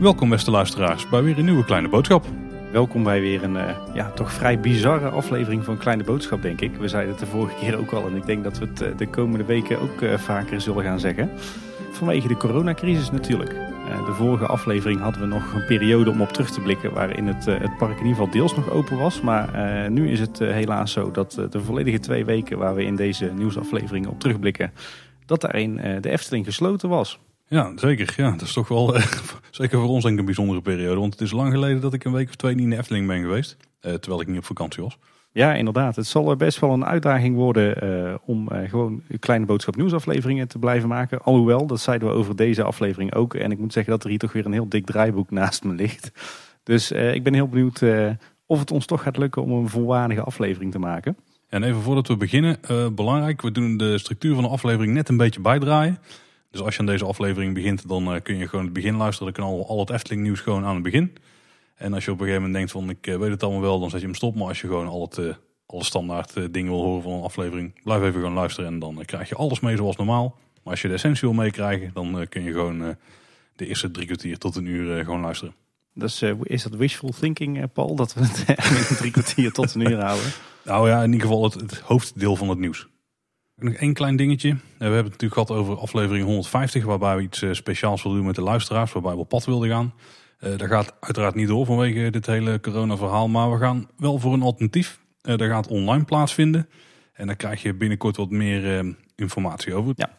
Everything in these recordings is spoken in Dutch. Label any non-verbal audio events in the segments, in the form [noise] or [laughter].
Welkom beste luisteraars bij weer een nieuwe kleine boodschap. Welkom bij weer een uh, ja, toch vrij bizarre aflevering van Kleine Boodschap, denk ik. We zeiden het de vorige keer ook al en ik denk dat we het uh, de komende weken ook uh, vaker zullen gaan zeggen. Vanwege de coronacrisis natuurlijk. De vorige aflevering hadden we nog een periode om op terug te blikken waarin het, het park in ieder geval deels nog open was. Maar nu is het helaas zo dat de volledige twee weken waar we in deze nieuwsaflevering op terugblikken, dat daarin de Efteling gesloten was. Ja, zeker. Ja, dat is toch wel, eh, [laughs] zeker voor ons een bijzondere periode. Want het is lang geleden dat ik een week of twee niet in de Efteling ben geweest. Eh, terwijl ik niet op vakantie was. Ja, inderdaad. Het zal best wel een uitdaging worden uh, om uh, gewoon kleine boodschap nieuwsafleveringen te blijven maken. Alhoewel, dat zeiden we over deze aflevering ook. En ik moet zeggen dat er hier toch weer een heel dik draaiboek naast me ligt. Dus uh, ik ben heel benieuwd of het ons toch gaat lukken om een volwaardige aflevering te maken. En even voordat we beginnen, belangrijk, we doen de structuur van de aflevering net een beetje bijdraaien. Dus als je aan deze aflevering begint, dan kun je gewoon het begin luisteren. Dan kan al, al het Efteling nieuws gewoon aan het begin. En als je op een gegeven moment denkt van ik uh, weet het allemaal wel, dan zet je hem stop. Maar als je gewoon al het, uh, alle standaard dingen wil horen van een aflevering, blijf even gewoon luisteren. En dan krijg je alles mee zoals normaal. Maar als je de essentie wil meekrijgen, dan kun je gewoon de eerste drie kwartier tot een uur gewoon luisteren. Dus is dat wishful thinking, Paul, dat we het [laughs] drie kwartier tot een uur houden? Nou ja, in ieder geval het, het hoofddeel van het nieuws. Nog één klein dingetje. We hebben het natuurlijk gehad over aflevering 150, waarbij we iets eh, speciaals wilden doen met de luisteraars, waarbij we op pad wilden gaan. Uh, dat gaat uiteraard niet door vanwege dit hele corona-verhaal, maar we gaan wel voor een alternatief. Uh, dat gaat online plaatsvinden. En daar krijg je binnenkort wat meer informatie over. Ja,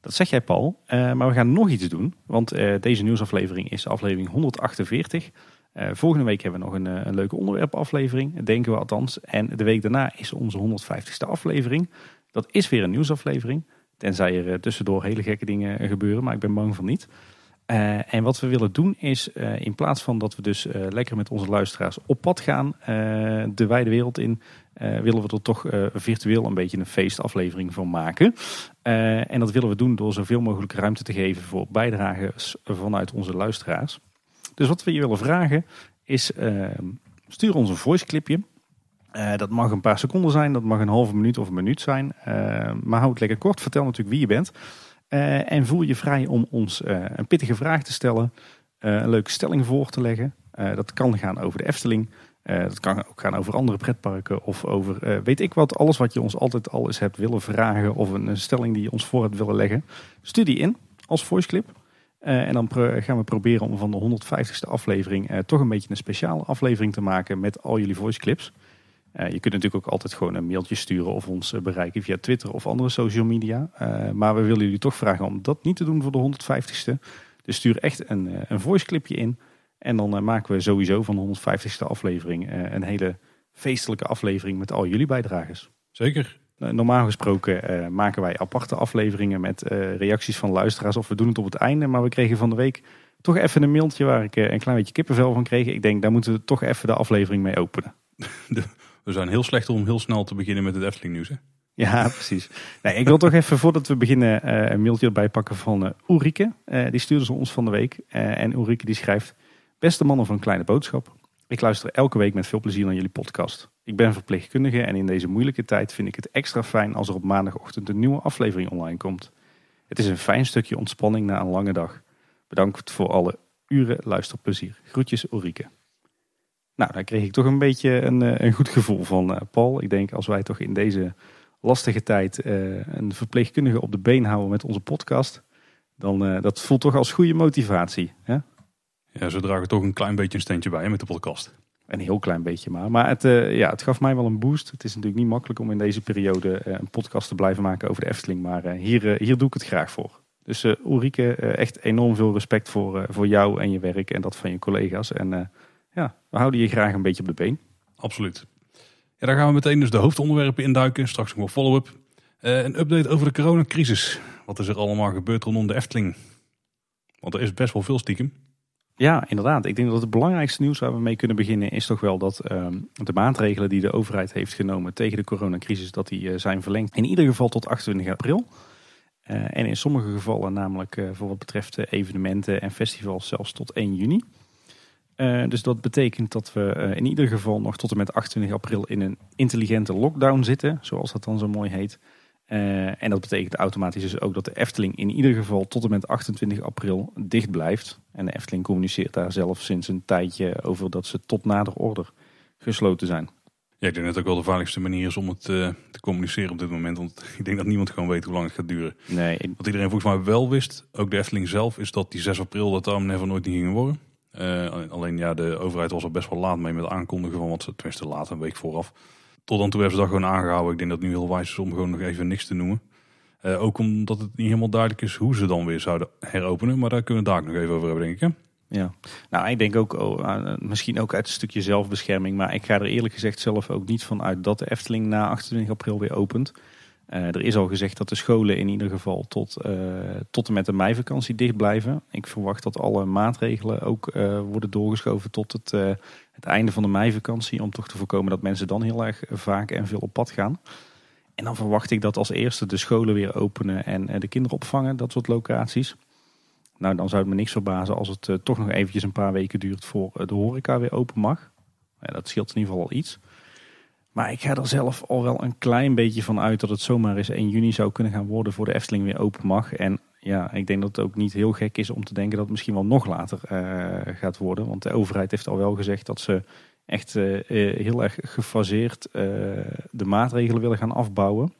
dat zeg jij Paul. maar we gaan nog iets doen, want deze nieuwsaflevering is aflevering 148. volgende week hebben we nog een, een leuke onderwerpaflevering, denken we althans. En de week daarna is onze 150ste aflevering. Dat is weer een nieuwsaflevering. Tenzij er eh, tussendoor hele gekke dingen gebeuren, maar ik ben bang van niet. Uh, en wat we willen doen is, uh, in plaats van dat we dus uh, lekker met onze luisteraars op pad gaan, de wijde wereld in, willen we er toch virtueel een beetje een feestaflevering van maken. en dat willen we doen door zoveel mogelijk ruimte te geven voor bijdragers vanuit onze luisteraars. Dus wat we je willen vragen is, stuur ons een voice clipje uh, dat mag een paar seconden zijn, dat mag een halve minuut of een minuut zijn. Maar hou het lekker kort. Vertel natuurlijk wie je bent. Uh, en voel je vrij om ons een pittige vraag te stellen. een leuke stelling voor te leggen. dat kan gaan over de Efteling. dat kan ook gaan over andere pretparken. Of over weet ik wat. Alles wat je ons altijd al eens hebt willen vragen. Of een, stelling die je ons voor hebt willen leggen. Stuur die in als voiceclip. en dan gaan we proberen om van de 150ste aflevering toch een beetje een speciale aflevering te maken met al jullie voiceclips. Uh, je kunt natuurlijk ook altijd gewoon een mailtje sturen of ons eh, bereiken via Twitter of andere social media. Uh, maar we willen jullie toch vragen om dat niet te doen voor de 150ste. Dus stuur echt een, een voice clipje in. En dan maken we sowieso van de 150ste aflevering een hele feestelijke aflevering met al jullie bijdragers. Zeker. Normaal gesproken maken wij aparte afleveringen met reacties van luisteraars of we doen het op het einde. Maar we kregen van de week toch even een mailtje waar ik een klein beetje kippenvel van kreeg. Ik denk, daar moeten we toch even de aflevering mee openen. [laughs] We zijn heel slecht om heel snel te beginnen met het Efteling nieuws. Hè? Ja, [laughs] precies. Nee, ik wil toch even voordat we beginnen uh, een mailtje erbij pakken van uh, Ulrike. Uh, die stuurde ze ons van de week. en Ulrike die schrijft... Beste mannen van Kleine Boodschap. Ik luister elke week met veel plezier naar jullie podcast. Ik ben verpleegkundige en in deze moeilijke tijd vind ik het extra fijn als er op maandagochtend een nieuwe aflevering online komt. Het is een fijn stukje ontspanning na een lange dag. Bedankt voor alle uren luisterplezier. Groetjes Ulrike. Nou, daar kreeg ik toch een beetje een, eh, een goed gevoel van, uh, Paul. Ik denk als wij toch in deze lastige tijd uh, een verpleegkundige op de been houden met onze podcast, dan uh, dat voelt toch als goede motivatie. Hè? Ja, ze dragen toch een klein beetje een steentje bij met de podcast. Een heel klein beetje maar. Maar het, ja, het gaf mij wel een boost. Het is natuurlijk niet makkelijk om in deze periode een podcast te blijven maken over de Efteling. Maar hier, hier doe ik het graag voor. Dus Ulrike, echt enorm veel respect voor, voor jou en je werk en dat van je collega's. En ja, we houden je graag een beetje op de been. Absoluut. Ja, dan gaan we meteen dus de hoofdonderwerpen induiken. Straks nog een follow-up. Uh, een update over de coronacrisis. Wat is er allemaal gebeurd rondom de Efteling? Want er is best wel veel stiekem. Ja, inderdaad. Ik denk dat het belangrijkste nieuws waar we mee kunnen beginnen is toch wel dat uh, de maatregelen die de overheid heeft genomen tegen de coronacrisis, dat die uh, zijn verlengd. In ieder geval tot 28 april. Uh, en in sommige gevallen namelijk voor wat betreft evenementen en festivals zelfs tot 1 juni. Uh, dus dat betekent dat we uh, in ieder geval nog tot en met 28 april in een intelligente lockdown zitten, zoals dat dan zo mooi heet. Uh, en dat betekent automatisch dus ook dat de Efteling in ieder geval tot en met 28 april dicht blijft. En de Efteling communiceert daar zelf sinds een tijdje over dat ze tot nader order gesloten zijn. Ja, ik denk dat het ook wel de veiligste manier is om het te communiceren op dit moment. Want [laughs] ik denk dat niemand gewoon weet hoe lang het gaat duren. Nee. Wat iedereen volgens mij wel wist, ook de Efteling zelf, is dat die 6 april dat daar never nooit niet ging worden. Uh, alleen ja, de overheid was er best wel laat mee met aankondigen van wat ze tenminste laat een week vooraf. Tot dan toe hebben ze dat gewoon aangehouden. Ik denk dat het nu heel wijs is om gewoon nog even niks te noemen. Uh, ook omdat het niet helemaal duidelijk is hoe ze dan weer zouden heropenen. Maar daar kunnen we daar nog even over hebben, denk ik. Ja, nou ik denk ook, oh, misschien ook uit een stukje zelfbescherming. Maar ik ga er eerlijk gezegd zelf ook niet van uit dat de Efteling na 28 april weer opent. Uh, er is al gezegd dat de scholen in ieder geval tot, uh, tot en met de meivakantie dicht blijven. Ik verwacht dat alle maatregelen ook uh, worden doorgeschoven tot het, het einde van de meivakantie. Om toch te voorkomen dat mensen dan heel erg vaak en veel op pad gaan. En dan verwacht ik dat als eerste de scholen weer openen en de kinderen opvangen, dat soort locaties. Nou, dan zou het me niks verbazen als het toch nog eventjes een paar weken duurt voor de horeca weer open mag. Ja, dat scheelt in ieder geval al iets. Maar ik ga er zelf al wel een klein beetje van uit dat het zomaar eens 1 juni zou kunnen gaan worden voor de Efteling weer open mag. En ja, ik denk dat het ook niet heel gek is om te denken dat het misschien wel nog later uh, gaat worden. Want de overheid heeft al wel gezegd dat ze echt uh, heel erg gefaseerd de maatregelen willen gaan afbouwen.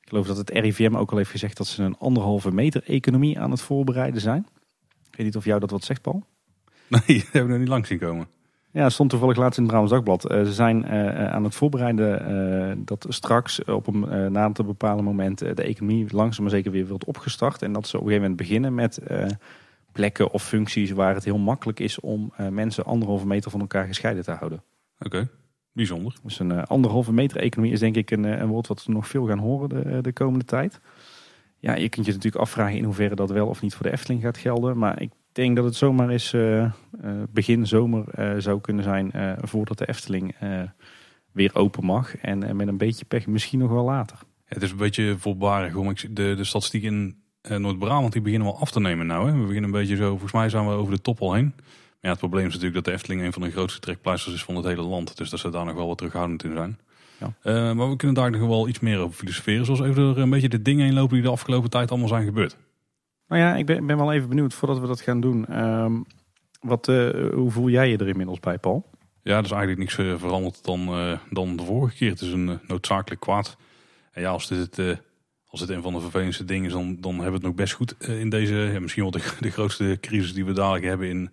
Ik geloof dat het RIVM ook al heeft gezegd dat ze een anderhalve meter economie aan het voorbereiden zijn. Ik weet niet of jou dat wat zegt, Paul? Nee, [laughs] dat hebben we nog niet lang zien komen. Ja, stond toevallig laatst in het Brabants Dagblad. Uh, ze zijn uh, aan het voorbereiden uh, dat straks op een na te bepalen moment de economie langzaam maar zeker weer wordt opgestart. En dat ze op een gegeven moment beginnen met plekken of functies waar het heel makkelijk is om mensen anderhalve meter van elkaar gescheiden te houden. Oké, bijzonder. Dus een anderhalve meter economie is denk ik een, een woord wat we nog veel gaan horen de, de komende tijd. Ja, je kunt je natuurlijk afvragen in hoeverre dat wel of niet voor de Efteling gaat gelden. Maar ik denk dat het zomaar eens uh, begin zomer uh, zou kunnen zijn voordat de Efteling weer open mag. En met een beetje pech misschien nog wel later. Het is een beetje voorbarig. De, de statistiek in Noord-Brabant die beginnen wel af te nemen nou. Hè. We beginnen een beetje zo, volgens mij zijn we over de top al heen. Maar ja, het probleem is natuurlijk dat de Efteling een van de grootste trekpleisters is van het hele land. Dus dat ze daar nog wel wat terughoudend in zijn. Ja. maar we kunnen daar nog wel iets meer over filosoferen. Zoals even er een beetje de dingen heen lopen die de afgelopen tijd allemaal zijn gebeurd. Nou ja, ik ben, ben wel even benieuwd voordat we dat gaan doen. Um, wat, uh, hoe voel jij je er inmiddels bij, Paul? Ja, er is eigenlijk niks uh, veranderd dan, uh, dan de vorige keer. Het is een noodzakelijk kwaad. En ja, als dit, als dit een van de vervelendste dingen is, dan, dan hebben we het nog best goed in deze, ja, misschien wel de, [laughs] de, grootste crisis die we dadelijk hebben in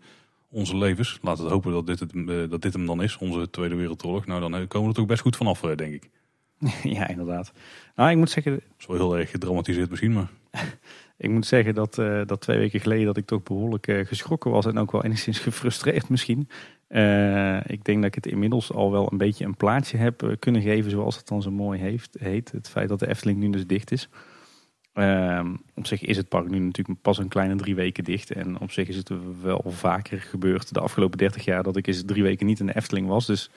onze levens. Laten we hopen dat dit, het, dat dit hem dan is, onze Tweede Wereldoorlog. Nou, dan komen we er toch best goed vanaf, denk ik. [laughs] ja, inderdaad. Nou, ik moet zeggen... Het is wel heel erg gedramatiseerd misschien, maar... [laughs] Ik moet zeggen dat, uh, dat twee weken geleden dat ik toch behoorlijk uh, geschrokken was en ook wel enigszins [laughs] gefrustreerd misschien. Uh, ik denk dat ik het inmiddels al wel een beetje een plaatje heb kunnen geven zoals het dan zo mooi heeft, heet. Het feit dat de Efteling nu dus dicht is. Ehm, op zich is het park nu natuurlijk pas een kleine drie weken dicht. En op zich is het wel vaker gebeurd de afgelopen dertig jaar dat ik eens drie weken niet in de Efteling was. Dus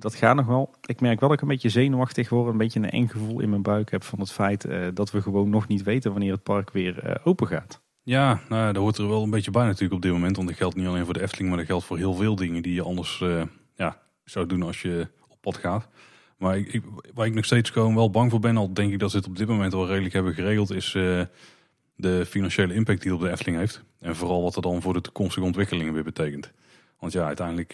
dat gaat nog wel. Ik merk wel dat ik een beetje zenuwachtig word. Een beetje een eng gevoel in mijn buik heb van het feit uh, dat we gewoon nog niet weten wanneer het park weer uh, open gaat. Ja, nou, daar hoort er wel een beetje bij natuurlijk op dit moment. Want dat geldt niet alleen voor de Efteling, maar dat geldt voor heel veel dingen die je anders uh, ja, zou doen als je op pad gaat. Maar ik, ik, waar ik nog steeds gewoon wel bang voor ben, al denk ik dat ze het op dit moment wel redelijk hebben geregeld, is de financiële impact die op de Efteling heeft. En vooral wat er dan voor de toekomstige ontwikkelingen weer betekent. Want ja, uiteindelijk,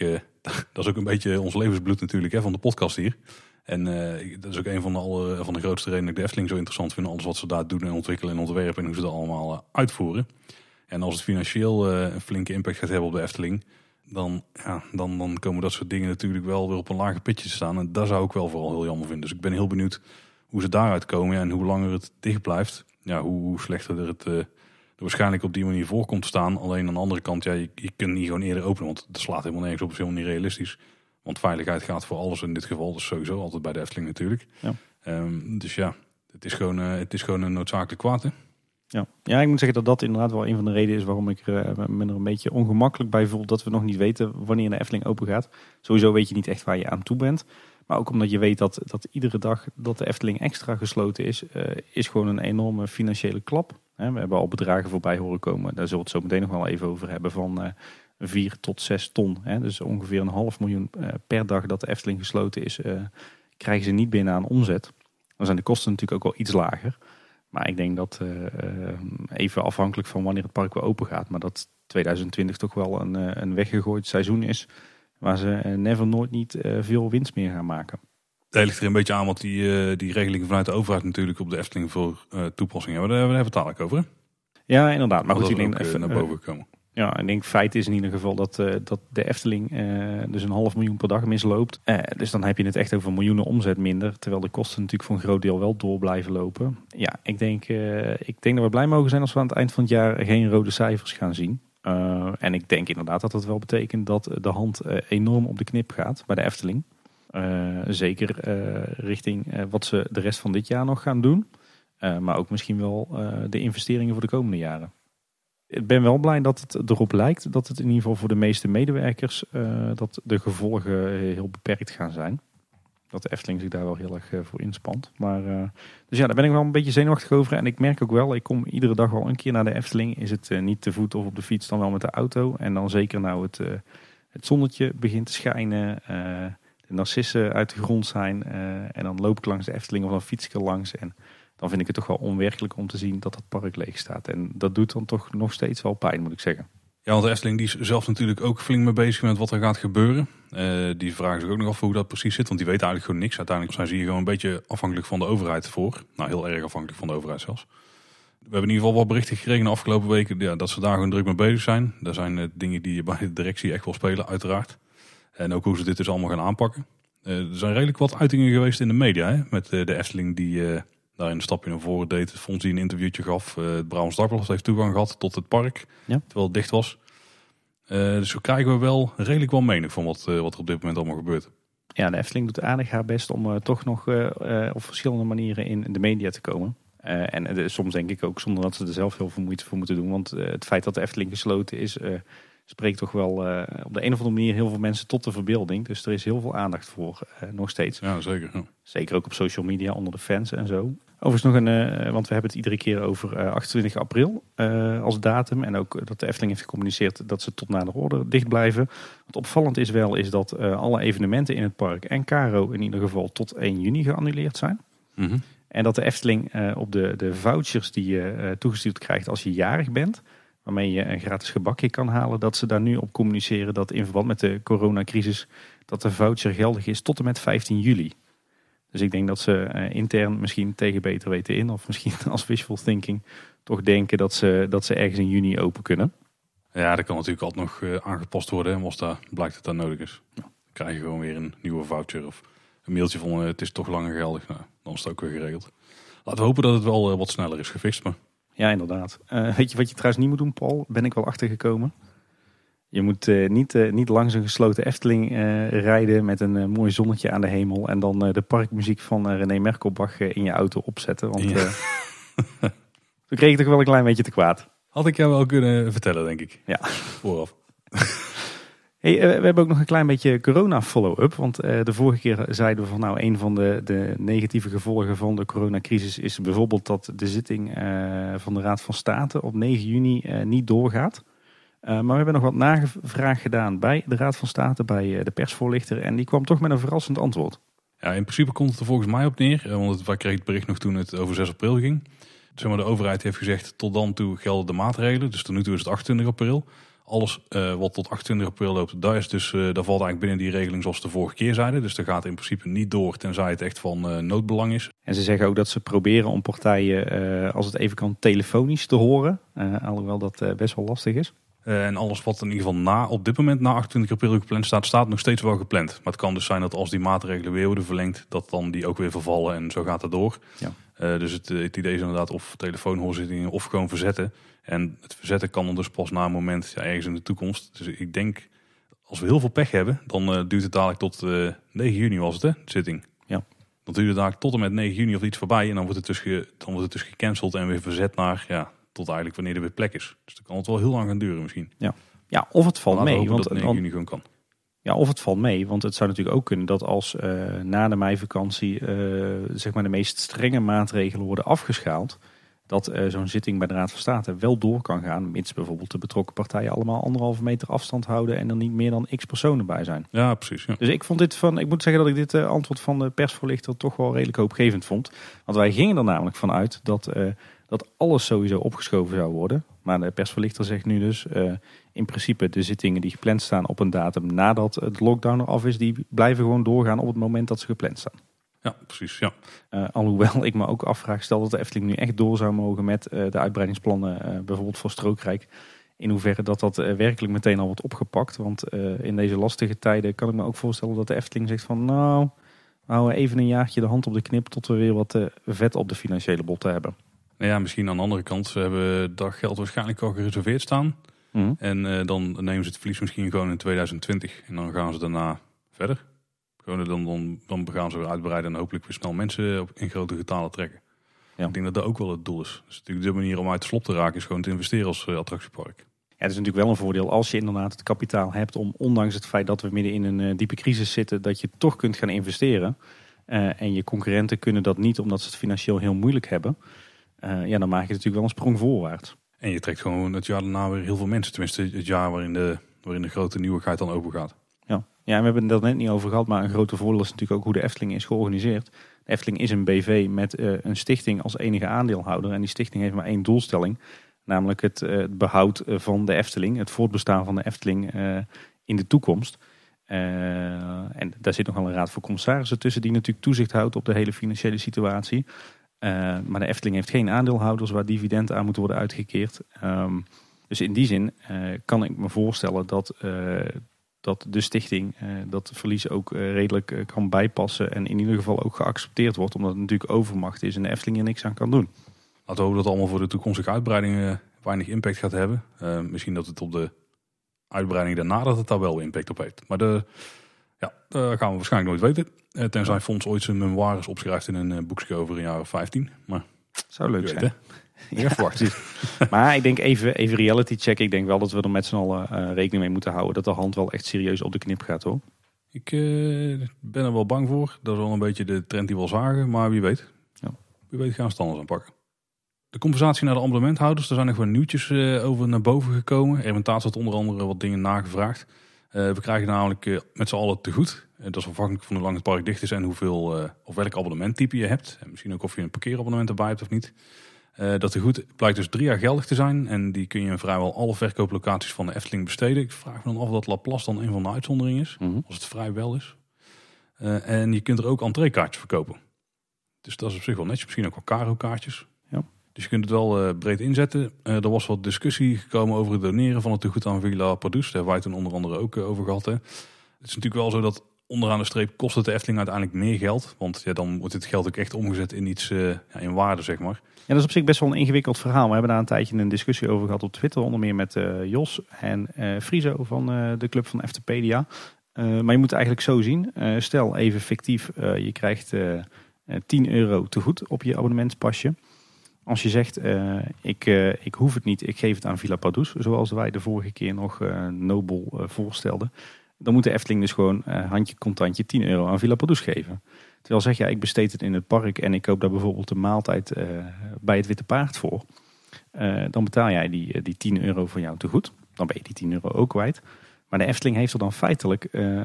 [laughs] dat is ook een beetje ons levensbloed natuurlijk hè, van de podcast hier. En uh, dat is ook een van de, van de grootste redenen dat ik de Efteling zo interessant vind. Alles wat ze daar doen en ontwikkelen en ontwerpen en hoe ze dat allemaal uh, uitvoeren. En als het financieel een flinke impact gaat hebben op de Efteling, dan, ja, dan, dan komen dat soort dingen natuurlijk wel weer op een lager pitje te staan. En daar zou ik wel vooral heel jammer vinden. Dus ik ben heel benieuwd hoe ze daaruit komen ja, en hoe langer het dicht blijft. Ja, hoe, hoe slechter het waarschijnlijk op die manier voor komt te staan. Alleen aan de andere kant, ja, je, je kunt niet gewoon eerder openen, want dat slaat helemaal nergens op, is helemaal niet realistisch. Want veiligheid gaat voor alles in dit geval, dus sowieso altijd bij de Efteling natuurlijk. Ja. Um, dus ja, het is gewoon, uh, het is gewoon een noodzakelijk kwaad. Hè? Ja. ja, ik moet zeggen dat dat inderdaad wel een van de redenen is waarom ik er, uh, me er een beetje ongemakkelijk bij voel. Dat we nog niet weten wanneer de Efteling open gaat. Sowieso weet je niet echt waar je aan toe bent. Maar ook omdat je weet dat, dat iedere dag dat de Efteling extra gesloten is, uh, is gewoon een enorme financiële klap. We hebben al bedragen voorbij horen komen. Daar zullen we het zo meteen nog wel even over hebben. Van 4 tot 6 ton. Dus ongeveer een half miljoen per dag dat de Efteling gesloten is, krijgen ze niet binnen aan omzet. Dan zijn de kosten natuurlijk ook wel iets lager. Maar ik denk dat even afhankelijk van wanneer het park weer open gaat, maar dat 2020 toch wel een, een weggegooid seizoen is. Waar ze never nooit niet veel winst meer gaan maken. Het ligt er een beetje aan wat die, die regelingen vanuit de overheid natuurlijk op de Efteling voor toepassing hebben. Daar hebben we het dadelijk over. Ja, inderdaad. Maar goed, ik denk even naar boven komen. Ja, ik denk feit is in ieder geval dat, uh, dat de Efteling uh, dus een half miljoen per dag misloopt. Uh, dus dan heb je het echt over miljoenen omzet minder. Terwijl de kosten natuurlijk voor een groot deel wel door blijven lopen. Ja, ik denk, ik denk dat we blij mogen zijn als we aan het eind van het jaar geen rode cijfers gaan zien. en ik denk inderdaad dat dat wel betekent dat de hand enorm op de knip gaat bij de Efteling. Zeker richting wat ze de rest van dit jaar nog gaan doen. maar ook misschien wel de investeringen voor de komende jaren ik ben wel blij dat het erop lijkt dat het in ieder geval voor de meeste medewerkers dat de gevolgen heel beperkt gaan zijn. Dat de Efteling zich daar wel heel erg eh, voor inspant. Maar, dus ja, daar ben ik wel een beetje zenuwachtig over. En ik merk ook wel, ik kom iedere dag wel een keer naar de Efteling. Is het niet te voet of op de fiets, dan wel met de auto. En dan zeker nou het, het zonnetje begint te schijnen. Narcissen uit de grond zijn. en dan loop ik langs de Efteling of dan fiets ik er langs. En dan vind ik het toch wel onwerkelijk om te zien dat het park leeg staat. En dat doet dan toch nog steeds wel pijn, moet ik zeggen. Ja, want de Efteling die is zelf natuurlijk ook flink mee bezig met wat er gaat gebeuren. Uh, die vragen zich ook nog af hoe dat precies zit, want die weten eigenlijk gewoon niks. Uiteindelijk zijn ze hier gewoon een beetje afhankelijk van de overheid voor. Nou, heel erg afhankelijk van de overheid zelfs. We hebben in ieder geval wat berichten gekregen de afgelopen weken ja, dat ze daar gewoon druk mee bezig zijn. Dat zijn uh, dingen die je bij de directie echt wel spelen, uiteraard. En ook hoe ze dit dus allemaal gaan aanpakken. Uh, er zijn redelijk wat uitingen geweest in de media hè, met de Efteling die daar een stapje naar voren deed. Vond hij een interviewtje gaf. Het Brabants Dagblad heeft toegang gehad tot het park. Ja. Terwijl het dicht was. Dus zo krijgen we wel redelijk wel mening van wat, wat er op dit moment allemaal gebeurt. Ja, de Efteling doet aardig haar best om toch nog op verschillende manieren in de media te komen. en soms denk ik ook zonder dat ze er zelf heel veel moeite voor moeten doen. Want het feit dat de Efteling gesloten is, spreekt toch wel op de een of andere manier heel veel mensen tot de verbeelding. Dus er is heel veel aandacht voor, nog steeds. Ja, zeker. Zeker ook op social media onder de fans en zo. Overigens nog een, uh, want we hebben het iedere keer over uh, eh, 28 april als datum. En ook dat de Efteling heeft gecommuniceerd dat ze tot na de orde dicht blijven. Wat opvallend is wel, is dat alle evenementen in het park en Caro in ieder geval tot 1 juni geannuleerd zijn. Mm -hmm. En dat de Efteling op de, de vouchers die je toegestuurd krijgt als je jarig bent, waarmee je een gratis gebakje kan halen, dat ze daar nu op communiceren dat in verband met de coronacrisis dat de voucher geldig is tot en met 15 juli. Dus ik denk dat ze uh, intern misschien tegen beter weten in, of misschien [laughs] als wishful thinking, toch denken dat ze, dat ze ergens in juni open kunnen. Ja, dat kan natuurlijk altijd nog uh, aangepast worden, als daar blijkt het dan nodig is. Ja. Dan krijg je gewoon weer een nieuwe voucher of een mailtje van uh, het is toch langer geldig. Nou, dan is het ook weer geregeld. Laten we hopen dat het wel wat sneller is gefixt. Maar... Ja, inderdaad. weet je wat je trouwens niet moet doen, Paul? Ben ik wel achtergekomen. Je moet uh, niet, uh, niet langs een gesloten Efteling rijden met een mooi zonnetje aan de hemel. En dan de parkmuziek van René Merkelbach in je auto opzetten. Want ja. [laughs] toen kreeg ik toch wel een klein beetje te kwaad. Had ik jou wel kunnen vertellen, denk ik. Ja. Vooraf. Hey, we hebben ook nog een klein beetje corona follow-up. Want de vorige keer zeiden we van nou een van de, de negatieve gevolgen van de coronacrisis is bijvoorbeeld dat de zitting van de Raad van State op 9 juni niet doorgaat. Maar we hebben nog wat nagevraag gedaan bij de Raad van State, bij de persvoorlichter. En die kwam toch met een verrassend antwoord. Ja, in principe komt het er volgens mij op neer. Eh, want wij kregen het bericht nog toen het over 6 april ging. De overheid heeft gezegd, tot dan toe gelden de maatregelen. Dus tot nu toe is het 28 april. Alles uh, wat tot 28 april loopt, daar, is dus, uh, daar valt eigenlijk binnen die regeling zoals de vorige keer zeiden. Dus dat gaat in principe niet door, tenzij het echt van uh, noodbelang is. En ze zeggen ook dat ze proberen om partijen, als het even kan, telefonisch te horen. alhoewel dat best wel lastig is. Eh, en alles wat in ieder geval na, op dit moment na 28 april gepland staat, staat nog steeds wel gepland. Maar het kan dus zijn dat als die maatregelen weer worden verlengd, dat dan die ook weer vervallen en zo gaat het door. Ja. Uh, dus het, het, idee is inderdaad of telefoonhoorzittingen of gewoon verzetten. En het verzetten kan dus pas na een moment ja, ergens in de toekomst. Dus ik denk, als we heel veel pech hebben, dan uh, duurt het dadelijk tot 9 juni was het hè, de zitting. Ja. Dan duurt het dadelijk tot en met 9 juni of iets voorbij en dan wordt het dus, ge, dan wordt het dus gecanceld en weer verzet naar ja, tot eigenlijk wanneer er weer plek is. Dus dan kan het wel heel lang gaan duren misschien. Ja, ja of het valt mee. Want het juni gewoon kan. Ja, of het valt mee. Want het zou natuurlijk ook kunnen dat als uh, na de meivakantie uh, zeg maar de meest strenge maatregelen worden afgeschaald. Dat uh, zo'n zitting bij de Raad van State wel door kan gaan, mits bijvoorbeeld de betrokken partijen allemaal anderhalve meter afstand houden en er niet meer dan x personen bij zijn. Ja, precies. Ja. Dus ik vond dit van, ik moet zeggen dat ik dit uh, antwoord van de persvoorlichter toch wel redelijk hoopgevend vond. Want wij gingen er namelijk vanuit dat, uh, dat alles sowieso opgeschoven zou worden. Maar de persvoorlichter zegt nu dus in principe de zittingen die gepland staan op een datum nadat het lockdown eraf is, die blijven gewoon doorgaan op het moment dat ze gepland staan. Ja, precies. Ja. Uh, alhoewel ik me ook afvraag, stel dat de Efteling nu echt door zou mogen met uh, de uitbreidingsplannen, uh, bijvoorbeeld voor Strookrijk. In hoeverre dat dat werkelijk meteen al wordt opgepakt. Want in deze lastige tijden kan ik me ook voorstellen dat de Efteling zegt van nou, we houden even een jaartje de hand op de knip tot we weer wat vet op de financiële botten hebben. Nou ja, misschien aan de andere kant, ze hebben dat geld waarschijnlijk al gereserveerd staan. Mm. En dan nemen ze het verlies misschien gewoon in 2020 en dan gaan ze daarna verder. Gewoon dan, dan, dan gaan ze weer uitbreiden en hopelijk weer snel mensen in grote getalen trekken. Ja. Ik denk dat dat ook wel het doel is. Dus natuurlijk de manier om uit de slop te raken is gewoon te investeren als uh, attractiepark. Ja, het is natuurlijk wel een voordeel als je inderdaad het kapitaal hebt om, ondanks het feit dat we midden in een uh, diepe crisis zitten, dat je toch kunt gaan investeren. Uh, en je concurrenten kunnen dat niet omdat ze het financieel heel moeilijk hebben. ja, dan maak je natuurlijk wel een sprong voorwaarts. En je trekt gewoon het jaar daarna weer heel veel mensen. Tenminste, het jaar waarin de, waarin de grote nieuwigheid dan overgaat. Ja, we hebben het net niet over gehad, maar een grote voordeel is natuurlijk ook hoe de Efteling is georganiseerd. De Efteling is een BV met uh, een stichting als enige aandeelhouder. En die stichting heeft maar één doelstelling, namelijk het, het behoud eh, van de Efteling, het voortbestaan van de Efteling in de toekomst. en daar zit nogal een raad voor commissarissen tussen die natuurlijk toezicht houdt op de hele financiële situatie. maar de Efteling heeft geen aandeelhouders waar dividend aan moet worden uitgekeerd. Um, dus in die zin kan ik me voorstellen dat dat de stichting uh, dat verlies ook uh, redelijk uh, kan bijpassen. En in ieder geval ook geaccepteerd wordt. Omdat het natuurlijk overmacht is en de Efteling er niks aan kan doen. Laten we hopen dat allemaal voor de toekomstige uitbreidingen weinig impact gaat hebben. misschien dat het op de uitbreiding daarna dat het daar wel impact op heeft. Maar de, ja, dat gaan we waarschijnlijk nooit weten. tenzij ja. Fonds ooit zijn memoires opschrijft in een boekje over een jaar of 15. Maar zou leuk zijn. [laughs] Ja, maar ik denk even, even reality check. Ik denk wel dat we er met z'n allen uh, rekening mee moeten houden. Dat de hand wel echt serieus op de knip gaat hoor. Ik uh, ben er wel bang voor. Dat is wel een beetje de trend die we al zagen. Maar wie weet. Ja. Wie weet gaan we het anders aanpakken. De compensatie naar de abonnementhouders. Er zijn nog wel nieuwtjes uh, over naar boven gekomen. Ermentaat had onder andere wat dingen nagevraagd. we krijgen namelijk met z'n allen te goed. dat is afhankelijk van hoe lang het park dicht is en hoeveel, of welk abonnementtype je hebt. En misschien ook of je een parkeerabonnement erbij hebt of niet. Uh, dat de goed blijkt dus drie jaar geldig te zijn. En die kun je in vrijwel alle verkooplocaties van de Efteling besteden. Ik vraag me dan af dat Laplace dan een van de uitzonderingen is. Mhm. Als het vrij wel is. Uh, en je kunt er ook entreekaartjes verkopen. Dus dat is op zich wel netjes. Misschien ook wel caro-kaartjes. Ja. Dus je kunt het wel uh, breed inzetten. er was wat discussie gekomen over het doneren van het tegoed aan Villa Padus. Daar hebben wij toen onder andere ook over gehad. Hè. Het is natuurlijk wel zo dat onderaan de streep kost het de Efteling uiteindelijk meer geld. Want ja, dan wordt dit geld ook echt omgezet in iets ja, in waarde, zeg maar. Ja, dat is op zich best wel een ingewikkeld verhaal. We hebben daar een tijdje een discussie over gehad op Twitter. Onder meer met uh, Jos en uh, van de club van Eftepedia. maar je moet het eigenlijk zo zien. stel even fictief, je krijgt 10 euro te goed op je abonnementspasje. Als je zegt, ik, ik hoef het niet, ik geef het aan Villa Padus. Zoals wij de vorige keer nog nobel voorstelden. Dan moet de Efteling dus gewoon handje contantje 10 euro aan Villa Padus geven. Terwijl zeg je, ja, ik besteed het in het park en ik koop daar bijvoorbeeld een maaltijd uh, bij het Witte Paard voor. Uh, dan betaal jij die, eh, die 10 euro van jou te goed. Dan ben je die 10 euro ook kwijt. Maar de Efteling heeft er dan feitelijk uh,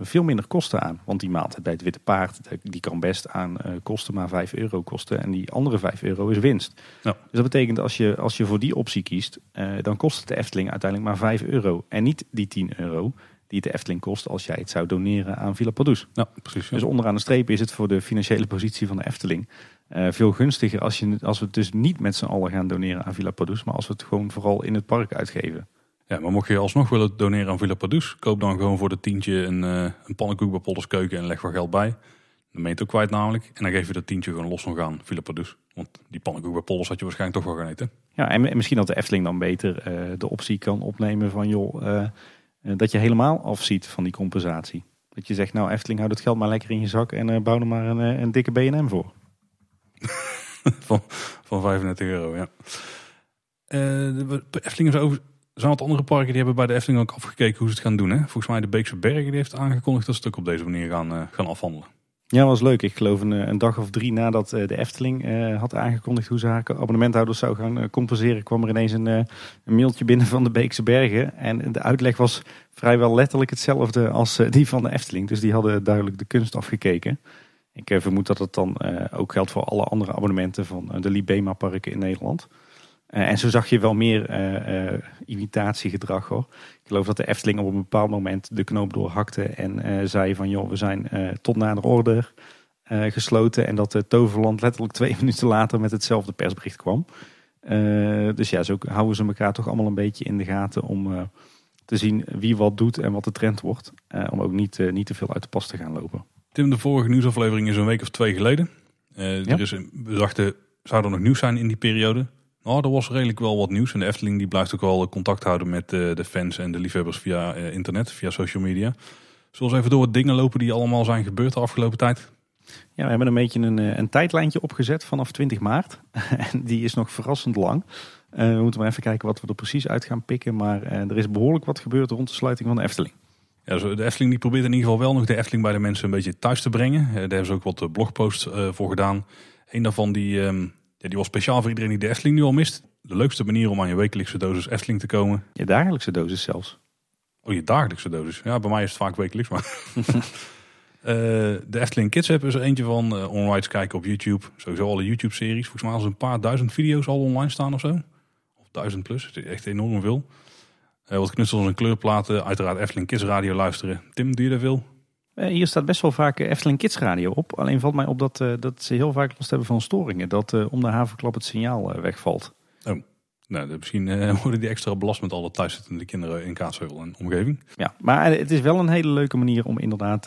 veel minder kosten aan. Want die maaltijd bij het Witte Paard, die kan best aan kosten maar 5 euro kosten. En die andere 5 euro is winst. Ja. Dus dat betekent als je, als je voor die optie kiest, dan kost het de Efteling uiteindelijk maar 5 euro. En niet die 10 euro die het de Efteling kost als jij het zou doneren aan Villa Padus. Ja, precies. Dus onderaan de streep is het voor de financiële positie van de Efteling uh, veel gunstiger als, je, als we het dus niet met z'n allen gaan doneren aan Villa Padus, maar als we het gewoon vooral in het park uitgeven. Ja, maar mocht je alsnog willen doneren aan Villa Padus, koop dan gewoon voor de tientje een, uh, een pannenkoek bij Polders Keuken en leg wat geld bij. Dan meet ook kwijt namelijk. En dan geef je dat tientje gewoon los nog aan Villa Padus. Want die pannenkoek bij Polders had je waarschijnlijk toch wel gaan eten. Ja, en, misschien dat de Efteling dan beter uh, de optie kan opnemen van joh eh, dat je helemaal afziet van die compensatie. Dat je zegt, nou Efteling, houd het geld maar lekker in je zak en uh, bouw er maar een, eh, een dikke BNM voor. [laughs] van, van 35 euro, ja. de Efteling is over, zijn wat andere parken die hebben bij de Efteling ook afgekeken hoe ze het gaan doen. Hè? Volgens mij de Beekse Bergen die heeft aangekondigd dat ze het ook op deze manier gaan, gaan afhandelen. Ja, was leuk. Ik geloof een, een dag of drie nadat de Efteling had aangekondigd hoe ze abonnementhouders zou gaan compenseren, kwam er ineens een, een, mailtje binnen van de Beekse Bergen. En de uitleg was vrijwel letterlijk hetzelfde als die van de Efteling. Dus die hadden duidelijk de kunst afgekeken. Ik vermoed dat het dan ook geldt voor alle andere abonnementen van de Libema parken in Nederland. Eh, en zo zag je wel meer uh, imitatiegedrag hoor. Ik geloof dat de Efteling op een bepaald moment de knoop doorhakte en zei van joh, we zijn tot na de order gesloten. En dat de Toverland letterlijk twee [laughs] minuten later met hetzelfde persbericht kwam. dus ja, zo houden ze elkaar toch allemaal een beetje in de gaten om te zien wie wat doet en wat de trend wordt. om ook niet, niet te veel uit de pas te gaan lopen. Tim, de vorige nieuwsaflevering is een week of twee geleden. er is, we dachten, zou er nog nieuws zijn in die periode? Nou, er was redelijk wel wat nieuws. En de Efteling die blijft ook wel contact houden met uh, de fans en de liefhebbers via uh, internet, via social media. Zullen we even door wat dingen lopen die allemaal zijn gebeurd de afgelopen tijd? Ja, we hebben een beetje een, eh, een tijdlijntje opgezet vanaf 20 maart. [laughs] en die is nog verrassend lang. we moeten maar even kijken wat we er precies uit gaan pikken. Maar er is behoorlijk wat gebeurd rond de sluiting van de Efteling. Ja, de Efteling die probeert in ieder geval wel nog de Efteling bij de mensen een beetje thuis te brengen. daar hebben ze ook wat blogposts voor gedaan. Een daarvan die, ehm, ja, die was speciaal voor iedereen die de Efteling nu al mist. De leukste manier om aan je wekelijkse dosis Efteling te komen. Je dagelijkse dosis zelfs. Oh, je dagelijkse dosis. Ja, bij mij is het vaak wekelijks. Maar uh, [laughs] de Efteling Kids app is er eentje van. Uh, onrides kijken op YouTube. Sowieso alle YouTube-series. Volgens mij als een paar duizend video's al online staan of zo. Of duizend plus. Het is echt enorm veel. Uh, wat knutsels en kleurplaten. Uiteraard Efteling Kids radio luisteren. Tim, doe je daar veel? Eh, hier staat best wel vaak eh, Efteling Kids Radio op. Alleen valt mij op dat, eh, dat ze heel vaak last hebben van storingen. Dat om de havenklap het signaal wegvalt. Oh. Nou, misschien [laughs] worden die extra belast met alle thuiszittende kinderen in Kaatsheuvel en omgeving. Ja, maar het is wel een hele leuke manier om inderdaad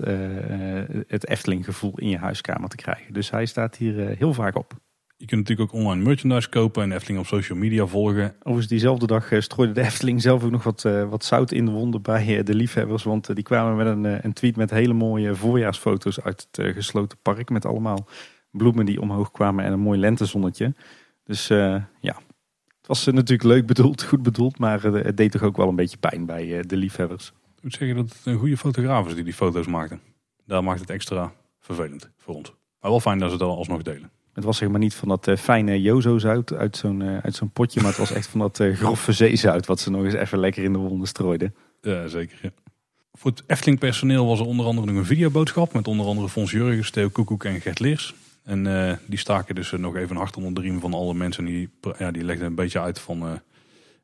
het Efteling gevoel in je huiskamer te krijgen. Dus hij staat hier heel vaak op. Je kunt natuurlijk ook online merchandise kopen en Efteling op social media volgen. Overigens diezelfde dag eh, strooide de Efteling zelf ook nog wat, uh, wat zout in de wonden bij uh, de liefhebbers. Want die kwamen met een, een, tweet met hele mooie voorjaarsfoto's uit het gesloten park. Met allemaal bloemen die omhoog kwamen en een mooi lentezonnetje. Dus ja, het was natuurlijk leuk bedoeld, goed bedoeld. Maar het deed toch ook wel een beetje pijn bij de liefhebbers. Ik moet zeggen dat het een goede fotograaf is die die foto's maakte. Daar maakt het extra vervelend voor ons. Maar wel fijn dat ze het alsnog delen. Het was zeg maar niet van dat uh, fijne Jozo-zout uit zo'n uh, uit zo'n potje. Maar het was echt van dat uh, grove zeezout. Wat ze nog eens even lekker in de wonden strooiden. Ja, zeker. Voor het Efteling personeel was er onder andere nog een videoboodschap. Met onder andere Fons Jurgens, Theo Koekoek en Gert Leers. En die staken dus nog even hard onder de riem van alle mensen. Die, ja, die legden een beetje uit van...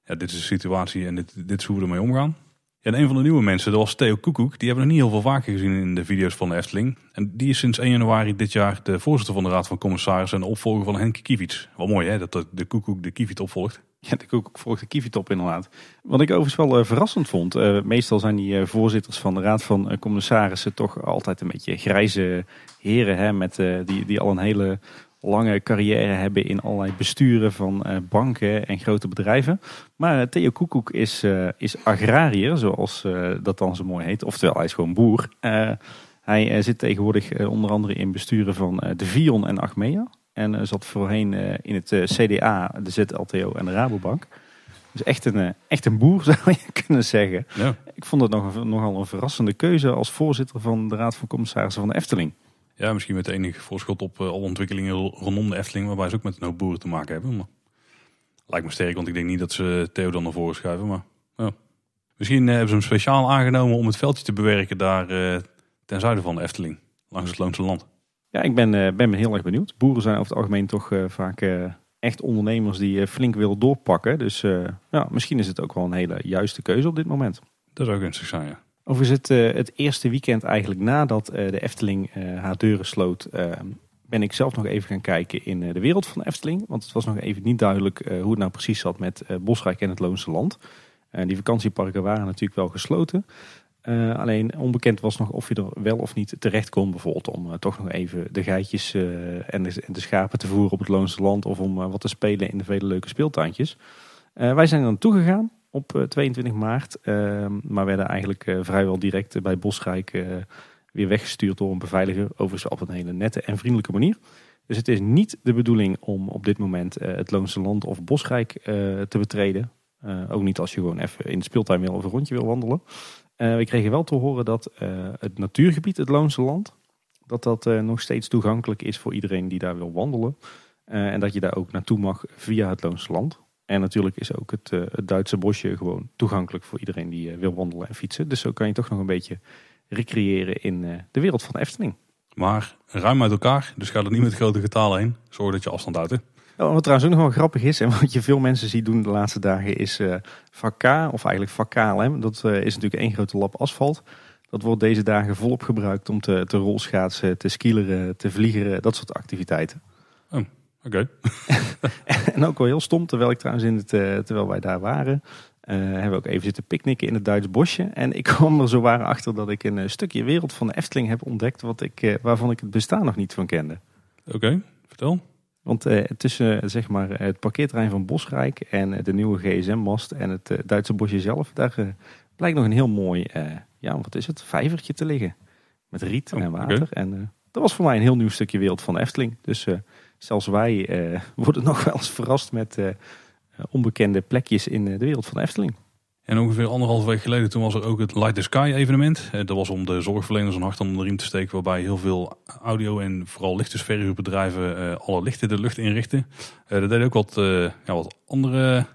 ja, dit is de situatie en dit, dit is hoe we ermee omgaan. En een van de nieuwe mensen, dat was Theo Koekoek. Die hebben we nog niet heel veel vaker gezien in de video's van de Efteling. En die is sinds 1 januari dit jaar de voorzitter van de Raad van Commissarissen en de opvolger van Henk Kievits. Wel mooi hè, dat de Koekoek de Kievit opvolgt. Ja, de Koekoek volgt de Kievit op inderdaad. Wat ik overigens wel uh, verrassend vond. Uh, meestal zijn die uh, voorzitters van de Raad van Commissarissen toch altijd een beetje grijze heren. Hè, met, die, die al een hele lange carrière hebben in allerlei besturen van uh, banken en grote bedrijven. Maar uh, Theo Koekoek is, uh, is agrariër, zoals dat dan zo mooi heet. Oftewel, hij is gewoon boer. hij zit tegenwoordig onder andere in besturen van de Vion en Achmea. En zat voorheen in het CDA, de ZLTO en de Rabobank. Dus echt een, echt een boer [laughs] zou je kunnen zeggen. Ja. Ik vond het nog, nogal een verrassende keuze als voorzitter van de Raad van Commissarissen van de Efteling. Ja, misschien met enige voorschot op uh, alle ontwikkelingen rondom de Efteling, waarbij ze ook met een hoop boeren te maken hebben. Maar lijkt me sterk, want ik denk niet dat ze Theo dan naar voren schuiven. Maar ja. misschien uh, hebben ze hem speciaal aangenomen om het veldje te bewerken daar uh, ten zuiden van de Efteling, langs het Loonse Land. Ja, ik ben, ben heel erg benieuwd. Boeren zijn over het algemeen toch vaak echt ondernemers die flink willen doorpakken. Dus ja, misschien is het ook wel een hele juiste keuze op dit moment. Dat zou gunstig zijn, ja. Overigens het, uh, het eerste weekend eigenlijk nadat uh, de Efteling uh, haar deuren sloot, ben ik zelf nog even gaan kijken in de wereld van de Efteling. Want het was nog even niet duidelijk hoe het nou precies zat met Bosrijk en het Loonse Land. die vakantieparken waren natuurlijk wel gesloten. alleen onbekend was nog of je er wel of niet terecht kon. Bijvoorbeeld om toch nog even de geitjes en de, en, de, schapen te voeren op het Loonse Land. Of om wat te spelen in de vele leuke speeltuintjes. wij zijn er naartoe gegaan op 22 eh, maart. Ehm, maar werden eigenlijk eh, vrijwel direct eh, bij Bosrijk weer weggestuurd door een beveiliger. Overigens op een hele nette en vriendelijke manier. Dus het is niet de bedoeling om op dit moment het Loonse Land of Bosrijk te betreden. ook niet als je gewoon even in de speeltuin wil of een rondje wil wandelen. we kregen wel te horen dat het natuurgebied, het Loonse Land, Dat dat nog steeds toegankelijk is voor iedereen die daar wil wandelen. en dat je daar ook naartoe mag via het Loonse Land. En natuurlijk is ook het, het Duitse bosje gewoon toegankelijk voor iedereen die wil wandelen en fietsen. Dus zo kan je toch nog een beetje recreëren in de wereld van de Efteling. Maar ruim uit elkaar, dus ga er niet met grote getalen heen. Zorg dat je afstand houdt. Hè? wat trouwens ook nog wel grappig is, en wat je veel mensen ziet doen de laatste dagen, is uh, vak of eigenlijk vak KLM. Dat is natuurlijk één grote lap asfalt. Dat wordt deze dagen volop gebruikt om te, te rolschaatsen, te skileren, te vliegen, dat soort activiteiten. Oh, oké. [laughs] en ook wel heel stom, terwijl ik trouwens in het, uh, terwijl wij daar waren, hebben we ook even zitten picknicken in het Duits bosje. En ik kwam er zo waar achter dat ik een stukje wereld van de Efteling heb ontdekt, wat ik, waarvan ik het bestaan nog niet van kende. Oké, vertel. Want eh, tussen zeg maar, het parkeerterrein van Bosrijk en de nieuwe GSM-mast en het Duitse bosje zelf, daar blijkt nog een heel mooi, ja, wat is het, vijvertje te liggen. Met riet oh, en water. En dat was voor mij een heel nieuw stukje wereld van Efteling. Dus zelfs wij [laughs] worden nog wel eens verrast met onbekende plekjes in de wereld van Efteling. En ongeveer anderhalf week geleden toen was er ook het Light the Sky evenement. Eh, dat was om de zorgverleners een hart onder de riem te steken. Waarbij heel veel audio en vooral lichtensverhuurbedrijven alle lichten de lucht inrichten. Daar deden ook wat, ja, wat andere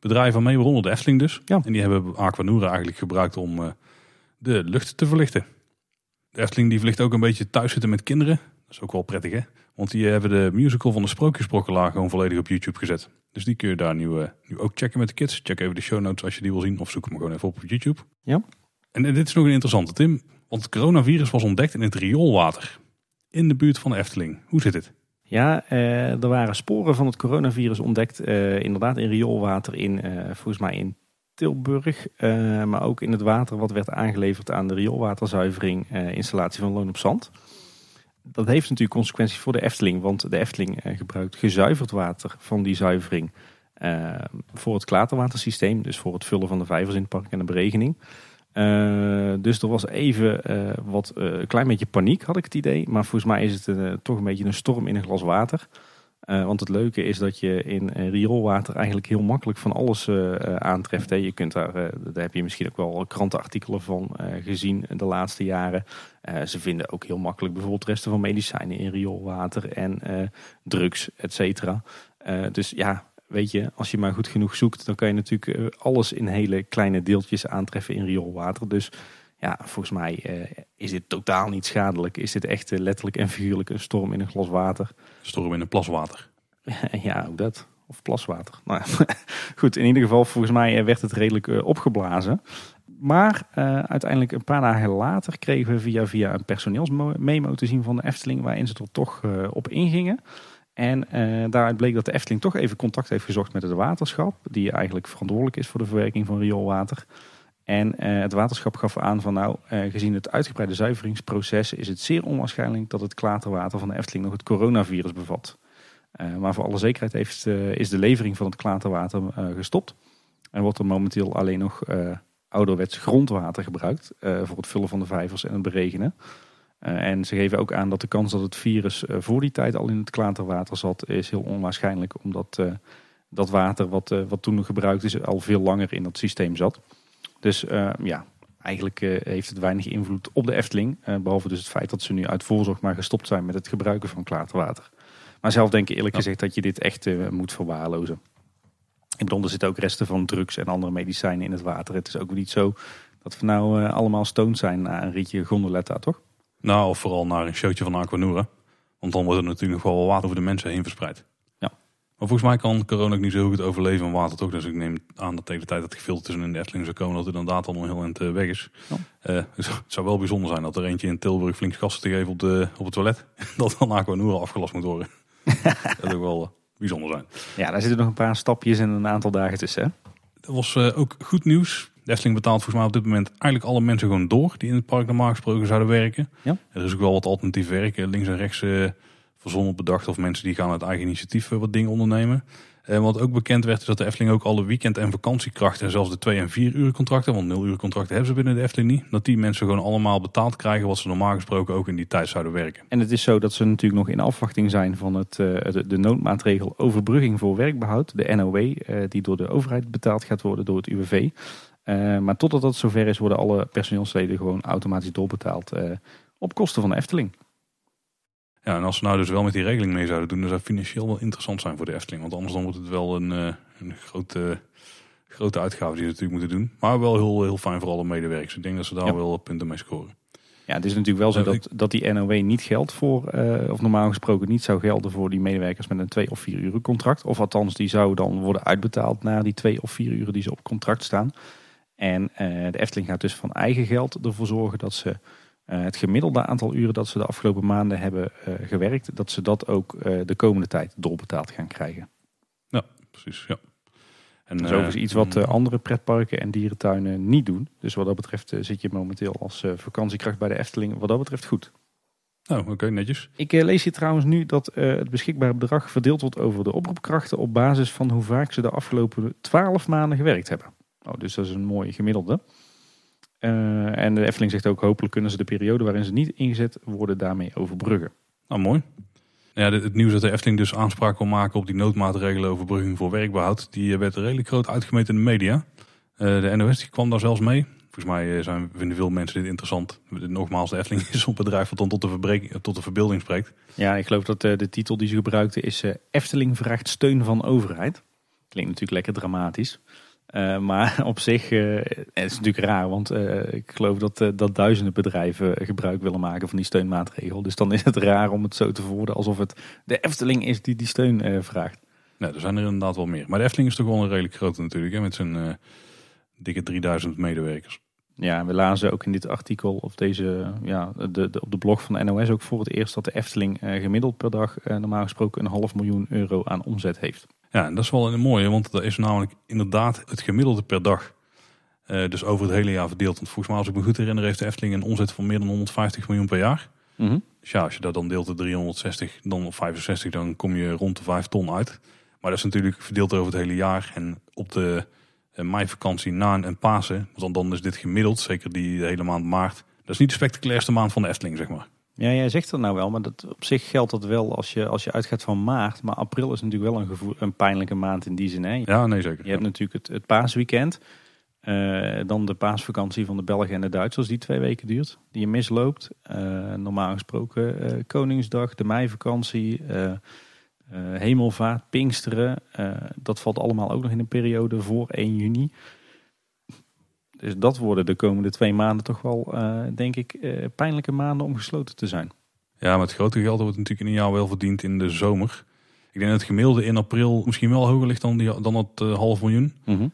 bedrijven mee, waaronder de Efteling dus. Ja. En die hebben Aquanura eigenlijk gebruikt om de lucht te verlichten. De Efteling die verlicht ook een beetje thuis zitten met kinderen. Dat is ook wel prettig hè. Want die hebben de musical van de Sprookjesbrokkelaar gewoon volledig op YouTube gezet. Dus die kun je daar nu, uh, nu ook checken met de kids. Check even de show notes als je die wil zien. Of zoek hem gewoon even op op YouTube. Ja. En, dit is nog een interessante, Tim. Want het coronavirus was ontdekt in het rioolwater. In de buurt van de Efteling. Hoe zit het? Ja, uh, er waren sporen van het coronavirus ontdekt. Uh, inderdaad in rioolwater in, volgens mij in Tilburg. maar ook in het water wat werd aangeleverd aan de rioolwaterzuivering installatie van Loon op Zand dat heeft natuurlijk consequenties voor de Efteling. Want de Efteling eh, gebruikt gezuiverd water van die zuivering uh, voor het klaterwatersysteem. Dus voor het vullen van de vijvers in het park en de beregening. Uh, dus er was even wat een klein beetje paniek, had ik het idee. Maar volgens mij is het toch een beetje een storm in een glas water. Uh, want het leuke is dat je in uh, rioolwater eigenlijk heel makkelijk van alles uh, aantreft. Hè. Je kunt daar, daar heb je misschien ook wel krantenartikelen van gezien de laatste jaren. ze vinden ook heel makkelijk bijvoorbeeld resten van medicijnen in rioolwater en drugs, et cetera. dus ja, weet je, als je maar goed genoeg zoekt, dan kan je natuurlijk alles in hele kleine deeltjes aantreffen in rioolwater. Dus ja, volgens mij is dit totaal niet schadelijk. Is dit echt letterlijk en figuurlijk een storm in een glas water. Storm in een plaswater. [laughs] ja, ook dat. Of plaswater. Nou, [laughs] goed, in ieder geval, volgens mij eh, werd het redelijk uh, opgeblazen. Maar uh, uiteindelijk een paar dagen later kregen we via, via een personeelsmemo te zien van de Efteling, waarin ze er toch uh, op ingingen. En daaruit bleek dat de Efteling toch even contact heeft gezocht met het waterschap, die eigenlijk verantwoordelijk is voor de verwerking van rioolwater. En het waterschap gaf aan van nou, gezien het uitgebreide zuiveringsproces is het zeer onwaarschijnlijk dat het klaterwater van de Efteling nog het coronavirus bevat. Uh, maar voor alle zekerheid heeft, is de levering van het klaterwater gestopt. En wordt er momenteel alleen nog ouderwets grondwater gebruikt voor het vullen van de vijvers en het beregenen. en ze geven ook aan dat de kans dat het virus voor die tijd al in het klaterwater zat, is heel onwaarschijnlijk. Omdat dat water wat, wat toen gebruikt is al veel langer in dat systeem zat. Dus ja, eigenlijk heeft het weinig invloed op de Efteling. behalve dus het feit dat ze nu uit voorzorg maar gestopt zijn met het gebruiken van klaterwater. Maar zelf denk ik eerlijk gezegd dat je dit echt uh, moet verwaarlozen. Ik bedoel, er zitten ook resten van drugs en andere medicijnen in het water. Het is ook niet zo dat we nou uh, allemaal stoned zijn naar een rietje gondoletta, toch? Nou, of vooral naar een showtje van Aquanura. Want dan wordt er natuurlijk nog wel water over de mensen heen verspreid. Maar volgens mij kan corona ook niet zo goed overleven in water, toch? Dus ik neem aan dat tegen de tijd dat gefilterd tussen in de Efteling zou komen, dat het inderdaad al heel eind weg is. Ja. dus [laughs] het zou wel bijzonder zijn dat er eentje in Tilburg flink gasten te geven op, de, op het toilet. [laughs] dat dan Aquanura afgelast moet worden. [laughs] dat ook wel eh, bijzonder zijn. Ja, daar zitten nog een paar stapjes en een aantal dagen tussen. Hè? Dat was uh, ook goed nieuws. De Efteling betaalt volgens mij op dit moment eigenlijk alle mensen gewoon door die in het park normaal gesproken zouden werken. Ja. Er is ook wel wat alternatief werken, links en rechts verzonnen bedacht of mensen die gaan uit eigen initiatief wat dingen ondernemen. En eh, wat ook bekend werd is dat de Efteling ook alle weekend- en vakantiekrachten... en zelfs de 2- en 4 uur contracten, want 0 uur contracten hebben ze binnen de Efteling niet... dat die mensen gewoon allemaal betaald krijgen wat ze normaal gesproken ook in die tijd zouden werken. En het is zo dat ze natuurlijk nog in afwachting zijn van het, uh, de, noodmaatregel overbrugging voor werkbehoud. De NOW, eh, die door de overheid betaald gaat worden door het UWV. Maar totdat dat zover is worden alle personeelsleden gewoon automatisch doorbetaald op kosten van de Efteling. Ja, en als ze nou dus wel met die regeling mee zouden doen, dan zou financieel wel interessant zijn voor de Efteling. Want anders dan wordt het wel een, eh, een grote, grote uitgave die ze natuurlijk moeten doen. Maar wel heel, heel fijn voor alle medewerkers. Ik denk dat ze daar Ja. wel punten mee scoren. Ja, het is natuurlijk wel zo dat, dat die NOW niet geldt voor, eh, of normaal gesproken niet zou gelden voor die medewerkers met een twee of vier uren contract. Of althans, die zou dan worden uitbetaald naar die twee of vier uren die ze op contract staan. En eh, de Efteling gaat dus van eigen geld ervoor zorgen dat ze het gemiddelde aantal uren dat ze de afgelopen maanden hebben eh, gewerkt, dat ze dat ook eh, de komende tijd doorbetaald gaan krijgen. Precies, ja. En, Dat is eh, overigens iets wat eh, andere pretparken en dierentuinen niet doen. Dus wat dat betreft eh, zit je momenteel als eh, vakantiekracht bij de Efteling wat dat betreft goed. Nou, oké, netjes. Ik eh, lees hier trouwens nu dat eh, het beschikbare bedrag verdeeld wordt over de oproepkrachten op basis van hoe vaak ze de afgelopen 12 maanden gewerkt hebben. Oh, dus dat is een mooie gemiddelde. Eh, en de Efteling zegt ook hopelijk kunnen ze de periode waarin ze niet ingezet worden daarmee overbruggen. Nou, mooi. Ja, het nieuws dat de Efteling dus aanspraak wil maken op die noodmaatregelen overbrugging voor werkbehoud, die eh, werd redelijk groot uitgemeten in de media. Eh, de NOS die kwam daar zelfs mee. Volgens mij zijn, vinden veel mensen dit interessant. Nogmaals, de Efteling is een bedrijf wat dan tot de, verbrek- tot de verbeelding spreekt. Ja, ik geloof dat de titel die ze gebruikten is Efteling vraagt steun van overheid. Klinkt natuurlijk lekker dramatisch. Eh, maar [laughs] op zich eh, het is natuurlijk raar, want eh, ik geloof dat, dat duizenden bedrijven gebruik willen maken van die steunmaatregel. Dus dan is het raar om het zo te verwoorden alsof het de Efteling is die die steun vraagt. Nou, er zijn er inderdaad wel meer. Maar de Efteling is toch wel een redelijk grote natuurlijk, hè, met zijn dikke 3000 medewerkers. Ja, we lazen ook in dit artikel of deze, ja, de, de, op de blog van de NOS ook voor het eerst dat de Efteling gemiddeld per dag normaal gesproken een half miljoen euro aan omzet heeft. Ja, en dat is wel een mooie, want dat is namelijk inderdaad het gemiddelde per dag. Eh, dus over het hele jaar verdeeld. Want volgens mij, als ik me goed herinner, heeft de Efteling een omzet van meer dan 150 miljoen per jaar. Dus ja, als je dat dan deelt door 360, dan op 65, dan kom je rond de 5 ton uit. Maar dat is natuurlijk verdeeld over het hele jaar. En op de eh, meivakantie na een Pasen, want dan is dit gemiddeld, zeker die hele maand maart. Dat is niet de spectaculairste maand van de Efteling, zeg maar. Ja, jij zegt dat nou wel, maar dat, op zich geldt dat wel als je, als je uitgaat van maart. Maar april is natuurlijk wel een, gevoel, een pijnlijke maand in die zin. Hè? Ja, nee, zeker. Je hebt natuurlijk het, het paasweekend. eh, dan de paasvakantie van de Belgen en de Duitsers, die twee weken duurt. Die je misloopt. Eh, normaal gesproken eh, Koningsdag, de meivakantie, Hemelvaart, Pinksteren. dat valt allemaal ook nog in een periode voor 1 juni. Dus dat worden de komende twee maanden toch wel, eh, denk ik, eh, pijnlijke maanden om gesloten te zijn. Ja, met grote geld wordt natuurlijk in een jaar wel verdiend in de zomer. Ik denk dat het gemiddelde in april misschien wel hoger ligt dan, die, dan dat eh, half miljoen.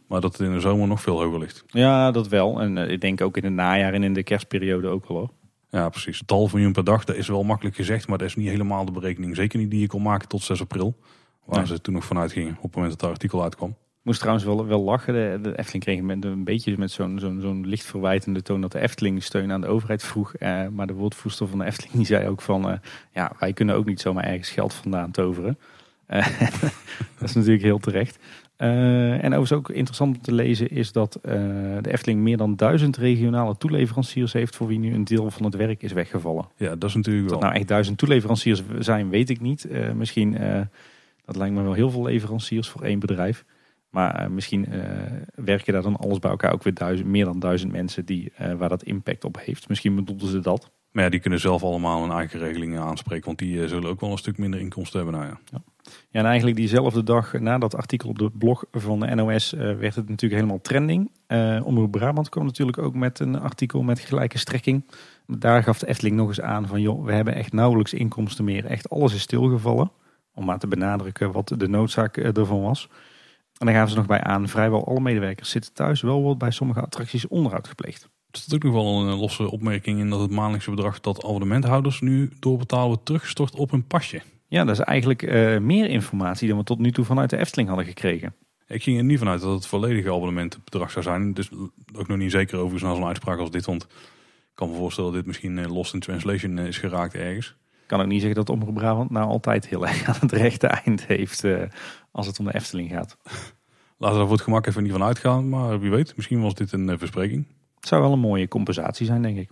Maar dat het in de zomer nog veel hoger ligt. Ja, dat wel. En ik denk ook in het najaar en in de kerstperiode ook wel hoor. Ja, precies. Het half miljoen per dag, dat is wel makkelijk gezegd. Maar dat is niet helemaal de berekening. Zeker niet die je kon maken tot 6 april. Waar Nee. ze toen nog vanuit gingen op het moment dat het artikel uitkwam. Moest trouwens wel, wel lachen. De, de Efteling kreeg met een beetje met zo'n zo'n zo'n licht verwijtende toon dat de Efteling steun aan de overheid vroeg. Eh, maar de woordvoerster van de Efteling die zei ook van, eh, ja, wij kunnen ook niet zomaar ergens geld vandaan toveren. Eh, [laughs] dat is natuurlijk heel terecht. En overigens ook interessant om te lezen is dat de Efteling meer dan duizend regionale toeleveranciers heeft voor wie nu een deel van het werk is weggevallen. Ja, dat is natuurlijk wel. dat nou echt duizend toeleveranciers zijn, weet ik niet. Misschien, dat lijkt me wel heel veel leveranciers voor één bedrijf. Maar eh, misschien eh, werken daar dan alles bij elkaar ook weer duizend, meer dan duizend mensen die, eh, waar dat impact op heeft. Misschien bedoelden ze dat. Maar ja, die kunnen zelf allemaal hun eigen regelingen aanspreken. Want die zullen ook wel een stuk minder inkomsten hebben. Nou ja. Ja, en eigenlijk diezelfde dag na dat artikel op de blog van de NOS werd het natuurlijk helemaal trending. Eh Omroep Brabant kwam natuurlijk ook met een artikel met gelijke strekking. Daar gaf de Efteling nog eens aan van joh, we hebben echt nauwelijks inkomsten meer. Echt alles is stilgevallen. Om maar te benadrukken wat de noodzaak ervan was. En dan gaven ze nog bij aan, vrijwel alle medewerkers zitten thuis. Wel wordt bij sommige attracties onderhoud gepleegd. Er staat ook nog wel een losse opmerking in dat het maandelijkse bedrag dat abonnementhouders nu doorbetalen wordt teruggestort op hun pasje. Ja, dat is eigenlijk eh, meer informatie dan we tot nu toe vanuit de Efteling hadden gekregen. Ik ging er niet vanuit dat het volledige abonnementbedrag zou zijn. Dus ook nog niet zeker over zo'n uitspraak als dit. Want ik kan me voorstellen dat dit misschien eh, lost in translation eh, is geraakt ergens. Ik kan ook niet zeggen dat Omroep Brabant nou altijd heel [laughs] erg aan het rechte eind heeft eh, als het om de Efteling gaat. [laughs] Laten we er voor het gemak even niet van uitgaan. Maar wie weet, misschien was dit een eh, verspreking. Het zou wel een mooie compensatie zijn, denk ik.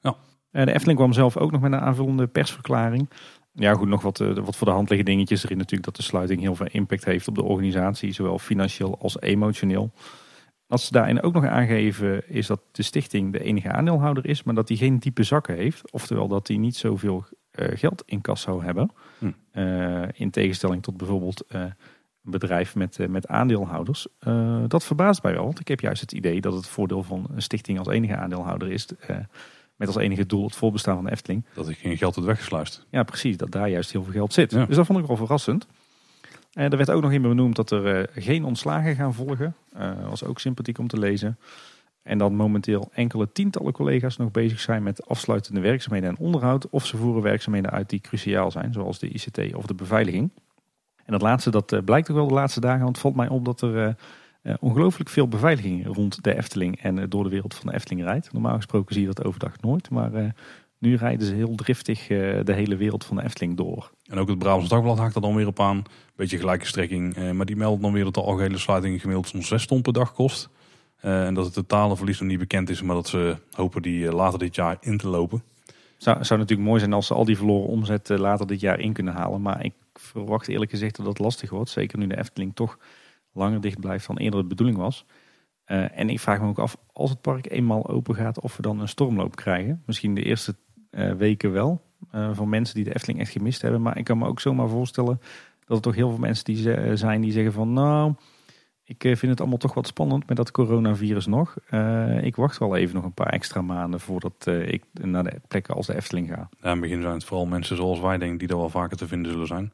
Ja. Eh, de Efteling kwam zelf ook nog met een aanvullende persverklaring. Ja, goed, nog wat, wat voor de hand liggende dingetjes erin natuurlijk dat de sluiting heel veel impact heeft op de organisatie, zowel financieel als emotioneel. Wat ze daarin ook nog aangeven is dat de stichting de enige aandeelhouder is, maar dat die geen diepe zakken heeft. Oftewel dat die niet zoveel geld in kassa hebben. Hm. in tegenstelling tot bijvoorbeeld een bedrijf met, met aandeelhouders. dat verbaast mij wel, want ik heb juist het idee dat het voordeel van een stichting als enige aandeelhouder is met als enige doel het voorbestaan van de Efteling. Dat ik geen geld wordt weggesluist. Ja, precies. Dat daar juist heel veel geld zit. Ja. Dus dat vond ik wel verrassend. En er werd ook nog in benoemd dat er eh, geen ontslagen gaan volgen. Was ook sympathiek om te lezen. En dat momenteel enkele tientallen collega's nog bezig zijn met afsluitende werkzaamheden en onderhoud. Of ze voeren werkzaamheden uit die cruciaal zijn, zoals de ICT of de beveiliging. En dat laatste, dat eh, blijkt ook wel de laatste dagen. Want het valt mij op dat er uh, ongelooflijk veel beveiliging rond de Efteling en door de wereld van de Efteling rijdt. Normaal gesproken zie je dat overdag nooit. Maar nu rijden ze heel driftig de hele wereld van de Efteling door. En ook het Brabants Dagblad haakt er dan weer op aan. Beetje gelijke strekking. Maar die meldt dan weer dat de algehele sluiting gemiddeld zo'n 6 ton per dag kost. Eh, en dat het totale verlies nog niet bekend is. Maar dat ze hopen die eh, later dit jaar in te lopen. Zou, zou natuurlijk mooi zijn als ze al die verloren omzet eh, later dit jaar in kunnen halen. Maar ik verwacht eerlijk gezegd dat dat lastig wordt. Zeker nu de Efteling toch langer dicht blijft dan eerder de bedoeling was. En ik vraag me ook af, als het park eenmaal open gaat, of we dan een stormloop krijgen. Misschien de eerste weken wel. eh, van mensen die de Efteling echt gemist hebben. Maar ik kan me ook zomaar voorstellen dat er toch heel veel mensen die zijn die zeggen van... Nou, ik eh, vind het allemaal toch wat spannend met dat coronavirus nog. Eh, ik wacht wel even nog een paar extra maanden voordat eh, ik naar de plekken als de Efteling ga. Ja, in het begin zijn het vooral mensen zoals wij denk ik die daar wel vaker te vinden zullen zijn.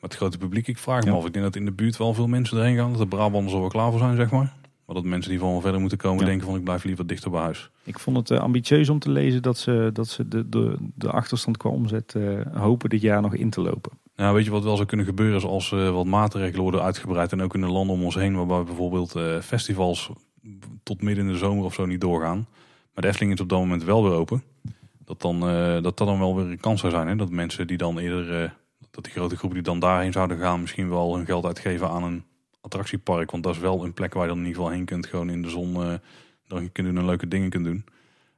Maar het grote publiek, ik vraag me Ja. af. Ik denk dat in de buurt wel veel mensen erheen gaan. Dat de Brabanders er wel klaar voor zijn, zeg maar. Maar dat mensen die van verder moeten komen Ja. denken van ik blijf liever dichter bij huis. Ik vond het ambitieus om te lezen dat ze, dat ze de, de, de achterstand qua omzet hopen dit jaar nog in te lopen. Nou, weet je wat wel zou kunnen gebeuren is als eh, wat maatregelen worden uitgebreid. En ook in de landen om ons heen waarbij bijvoorbeeld eh, festivals tot midden in de zomer of zo niet doorgaan. Maar de Efteling is op dat moment wel weer open. Dat dan, eh, dat, dat dan wel weer een kans zou zijn. Hè? Dat mensen die dan eerder, dat die grote groepen die dan daarheen zouden gaan, misschien wel hun geld uitgeven aan een attractiepark. Want dat is wel een plek waar je dan in ieder geval heen kunt. Gewoon in de zon dan kunt doen en leuke dingen kunt doen.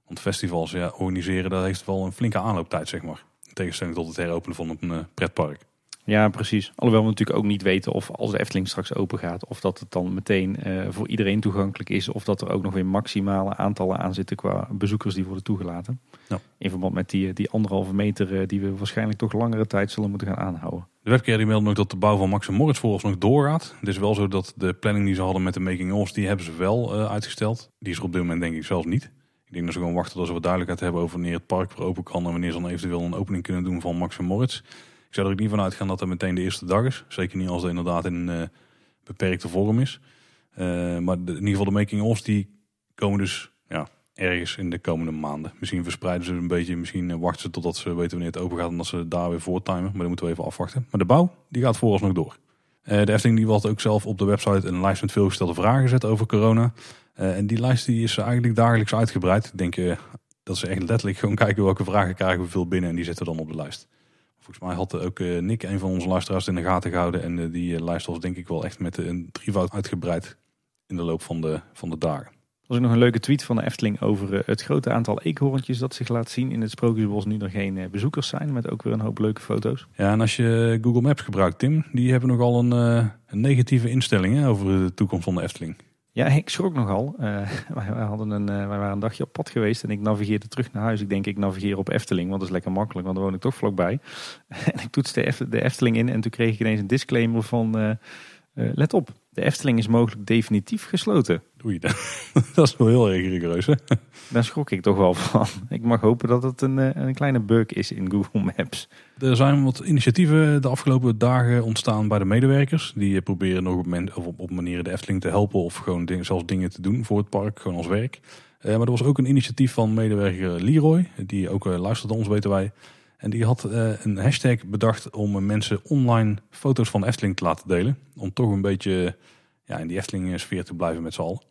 Want festivals ja, organiseren, dat heeft wel een flinke aanlooptijd, zeg maar. In tegenstelling tot het heropenen van een pretpark. Ja, precies. Alhoewel we natuurlijk ook niet weten of als de Efteling straks open gaat, of dat het dan meteen eh, voor iedereen toegankelijk is, of dat er ook nog weer maximale aantallen aan zitten qua bezoekers die worden toegelaten. Ja. In verband met die, die anderhalve meter eh, die we waarschijnlijk toch langere tijd zullen moeten gaan aanhouden. De webkeer die meldt nog dat de bouw van Max en Moritz vooralsnog doorgaat. Het is wel zo dat de planning die ze hadden met de making-ofs, die hebben ze wel eh, uitgesteld. Die is er op dit moment denk ik zelfs niet. Ik denk dat ze gewoon wachten tot ze wat duidelijkheid hebben over wanneer het park weer open kan en wanneer ze dan eventueel een opening kunnen doen van Max en Moritz. Ik zou er ook niet van uitgaan dat dat meteen de eerste dag is. Zeker niet als het inderdaad in eh, beperkte vorm is. Eh, maar in ieder geval de making-ofs die komen dus ja, ergens in de komende maanden. Misschien verspreiden ze een beetje. Misschien eh, wachten ze totdat ze weten wanneer het open gaat en dat ze daar weer voortimen. Maar dan moeten we even afwachten. Maar de bouw die gaat vooralsnog door. De Efteling die had ook zelf op de website een lijst met veelgestelde vragen gezet over corona. En die lijst die is eigenlijk dagelijks uitgebreid. Ik denk dat ze echt letterlijk gewoon [laughs] kijken welke vragen krijgen we veel binnen. En die zetten dan op de lijst. Volgens mij had ook eh, Nick, een van onze luisteraars, in de gaten gehouden. En eh, die eh, lijst was denk ik wel echt met een drievoud uitgebreid in de loop van de, van de dagen. Er was ook nog een leuke tweet van de Efteling over eh, het grote aantal eekhoorntjes dat zich laat zien in het Sprookjesbos nu er geen eh, bezoekers zijn, met ook weer een hoop leuke foto's. Ja, en als je Google Maps gebruikt, Tim, die hebben nogal een, eh, een negatieve instelling hè, over de toekomst van de Efteling. Ja, ik schrok nogal. Eh, [laughs] wij, hadden een, eh, wij waren een dagje op pad geweest en ik navigeerde terug naar huis. Ik denk, ik navigeer op Efteling, want dat is lekker makkelijk, want dan woon ik toch vlakbij. [laughs] en ik toetste de, Eft- de Efteling in en toen kreeg ik ineens een disclaimer van, eh, let op, de Efteling is mogelijk definitief gesloten. Doei. [laughs] dat is wel heel erg rigoureus. Hè? Daar schrok ik toch wel van. Ik mag hopen dat het een, eh, een kleine bug is in Google Maps. Er zijn wat initiatieven de afgelopen dagen ontstaan bij de medewerkers. Die eh, proberen nog op, men, of op, op manieren de Efteling te helpen of gewoon zelfs dingen te doen voor het park, gewoon als werk. Eh, maar er was ook een initiatief van medewerker Leroy, die ook uh, luistert naar ons, weten wij. En die had uh, een hashtag bedacht om uh, mensen online foto's van Efteling te laten delen. Om toch een beetje ja, in die Efteling sfeer te blijven met z'n allen.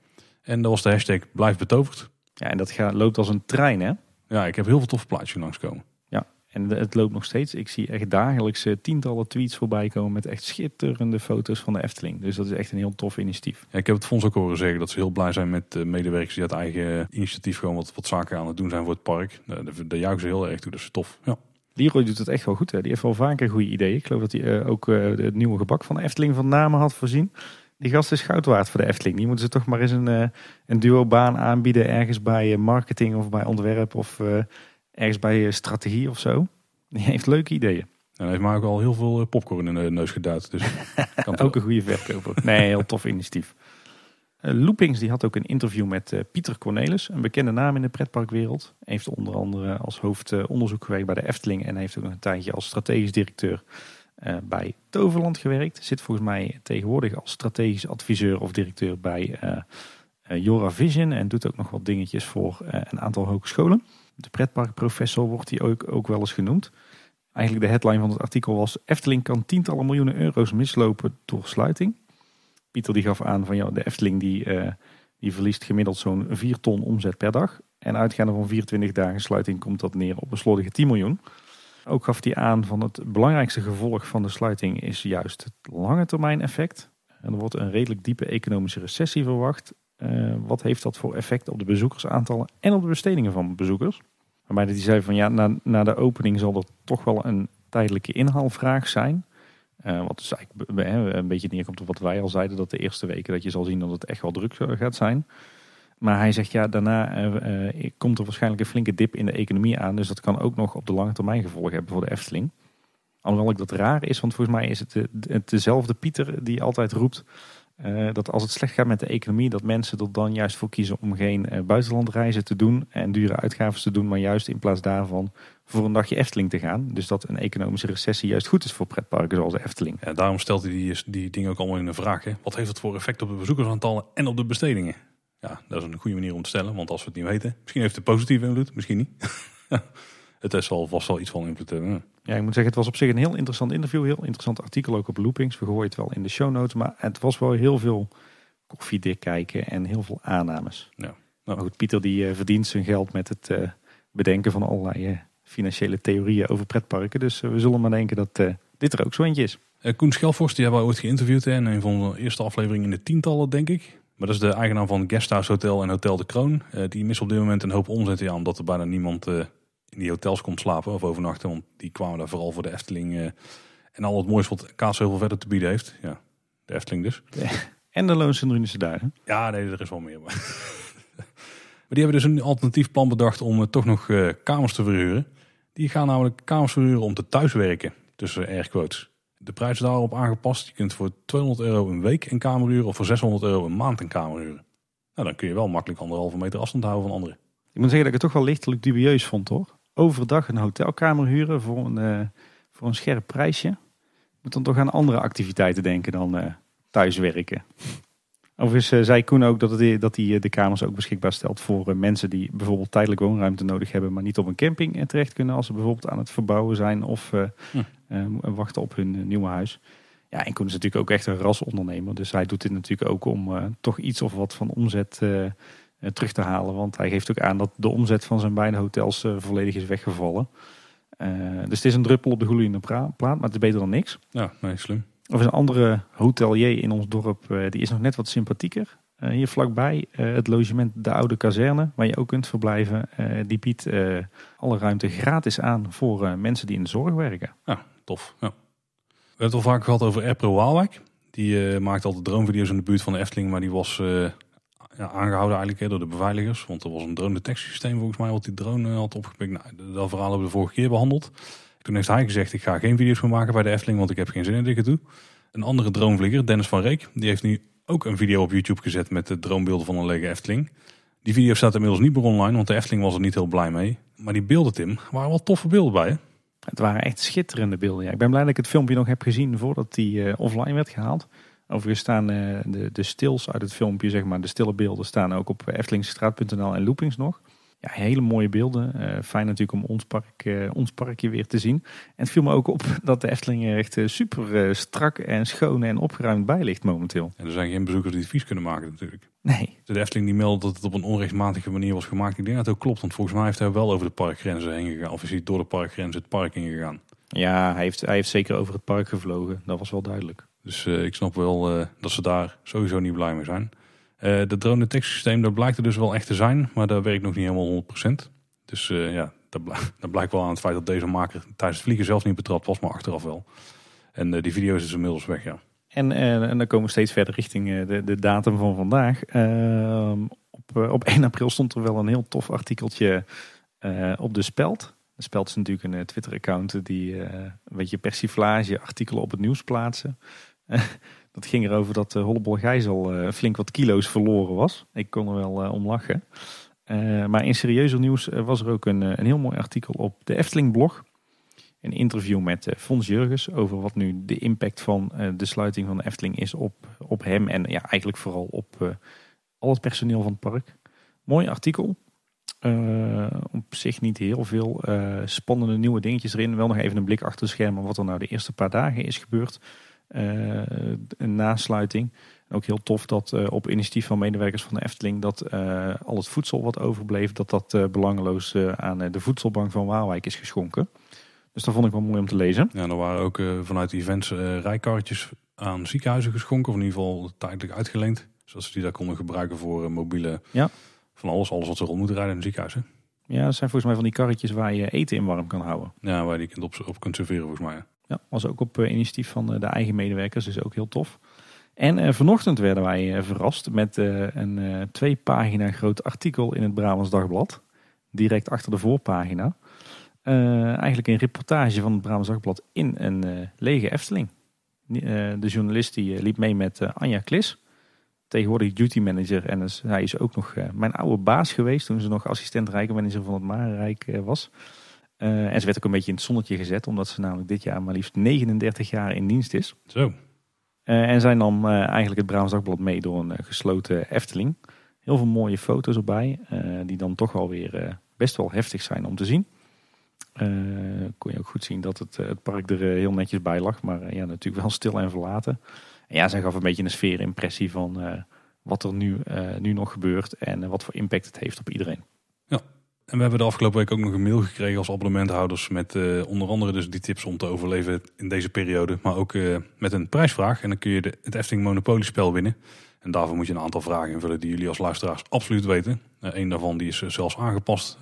En dat was de hashtag blijf betoverd. Ja, en dat gaat, loopt als een trein hè? Ja, ik heb heel veel toffe plaatjes langskomen. Ja, en het loopt nog steeds. Ik zie echt dagelijks uh, tientallen tweets voorbij komen met echt schitterende foto's van de Efteling. Dus dat is echt een heel tof initiatief. Ja, ik heb het fonds ook horen zeggen dat ze heel blij zijn met uh, medewerkers die uit eigen initiatief gewoon wat, wat zaken aan het doen zijn voor het park. Daar, daar juichen ze heel erg toe, dat is tof. Ja. Leroy doet het echt wel goed. Hè? Die heeft wel vaker goede ideeën. Ik geloof dat hij uh, ook het nieuwe gebak van de Efteling van namen had voorzien. Die gast is goud waard voor de Efteling. Die moeten ze toch maar eens een, uh, een duo-baan aanbieden. Ergens bij marketing of bij ontwerp of ergens bij strategie of zo. Die heeft leuke ideeën. En hij heeft mij ook al heel veel eh, popcorn in de neus geduid. Dus [laughs] kan Ook een goede verkoper. Nee, heel tof initiatief. Uh, Loopings die had ook een interview met uh, Pieter Cornelis, een bekende naam in de pretparkwereld. Heeft onder andere als hoofdonderzoek gewerkt bij de Efteling en heeft ook een tijdje als strategisch directeur uh, bij Toverland gewerkt. Zit volgens mij tegenwoordig als strategisch adviseur of directeur bij Jora Vision en doet ook nog wat dingetjes voor een aantal hogescholen. De pretparkprofessor wordt hij ook, ook wel eens genoemd. Eigenlijk de headline van het artikel was Efteling kan tientallen miljoenen euro's mislopen door sluiting. Pieter die gaf aan van ja, de Efteling die, uh, die verliest gemiddeld zo'n 4 ton omzet per dag. En uitgaande van 24 dagen sluiting komt dat neer op een slordige 10 miljoen. Ook gaf hij aan van het belangrijkste gevolg van de sluiting is juist het lange termijn effect. En er wordt een redelijk diepe economische recessie verwacht. Uh, wat heeft dat voor effect op de bezoekersaantallen en op de bestedingen van bezoekers? Waarbij hij zei van ja, na, na de opening zal er toch wel een tijdelijke inhaalvraag zijn. Uh, wat dus eigenlijk een beetje neerkomt op wat wij al zeiden, dat de eerste weken dat je zal zien dat het echt wel druk gaat zijn. Maar hij zegt ja, daarna uh, uh, komt er waarschijnlijk een flinke dip in de economie aan. Dus dat kan ook nog op de lange termijn gevolgen hebben voor de Efteling. Alhoewel ik dat raar is, want volgens mij is het, de, dezelfde Pieter die altijd roept uh, dat als het slecht gaat met de economie, dat mensen er dan juist voor kiezen om geen uh, buitenlandreizen te doen en dure uitgaven te doen, maar juist in plaats daarvan voor een dagje Efteling te gaan. Dus dat een economische recessie juist goed is voor pretparken zoals de Efteling. Daarom stelt hij die, die dingen ook allemaal in de vraag. Wat heeft het voor effect op de bezoekersaantallen en op de bestedingen? Ja, dat is een goede manier om te stellen, want als we het niet weten, misschien heeft het positieve invloed, misschien niet. [laughs] het is al vast wel iets van invloed hebben. Ja, ik moet zeggen, het was op zich een heel interessant interview. Heel interessant artikel ook op Loopings. We gooien het wel in de show notes. Maar het was wel heel veel koffiedik kijken en heel veel aannames. Ja. Nou. Maar goed, Pieter die uh, verdient zijn geld met het uh, bedenken van allerlei uh, financiële theorieën over pretparken. Dus we zullen maar denken dat dit er ook zo eentje is. Koen Schelfors, die hebben we ooit geïnterviewd in een van de eerste afleveringen in de tientallen, denk ik. Maar dat is de eigenaar van Guesthouse Hotel en Hotel de Kroon. die mist op dit moment een hoop omzet, ja, omdat er bijna niemand in die hotels komt slapen of overnachten. Want die kwamen daar vooral voor de Efteling. Uh, en al het moois wat Kaatsheuvel verder te bieden heeft. Ja, de Efteling dus. En de Loonsendrunische Duinen. Ja, nee, er is wel meer. Maar. [laughs] maar die hebben dus een alternatief plan bedacht om uh, toch nog uh, kamers te verhuren. Die gaan namelijk kamers verhuren om te thuiswerken. Tussen airquotes. De prijs is daarop aangepast. Je kunt voor 200 euro een week een kamer huren of voor 600 euro een maand een kamer huren. Nou, dan kun je wel makkelijk anderhalve meter afstand houden van anderen. Ik moet zeggen dat ik het toch wel lichtelijk dubieus vond hoor overdag een hotelkamer huren voor een, uh, voor een scherp prijsje. Moet dan toch aan andere activiteiten denken dan uh, thuiswerken. Overigens uh, zei Koen ook dat hij dat die, de kamers ook beschikbaar stelt voor mensen die bijvoorbeeld tijdelijk woonruimte nodig hebben, maar niet op een camping terecht kunnen als ze bijvoorbeeld aan het verbouwen zijn of hm. wachten op hun nieuwe huis. Ja, en Koen is natuurlijk ook echt een rasondernemer, dus hij doet dit natuurlijk ook om toch iets of wat van omzet eh, terug te halen. Want hij geeft ook aan dat de omzet van zijn beide hotels eh, volledig is weggevallen. Eh, dus het is een druppel op de gloeiende plaat, maar het is beter dan niks. Ja, nee, slim. Of een andere hotelier in ons dorp, die is nog net wat sympathieker. hier vlakbij het logement De Oude Kazerne, waar je ook kunt verblijven. die biedt alle ruimte gratis aan voor mensen die in de zorg werken. Ja, tof. Ja. We hebben het al vaak gehad over Erpro Waalwijk. Die maakt altijd droomvideo's in de buurt van de Efteling, maar die was ja, aangehouden eigenlijk door de beveiligers. Want er was een drone detectiesysteem volgens mij wat die drone had opgepikt. Nou, dat verhaal hebben we de vorige keer behandeld. Toen heeft hij gezegd ik ga geen video's meer maken bij de Efteling want ik heb geen zin in dit toe. Een andere dronevlieger, Dennis van Reek, die heeft nu ook een video op YouTube gezet met de droombeelden van een lege Efteling. Die video staat inmiddels niet meer online, want de Efteling was er niet heel blij mee. Maar die beelden, Tim, waren wel toffe beelden bij hè? Het waren echt schitterende beelden. Ja. Ik ben blij dat ik het filmpje nog heb gezien voordat die uh, offline werd gehaald. Overigens staan uh, de, de stils uit het filmpje, zeg maar, de stille beelden staan ook op eftelingstraat.nl en Loopings nog. Ja, hele mooie beelden. Uh, fijn natuurlijk om ons, park, uh, ons parkje weer te zien. En het viel me ook op [laughs] dat de Efteling er echt super strak en schoon en opgeruimd bij ligt momenteel. En er zijn geen bezoekers die het vies kunnen maken natuurlijk. Nee. De Efteling die meldt dat het op een onrechtmatige manier was gemaakt. Ik denk dat het ook klopt, want volgens mij heeft hij wel over de parkgrenzen heen gegaan. Of is hij door de parkgrenzen het park ingegaan. Ja, hij heeft, hij heeft zeker over het park gevlogen. Dat was wel duidelijk. Dus uh, ik snap wel uh, dat ze daar sowieso niet blij mee zijn. Uh, de drone detectiesysteem, dat blijkt er dus wel echt te zijn, maar dat werkt nog niet helemaal 100%. Dus ja, [laughs] dat, blijkt, wel aan het feit dat deze maker tijdens het vliegen zelf niet betrapt was, maar achteraf wel. En die video is inmiddels weg, ja. En, en dan komen we steeds verder richting de, de datum van vandaag. Ehm, op, op [laughs] 1 april stond er wel een heel tof artikeltje op de Speld. Dat spelt is natuurlijk een Twitter-account die een beetje persiflage artikelen op het nieuws plaatsen. [laughs] dat ging erover dat uh, Hollebol Gijzel flink wat kilo's verloren was. Ik kon er wel om lachen. maar in serieuzer nieuws was er ook een, een heel mooi artikel op de Efteling blog een interview met Fons Jurgens over wat nu de impact van de sluiting van de Efteling is op, op hem en ja, eigenlijk vooral op al het personeel van het park. Mooi artikel. Uh, op zich niet heel veel uh, spannende nieuwe dingetjes erin. Wel nog even een blik achter de schermen wat er nou de eerste paar dagen is gebeurd. Uh, een nasluiting. ook heel tof dat op initiatief van medewerkers van de Efteling dat al het voedsel wat overbleef, dat dat belangeloos aan de voedselbank van Waalwijk is geschonken. Dus dat vond ik wel mooi om te lezen. Ja, er waren ook vanuit events rijkarretjes aan ziekenhuizen geschonken, of in ieder geval tijdelijk uitgeleend. Zodat ze die daar konden gebruiken voor mobiele ja van alles, alles wat ze rond moeten rijden in het ziekenhuis. Ja, dat zijn volgens mij van die karretjes waar je eten in warm kan houden. Ja, waar je die op, op kunt serveren volgens mij. Ja, was ook op uh, initiatief van uh, de eigen medewerkers, dus ook heel tof. En uh, vanochtend werden wij verrast met een twee pagina groot artikel in het Brabants Dagblad. Direct achter de voorpagina. eigenlijk een reportage van het Brabants Dagblad in een lege Efteling. de journalist die liep mee met Anja Klis tegenwoordig duty manager. En dus hij is ook nog mijn oude baas geweest toen ze nog assistent rijkenmanager van het Marenrijk was. Uh, en ze werd ook een beetje in het zonnetje gezet, omdat ze namelijk dit jaar maar liefst 39 jaar in dienst is. Zo. en zij nam eigenlijk het Brabants Dagblad mee door een gesloten Efteling. Heel veel mooie foto's erbij, die dan toch wel weer best wel heftig zijn om te zien. kon je ook goed zien dat het, het park er heel netjes bij lag, maar ja, natuurlijk wel stil en verlaten ja, zij gaf een beetje een sfeerimpressie van wat er nu, nu nog gebeurt en wat voor impact het heeft op iedereen. Ja, en we hebben de afgelopen week ook nog een mail gekregen als abonnementhouders met onder andere dus die tips om te overleven in deze periode, maar ook met een prijsvraag. En dan kun je de, het Efteling Monopoly spel winnen. En daarvoor moet je een aantal vragen invullen die jullie als luisteraars absoluut weten. een daarvan die is zelfs aangepast.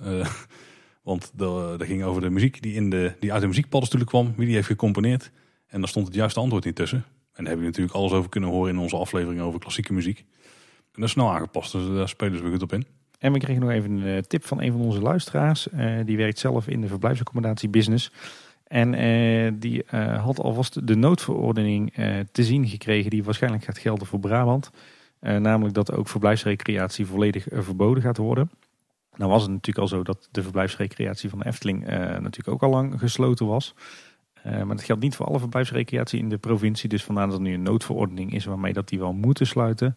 [laughs] want dat ging over de muziek die, in de, die uit de muziekpaddenstoelen kwam. Wie die heeft gecomponeerd. En daar stond het juiste antwoord niet tussen. En daar heb je natuurlijk alles over kunnen horen in onze aflevering over klassieke muziek. En dat is snel aangepast, dus daar spelen we goed op in. En we kregen nog even een eh, tip van een van onze luisteraars. Uh, die werkt zelf in de verblijfsaccommodatie business. En uh, die had alvast de noodverordening te zien gekregen die waarschijnlijk gaat gelden voor Brabant. namelijk dat ook verblijfsrecreatie volledig verboden gaat worden. Nou was het natuurlijk al zo dat de verblijfsrecreatie van de Efteling natuurlijk ook al lang gesloten was. Eh, maar dat geldt niet voor alle verblijfsrecreatie in de provincie. Dus vandaar dat er nu een noodverordening is waarmee dat die wel moeten sluiten.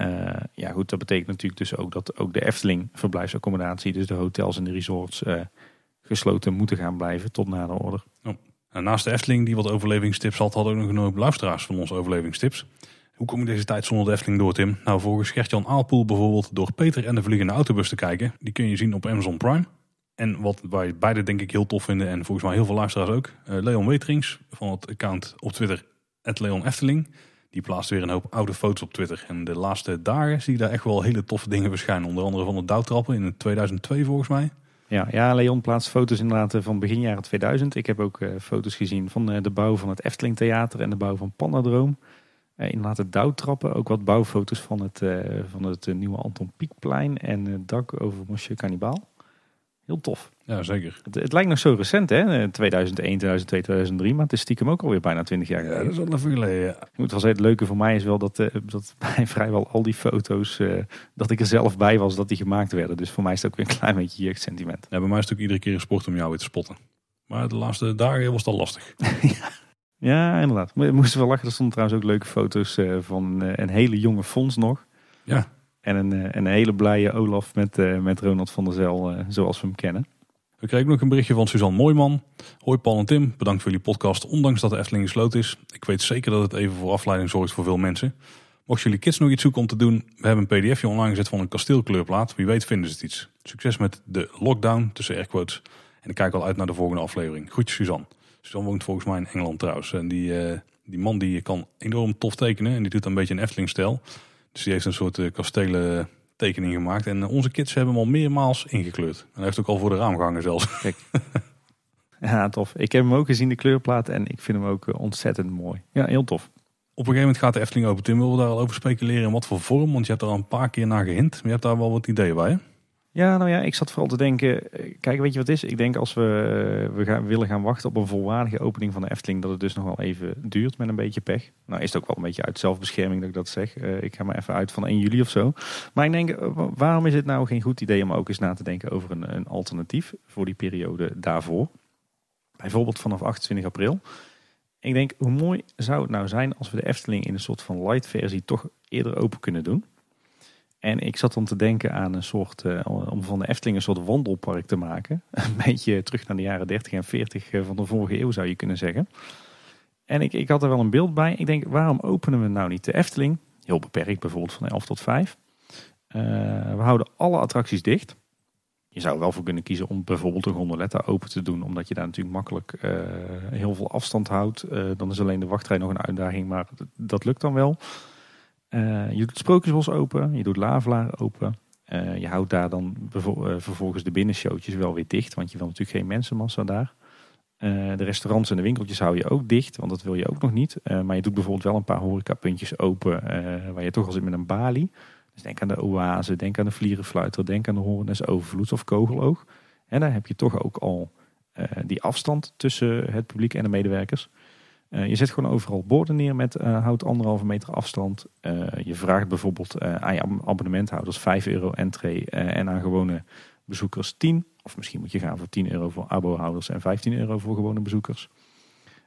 Uh, ja goed, dat betekent natuurlijk dus ook dat ook de Efteling verblijfsaccommodatie, dus de hotels en de resorts, uh, gesloten moeten gaan blijven tot na de order. Oh. Naast de Efteling die wat overlevingstips had, hadden we nog een hoop luisteraars van onze overlevingstips. Hoe kom je deze tijd zonder de Efteling door, Tim? Nou, volgens Gertjan Aalpoel bijvoorbeeld door Peter en de Vliegende Autobus te kijken. Die kun je zien op Amazon Prime. En wat wij beide denk ik heel tof vinden en volgens mij heel veel luisteraars ook. Uh, Leon Weterings van het account op Twitter, Leon Efteling. Die plaatst weer een hoop oude foto's op Twitter. En de laatste dagen zie je daar echt wel hele toffe dingen verschijnen. Onder andere van de douwtrappen in 2002 volgens mij. Ja, ja, Leon plaatst foto's inderdaad eh, van begin jaren 2000. Ik heb ook uh, foto's gezien van uh, de bouw van het Efteling Theater en de bouw van Panadroom. Uh, inderdaad de douwtrappen, ook wat bouwfoto's van het, van het nieuwe Anton Pieckplein en het dak over Monsieur Cannibaal. Heel tof. Ja, zeker. Het, het, lijkt nog zo recent, hè? 2001, 2002, 2003. Maar het is stiekem ook alweer bijna 20 jaar geleden. Ja, dat is even geleden, ja. Ik moet wel zeggen, het leuke voor mij is wel dat, uh, dat [laughs] bij vrijwel al die foto's... Uh, dat ik er zelf bij was dat die gemaakt werden. Dus voor mij is het ook weer een klein beetje jeugdsentiment. Ja, bij mij is het ook iedere keer een sport om jou weer te spotten. Maar de laatste dagen was al lastig. [laughs] ja. ja, inderdaad. We moesten wel lachen. Er stonden trouwens ook leuke foto's uh, van een hele jonge Fons nog. Ja. En een, eh, een hele blije Olaf met, eh, met Ronald van der Zel, eh, zoals we hem kennen. We kregen nog een berichtje van Suzanne Mooiman. Hoi Paul en Tim, bedankt voor jullie podcast, ondanks dat de Efteling gesloten is. Ik weet zeker dat het even voor afleiding zorgt voor veel mensen. Mochten jullie kids nog iets zoeken om te doen, we hebben een pdfje online gezet van een kasteelkleurplaat. Wie weet vinden ze het iets. Succes met de lockdown, tussen airquotes. En ik kijk al uit naar de volgende aflevering. Groetjes Suzanne. Suzanne woont volgens mij in Engeland trouwens. En die, die man die kan enorm tof tekenen en die doet een beetje een Efteling-stijl. Dus die heeft een soort uh, kastelen tekening gemaakt. En onze kids hebben hem al meermaals ingekleurd. En hij heeft ook al voor de raam gehangen zelfs. [laughs] Kijk. Ja, tof. Ik heb hem ook gezien, de kleurplaat. En ik vind hem ook eh, ontzettend mooi. Ja, heel tof. Op een gegeven moment gaat de Efteling open. Tim, willen we daar al over speculeren in wat voor vorm? Want je hebt er al een paar keer naar gehind. Maar je hebt daar wel wat ideeën bij, hè? Ja, nou ja, ik zat vooral te denken, eh, kijk, weet je wat is? Ik denk als we, eh, we gaan, willen gaan wachten op een volwaardige opening van de Efteling, dat het dus nog wel even duurt met een beetje pech. Nou is het ook wel een beetje uit zelfbescherming dat ik dat zeg. Eh, ik ga maar even uit van 1 juli of zo. Maar ik denk, waarom is het nou geen goed idee om ook eens na te denken over een, een alternatief voor die periode daarvoor? Bijvoorbeeld vanaf 28 april. Ik denk, hoe mooi zou het nou zijn als we de Efteling in een soort van light versie toch eerder open kunnen doen? En ik zat dan te denken aan een soort, uh, om van de Efteling een soort wandelpark te maken. [laughs] Een beetje terug naar de jaren 30 en 40 eh, van de vorige eeuw zou je kunnen zeggen. En ik, ik had er wel een beeld bij. Ik denk, waarom openen we nou niet de Efteling? Heel beperkt, bijvoorbeeld van 11 tot 5. Uh, eh, we houden alle attracties dicht. Je zou er wel voor kunnen kiezen om bijvoorbeeld een gondoletta open te doen. Omdat je daar natuurlijk makkelijk heel veel afstand houdt. Dan is alleen de wachtrij nog een uitdaging, maar dat lukt dan wel. Uh, je doet Sprookjesbos open, je doet Lavelaar open. Uh, je houdt daar dan uh, vervolgens de binnenshowtjes wel weer dicht, want je wil natuurlijk geen mensenmassa daar. de restaurants en de winkeltjes hou je ook dicht, want dat wil je ook nog niet. maar je doet bijvoorbeeld wel een paar horecapuntjes open, waar je toch al zit met een balie. Dus denk aan de oase, denk aan de vlierenfluiter, denk aan de Hornes Overvloed of Kogeloog. En daar heb je toch ook al die afstand tussen het publiek en de medewerkers. Uh, je zet gewoon overal borden neer met uh, houd anderhalve meter afstand. Uh, je vraagt bijvoorbeeld aan je abonnementhouders 5 euro entree en aan gewone bezoekers 10. Of misschien moet je gaan voor 10 euro voor abohouders en 15 euro voor gewone bezoekers.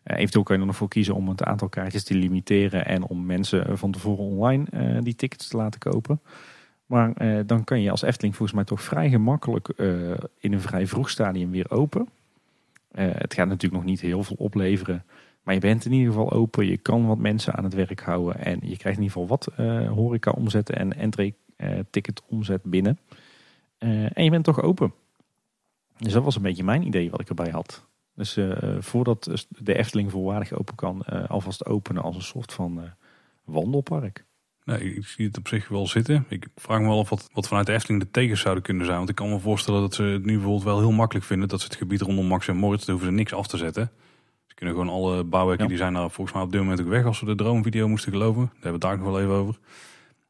eventueel kan je er nog voor kiezen om het aantal kaartjes te limiteren en om mensen van tevoren online die tickets te laten kopen. Maar dan kan je als Efteling volgens mij toch vrij gemakkelijk in een vrij vroeg stadium weer open. het gaat natuurlijk nog niet heel veel opleveren. Maar je bent in ieder geval open, je kan wat mensen aan het werk houden en je krijgt in ieder geval wat uh, horeca omzetten en entree uh, ticket omzet binnen. Uh, en je bent toch open. Dus dat was een beetje mijn idee wat ik erbij had. Dus voordat de Efteling volwaardig open kan, alvast openen als een soort van wandelpark. Nee, ik zie het op zich wel zitten. Ik vraag me wel of wat, vanuit de Efteling de tegen zouden kunnen zijn. Want ik kan me voorstellen dat ze het nu bijvoorbeeld wel heel makkelijk vinden dat ze het gebied rondom Max en Moritz, daar hoeven ze niks af te zetten kunnen gewoon alle bouwwerken, die zijn daar volgens mij op dit moment ook weg als we de droomvideo moesten geloven. Daar hebben we het daar nog wel even over.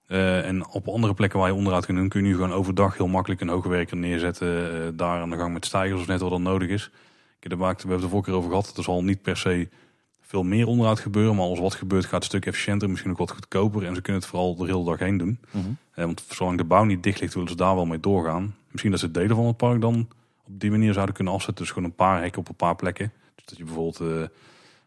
Uh, en op andere plekken waar je onderhoud kunt doen, kun je nu gewoon overdag heel makkelijk een hoogwerker neerzetten. Uh, daar aan de gang met stijgers of net wat dan nodig is. Ik heb we hebben het de vorige keer over gehad. Er zal niet per se veel meer onderhoud gebeuren. Maar als wat gebeurt gaat het een stuk efficiënter, misschien ook wat goedkoper. En ze kunnen het vooral de hele dag heen doen. Uh, want zolang de bouw niet dicht ligt, willen ze daar wel mee doorgaan. Misschien dat ze delen van het park dan op die manier zouden kunnen afzetten. Dus gewoon een paar hekken op een paar plekken. Dat je bijvoorbeeld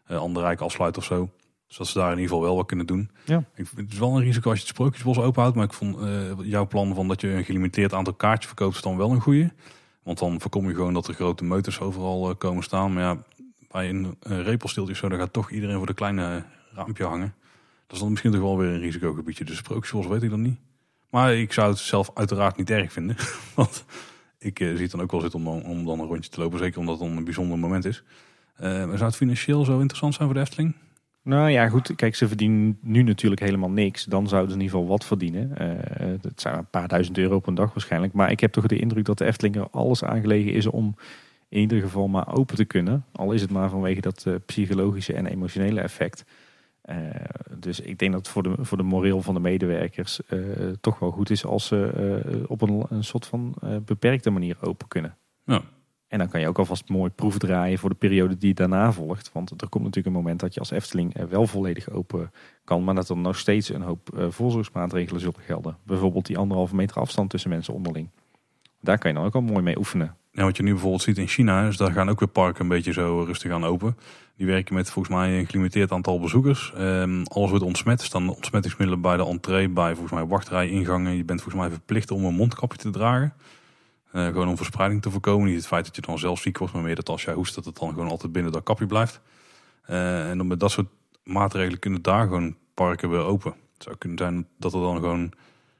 uh, andere rijk afsluit of zo. Dus dat ze daar in ieder geval wel wat kunnen doen. Ja. Ik, het is wel een risico als je het sprookjesbos openhoudt. Maar ik vond uh, jouw plan van dat je een gelimiteerd aantal kaartjes verkoopt is dan wel een goede. Want dan voorkom je gewoon dat er grote meuters overal komen staan. Maar ja, bij een repelstiltje zo, dan gaat toch iedereen voor de kleine raampje hangen. Dat is dan misschien toch wel weer een risicogebiedje. Dus sprookjesbos weet ik dan niet. Maar ik zou het zelf uiteraard niet erg vinden. [laughs] Want ik zie het dan ook wel zitten om, om dan een rondje te lopen. Zeker omdat het dan een bijzonder moment is. Uh, zou het financieel zo interessant zijn voor de Efteling? Nou ja, goed. Kijk, ze verdienen nu natuurlijk helemaal niks. Dan zouden ze in ieder geval wat verdienen. Uh, het zijn een paar duizend euro op een dag waarschijnlijk. Maar ik heb toch de indruk dat de Efteling er alles aangelegen is om in ieder geval maar open te kunnen. Al is het maar vanwege dat uh, psychologische en emotionele effect. Uh, dus ik denk dat het voor de, voor de moreel van de medewerkers toch wel goed is als ze op een, een soort van beperkte manier open kunnen. Ja. En dan kan je ook alvast mooi proefdraaien voor de periode die daarna volgt. Want er komt natuurlijk een moment dat je als Efteling wel volledig open kan. Maar dat er nog steeds een hoop uh, voorzorgsmaatregelen zullen gelden. Bijvoorbeeld die anderhalve meter afstand tussen mensen onderling. Daar kan je dan ook al mooi mee oefenen. Ja, wat je nu bijvoorbeeld ziet in China, is daar gaan ook weer parken een beetje zo rustig aan open. Die werken met volgens mij een gelimiteerd aantal bezoekers. Um, alles wordt ontsmet. Staan ontsmettingsmiddelen bij de entree, bij volgens mij wachtrij-ingangen. Je bent volgens mij verplicht om een mondkapje te dragen. Uh, gewoon om verspreiding te voorkomen. Niet het feit dat je dan zelf ziek wordt, maar meer dat als jij hoest, dat het dan gewoon altijd binnen dat kapje blijft. Uh, en dan met dat soort maatregelen kunnen daar gewoon parken weer open. Het zou kunnen zijn dat er dan gewoon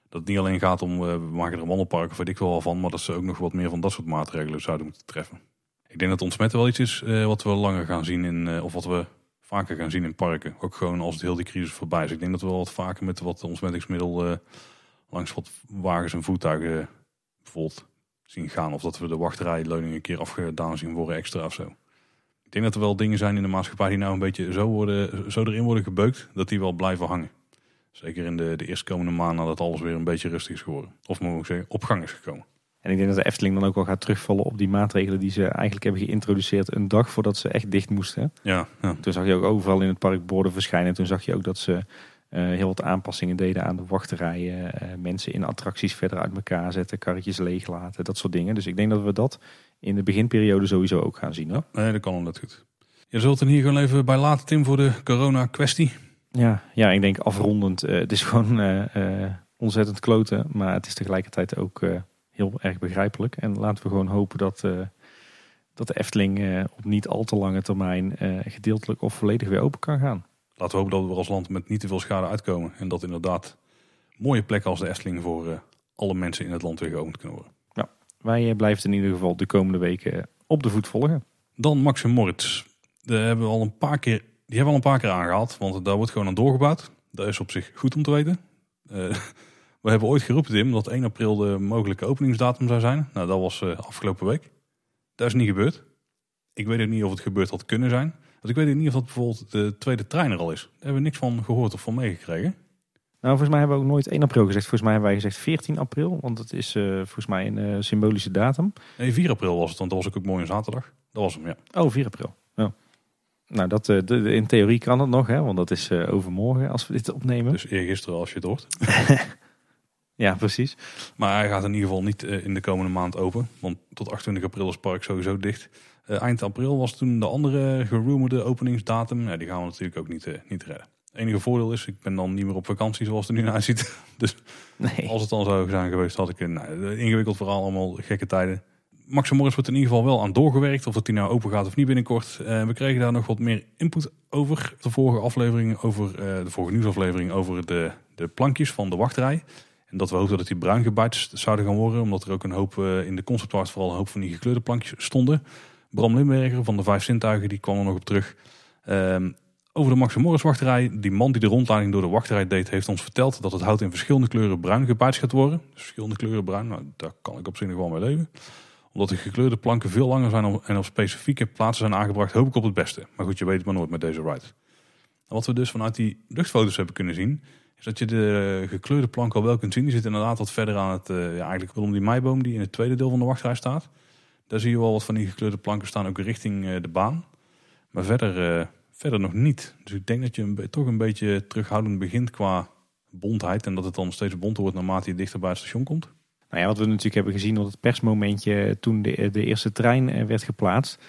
dat het niet alleen gaat om uh, we maken er een wandelpark of weet ik wel van, maar dat ze ook nog wat meer van dat soort maatregelen zouden moeten treffen. Ik denk dat ontsmetten wel iets is wat we langer gaan zien in, of wat we vaker gaan zien in parken. Ook gewoon als het heel die crisis voorbij is. Ik denk dat we wel wat vaker met wat ontsmettingsmiddel langs wat wagens en voertuigen bijvoorbeeld zien gaan. Of dat we de wachtrijleuning een keer afgedaan zien worden extra of zo. Ik denk dat er wel dingen zijn in de maatschappij die nou een beetje zo, worden, zo erin worden gebeukt, dat die wel blijven hangen. Zeker in de, de eerstkomende maanden nadat alles weer een beetje rustig is geworden. Of moet ik zeggen, op gang is gekomen. En ik denk dat de Efteling dan ook wel gaat terugvallen op die maatregelen die ze eigenlijk hebben geïntroduceerd een dag voordat ze echt dicht moesten. Ja, ja. Toen zag je ook overal in het park borden verschijnen. Toen zag je ook dat ze heel wat aanpassingen deden aan de wachterijen. eh, mensen in attracties verder uit elkaar zetten, karretjes leeglaten, dat soort dingen. Dus ik denk dat we dat in de beginperiode sowieso ook gaan zien. Hoor. Nee, dat kan inderdaad goed. Je zult er hier gewoon even bij laten, Tim, voor de corona-kwestie. Ja, ja, ik denk afrondend. eh, het is gewoon eh, eh, ontzettend kloten. Maar het is tegelijkertijd ook eh, heel erg begrijpelijk. En laten we gewoon hopen dat, eh, dat de Efteling eh, op niet al te lange termijn eh, gedeeltelijk of volledig weer open kan gaan. Laten we hopen dat we er als land met niet te veel schade uitkomen. En dat inderdaad mooie plekken als de Efteling voor eh, alle mensen in het land weer geopend kunnen worden. Wij eh, blijven in ieder geval de komende weken op de voet volgen. Dan Max en Moritz. Daar hebben we al een paar keer, die hebben we al een paar keer aangehaald. Want daar wordt gewoon aan doorgebouwd. Dat is op zich goed om te weten. Eh, [laughs] we hebben ooit geroepen, Tim, dat 1 april de mogelijke openingsdatum zou zijn. Nou, dat was eh, afgelopen week. Dat is niet gebeurd. Ik weet ook niet of het gebeurd had kunnen zijn. Want ik weet ook niet of dat bijvoorbeeld de tweede trein er al is. Daar hebben we niks van gehoord of van meegekregen. Nou, volgens mij hebben we ook nooit 1 april gezegd. Volgens mij hebben wij gezegd 14 april. Want het is eh, volgens mij een eh, symbolische datum. Nee, 4 april was het, want dat was ook een mooie zaterdag. Dat was hem, ja. Oh, 4 april. Ja. Nou, dat, eh, de, in theorie kan het nog, hè, want dat is overmorgen als we dit opnemen. Dus eergisteren als je het hoort. [laughs] Ja, precies. Maar hij gaat in ieder geval niet in de komende maand open. Want tot 28 april is het park sowieso dicht. Eh, eind april was toen de andere gerumoerde openingsdatum. Ja, die gaan we natuurlijk ook niet, eh, niet redden. Het enige voordeel is, ik ben dan niet meer op vakantie zoals het er nu naar uitziet. [laughs] Dus Nee. als het dan zou zijn geweest, had ik een nou, ingewikkeld verhaal, allemaal gekke tijden. Max Morris wordt in ieder geval wel aan doorgewerkt. Of dat die nou open gaat of niet binnenkort. Eh, we kregen daar nog wat meer input over. De vorige aflevering, over de vorige nieuwsaflevering, over de, de plankjes van de wachtrij. En dat we hoopten dat die bruin gebouwd zouden gaan worden. Omdat er ook een hoop in de conceptart vooral een hoop van die gekleurde plankjes stonden. Bram Limberger van de Vijf Zintuigen, die kwam er nog op terug. Ehm, over de Max Morris wachterij. Die man die de rondleiding door de wachterij deed, heeft ons verteld dat het hout in verschillende kleuren bruin gebouwd gaat worden. Dus verschillende kleuren bruin, nou, daar kan ik op zich nog wel mee leven. Omdat de gekleurde planken veel langer zijn en op specifieke plaatsen zijn aangebracht, hoop ik op het beste. Maar goed, je weet het maar nooit met deze ride. Wat we dus vanuit die luchtfoto's hebben kunnen zien, is dat je de gekleurde plank al wel kunt zien. Die zit inderdaad wat verder aan het, eh, ja, eigenlijk rondom die meiboom die in het tweede deel van de wachtrij staat. Daar zie je wel wat van die gekleurde planken staan, ook richting eh, de baan. Maar verder, eh, verder nog niet. Dus ik denk dat je toch een beetje terughoudend begint qua bontheid. En dat het dan steeds bonter wordt naarmate je dichter bij het station komt. Nou ja, wat we natuurlijk hebben gezien op het persmomentje toen de, de eerste trein eh, werd geplaatst,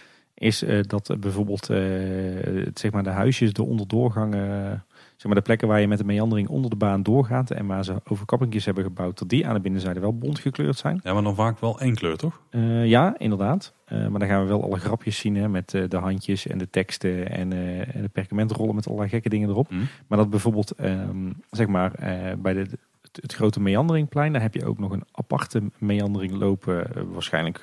is eh, dat eh, bijvoorbeeld eh, zeg maar de huisjes, de onderdoorgangen, zeg maar de plekken waar je met de meandering onder de baan doorgaat en waar ze overkappingjes hebben gebouwd, dat die aan de binnenzijde wel bont gekleurd zijn. Ja, maar dan vaak wel één kleur, toch? Eh, ja, inderdaad. Eh, maar dan gaan we wel alle grapjes zien hè, met eh, de handjes en de teksten en, en de perkamentrollen met allerlei gekke dingen erop. Hm. Maar dat bijvoorbeeld, ehm, zeg maar, bij de, het, het grote meanderingplein, daar heb je ook nog een aparte meandering lopen, waarschijnlijk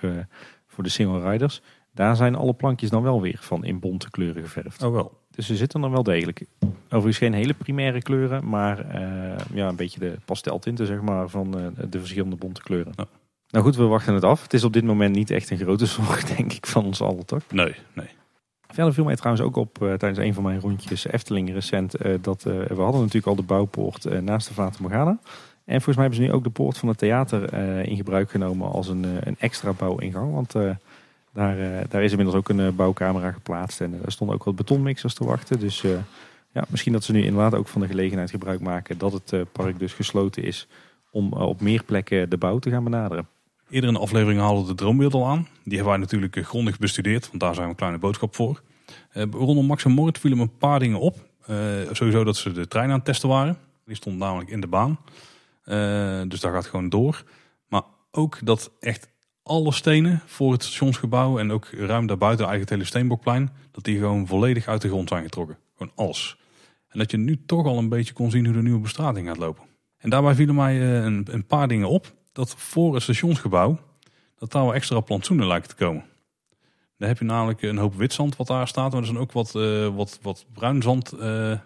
voor de single riders. Daar zijn alle plankjes dan wel weer van in bonte kleuren geverfd. Oh wel. Dus ze zitten dan wel degelijk. Overigens geen hele primaire kleuren, maar eh, ja, een beetje de pasteltinten zeg maar, van eh, de verschillende bonte kleuren. Ja. Nou goed, we wachten het af. Het is op dit moment niet echt een grote [laughs] zorg, denk ik, van ons allen toch? Nee, nee. Verder viel mij trouwens ook op eh, tijdens een van mijn rondjes Efteling recent dat we hadden natuurlijk al de bouwpoort naast de Fata Morgana. En volgens mij hebben ze nu ook de poort van het theater in gebruik genomen als een, een extra bouwingang. Want daar, eh, daar is inmiddels ook een eh, bouwcamera geplaatst en eh, er stonden ook wat betonmixers te wachten. Dus eh, ja, misschien dat ze nu inderdaad ook van de gelegenheid gebruik maken dat het eh, park dus gesloten is om eh, op meer plekken de bouw te gaan benaderen. Eerder in de aflevering haalden we de droombeeld al aan. Die hebben wij natuurlijk eh, grondig bestudeerd, want daar zijn we een kleine boodschap voor. Eh, rondom Max en Moritz vielen me een paar dingen op. Eh, sowieso dat ze de trein aan het testen waren. Die stond namelijk in de baan. Eh, dus daar gaat gewoon door. Maar ook dat echt alle stenen voor het stationsgebouw en ook ruim daarbuiten eigenlijk het hele Steenbokplein, dat die gewoon volledig uit de grond zijn getrokken. Gewoon alles. En dat je nu toch al een beetje kon zien hoe de nieuwe bestrating gaat lopen. En daarbij vielen mij eh, een, een paar dingen op. Dat voor het stationsgebouw, dat daar wel extra plantsoenen lijken te komen. Daar heb je namelijk een hoop witzand wat daar staat. Maar er zijn ook wat, eh, wat, wat eh,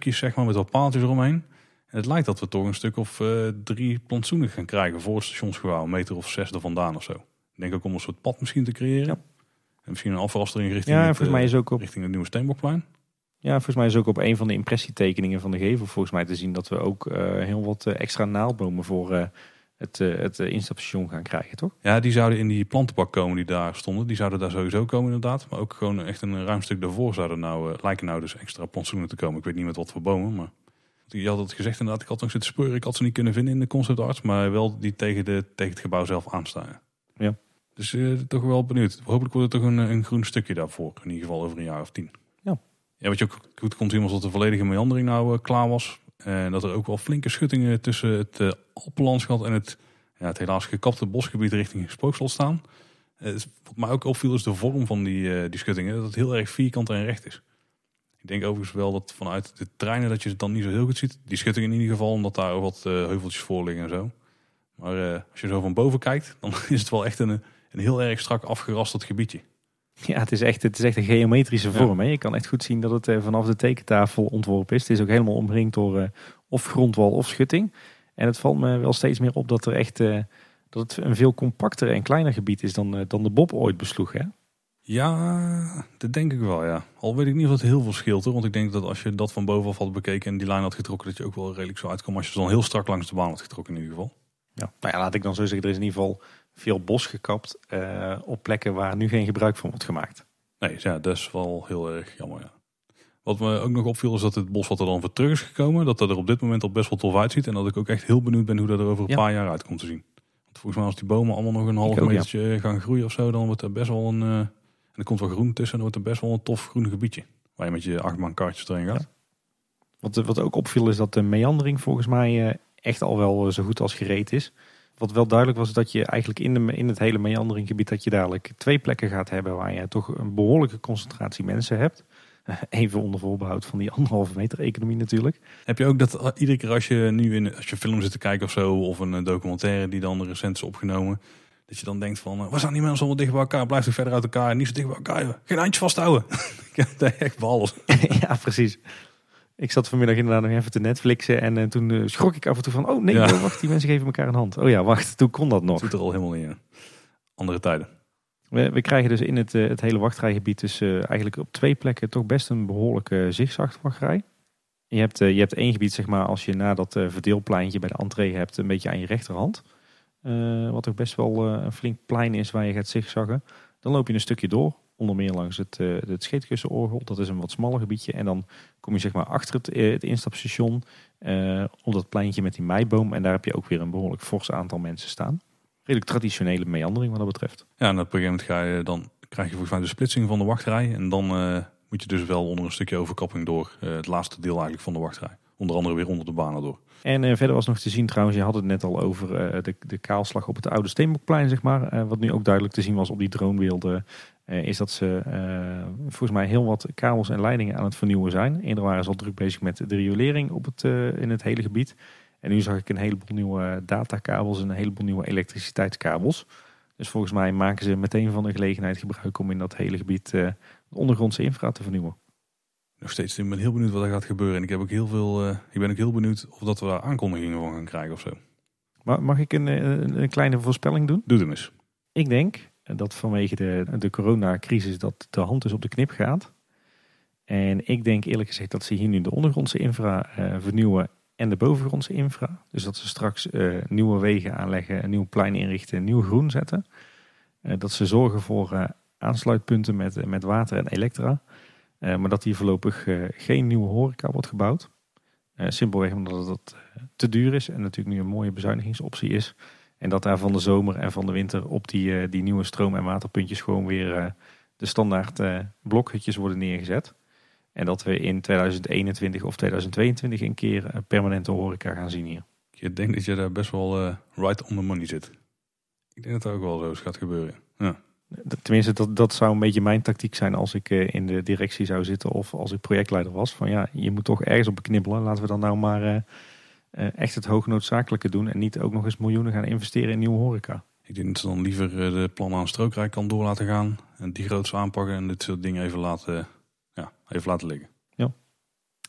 zeg maar, met wat paaltjes eromheen. En het lijkt dat we toch een stuk of eh, drie plantsoenen gaan krijgen voor het stationsgebouw. Een meter of zes er vandaan of zo. Ik denk ook om een soort pad misschien te creëren. Ja. En misschien een afrastering richting, Ja, het, volgens mij eh, is ook op richting het nieuwe Steenbokplein. Ja, volgens mij is ook op een van de impressietekeningen van de gevel volgens mij te zien dat we ook eh, heel wat extra naaldbomen voor het, uh, het instapstation gaan krijgen, toch? Ja, die zouden in die plantenbak komen die daar stonden. Die zouden daar sowieso komen inderdaad. Maar ook gewoon echt een ruim stuk daarvoor zouden nou, lijken nou dus extra plantsoenen te komen. Ik weet niet met wat voor bomen, maar... Je had het gezegd inderdaad, ik had nog zitten speuren. Ik had ze niet kunnen vinden in de concept arts, maar wel die tegen, de, tegen het gebouw zelf aanstaan. Ja. Dus uh, toch wel benieuwd. Hopelijk wordt het toch een, een groen stukje daarvoor. In ieder geval over een jaar of tien. Ja. Ja, wat je ook goed kon zien was dat de volledige meandering nou uh, klaar was. En dat er ook wel flinke schuttingen tussen het uh, Alpenlandschap en het, ja, het helaas gekapte bosgebied richting Spookslot staan. wat mij ook opviel is de vorm van die, die schuttingen. Dat het heel erg vierkant en recht is. Ik denk overigens wel dat vanuit de treinen dat je het dan niet zo heel goed ziet. Die schutting in ieder geval, omdat daar ook wat heuveltjes voor liggen en zo. Maar als je zo van boven kijkt, dan [laughs] is het wel echt een een heel erg strak afgerasterd gebiedje. Ja, het is echt, het is echt een geometrische vorm. Hè? Je kan echt goed zien dat het eh, vanaf de tekentafel ontworpen is. Het is ook helemaal omringd door of grondwal of schutting. En het valt me wel steeds meer op dat, er echt, dat het een veel compacter en kleiner gebied is dan, dan de Bob ooit besloeg. Hè? Ja, dat denk ik wel, ja. Al weet ik niet of het heel veel scheelt. Hoor. Want ik denk dat als je dat van bovenaf had bekeken en die lijn had getrokken... dat je ook wel redelijk zo uitkomt als je dan heel strak langs de baan had getrokken in ieder geval. Ja, nou ja, laat ik dan zo zeggen. Er is in ieder geval veel bos gekapt uh, op plekken waar nu geen gebruik van wordt gemaakt. Nee, ja, dat is wel heel erg jammer. Ja. Wat me ook nog opviel is dat het bos wat er dan voor terug is gekomen, dat dat er op dit moment al best wel tof uitziet. En dat ik ook echt heel benieuwd ben hoe dat er over een paar jaar uit komt te zien. Want volgens mij als die bomen allemaal nog een half metertje gaan groeien of zo, dan wordt er best wel een... Uh, en er komt wel groen tussen en dan wordt er best wel een tof groen gebiedje. Waar je met je achtbaan kaartjes erin gaat. Wat, wat ook opviel is dat de meandering volgens mij uh, echt al wel zo goed als gereed is. Wat wel duidelijk was dat je eigenlijk in, de, in het hele meanderinggebied dat je dadelijk twee plekken gaat hebben waar je toch een behoorlijke concentratie mensen hebt. [laughs] Even onder voorbehoud van die anderhalve meter economie natuurlijk. Heb je ook dat eh, iedere keer als je nu in als je film zit te kijken of zo, of een eh, documentaire die dan recent is opgenomen, dat je dan denkt van, uh, waar zijn die mensen allemaal dicht bij elkaar? Blijf toch verder uit elkaar, niet zo dicht bij elkaar. Geen eindje vasthouden. [laughs] is echt ballen. [laughs] ja, precies. Ik zat vanmiddag inderdaad nog even te Netflixen en, eh, toen uh, schrok ik af en toe van, oh nee, wacht, die mensen geven elkaar een hand. Oh ja, wacht, toen kon dat nog. Het er al helemaal in. Andere tijden. We, we, krijgen dus in het, uh, het hele wachtrijgebied dus eigenlijk op twee plekken toch best een behoorlijke zigzagwachtrij. Je hebt, je hebt één gebied, zeg maar, als je na dat verdeelpleintje bij de entree hebt, een beetje aan je rechterhand. Wat toch best wel een flink plein is waar je gaat zigzaggen. Dan loop je een stukje door Onder meer langs het, uh, het Scheetkussenorgel. Dat is een wat smaller gebiedje. En dan kom je zeg maar achter het, het instapstation. Op dat pleintje met die meiboom. En daar heb je ook weer een behoorlijk fors aantal mensen staan. Redelijk traditionele meandering wat dat betreft. Ja, en op een gegeven moment ga je, dan krijg je volgens de splitsing van de wachtrij. En dan moet je dus wel onder een stukje overkapping door. het laatste deel eigenlijk van de wachtrij. Onder andere weer onder de banen door. En verder was nog te zien trouwens, je had het net al over de, de kaalslag op het oude Steenbokplein, zeg maar. wat nu ook duidelijk te zien was op die dronebeelden. Eh, is dat ze volgens mij heel wat kabels en leidingen aan het vernieuwen zijn. Eerder waren ze al druk bezig met de riolering op het, in het hele gebied. En nu zag ik een heleboel nieuwe datakabels en een heleboel nieuwe elektriciteitskabels. Dus volgens mij maken ze meteen van de gelegenheid gebruik om in dat hele gebied de ondergrondse infra te vernieuwen. Nog steeds, ik ben heel benieuwd wat er gaat gebeuren. En ik, heb ook heel veel, ik ben ook heel benieuwd of dat we daar aankondigingen van gaan krijgen of zo. Mag ik een, een, een kleine voorspelling doen? Doe hem eens. Ik denk dat vanwege de, de coronacrisis dat de hand dus op de knip gaat. En ik denk eerlijk gezegd dat ze hier nu de ondergrondse infra uh, vernieuwen en de bovengrondse infra. Dus dat ze straks uh, nieuwe wegen aanleggen, een nieuw plein inrichten, nieuw groen zetten. Uh, dat ze zorgen voor aansluitpunten met, met water en elektra. Maar dat hier voorlopig geen nieuwe horeca wordt gebouwd. simpelweg omdat het te duur is en natuurlijk nu een mooie bezuinigingsoptie is. En dat daar van de zomer en van de winter op die, die nieuwe stroom- en waterpuntjes gewoon weer de standaard blokhutjes worden neergezet. En dat we in 2021 of 2022 een keer een permanente horeca gaan zien hier. Je denkt dat je daar best wel right on the money zit. Ik denk dat dat ook wel zo gaat gebeuren. Ja. Tenminste, dat, dat zou een beetje mijn tactiek zijn als ik in de directie zou zitten of als ik projectleider was. Van ja, je moet toch ergens op beknibbelen. Laten we dan nou maar uh, echt het hoognoodzakelijke doen. En niet ook nog eens miljoenen gaan investeren in nieuwe horeca. Ik denk dat ze dan liever eh, de plannen aan strookrijk kan door laten gaan. En die groots aanpakken en dit soort dingen even laten, ja, even laten liggen. Ja.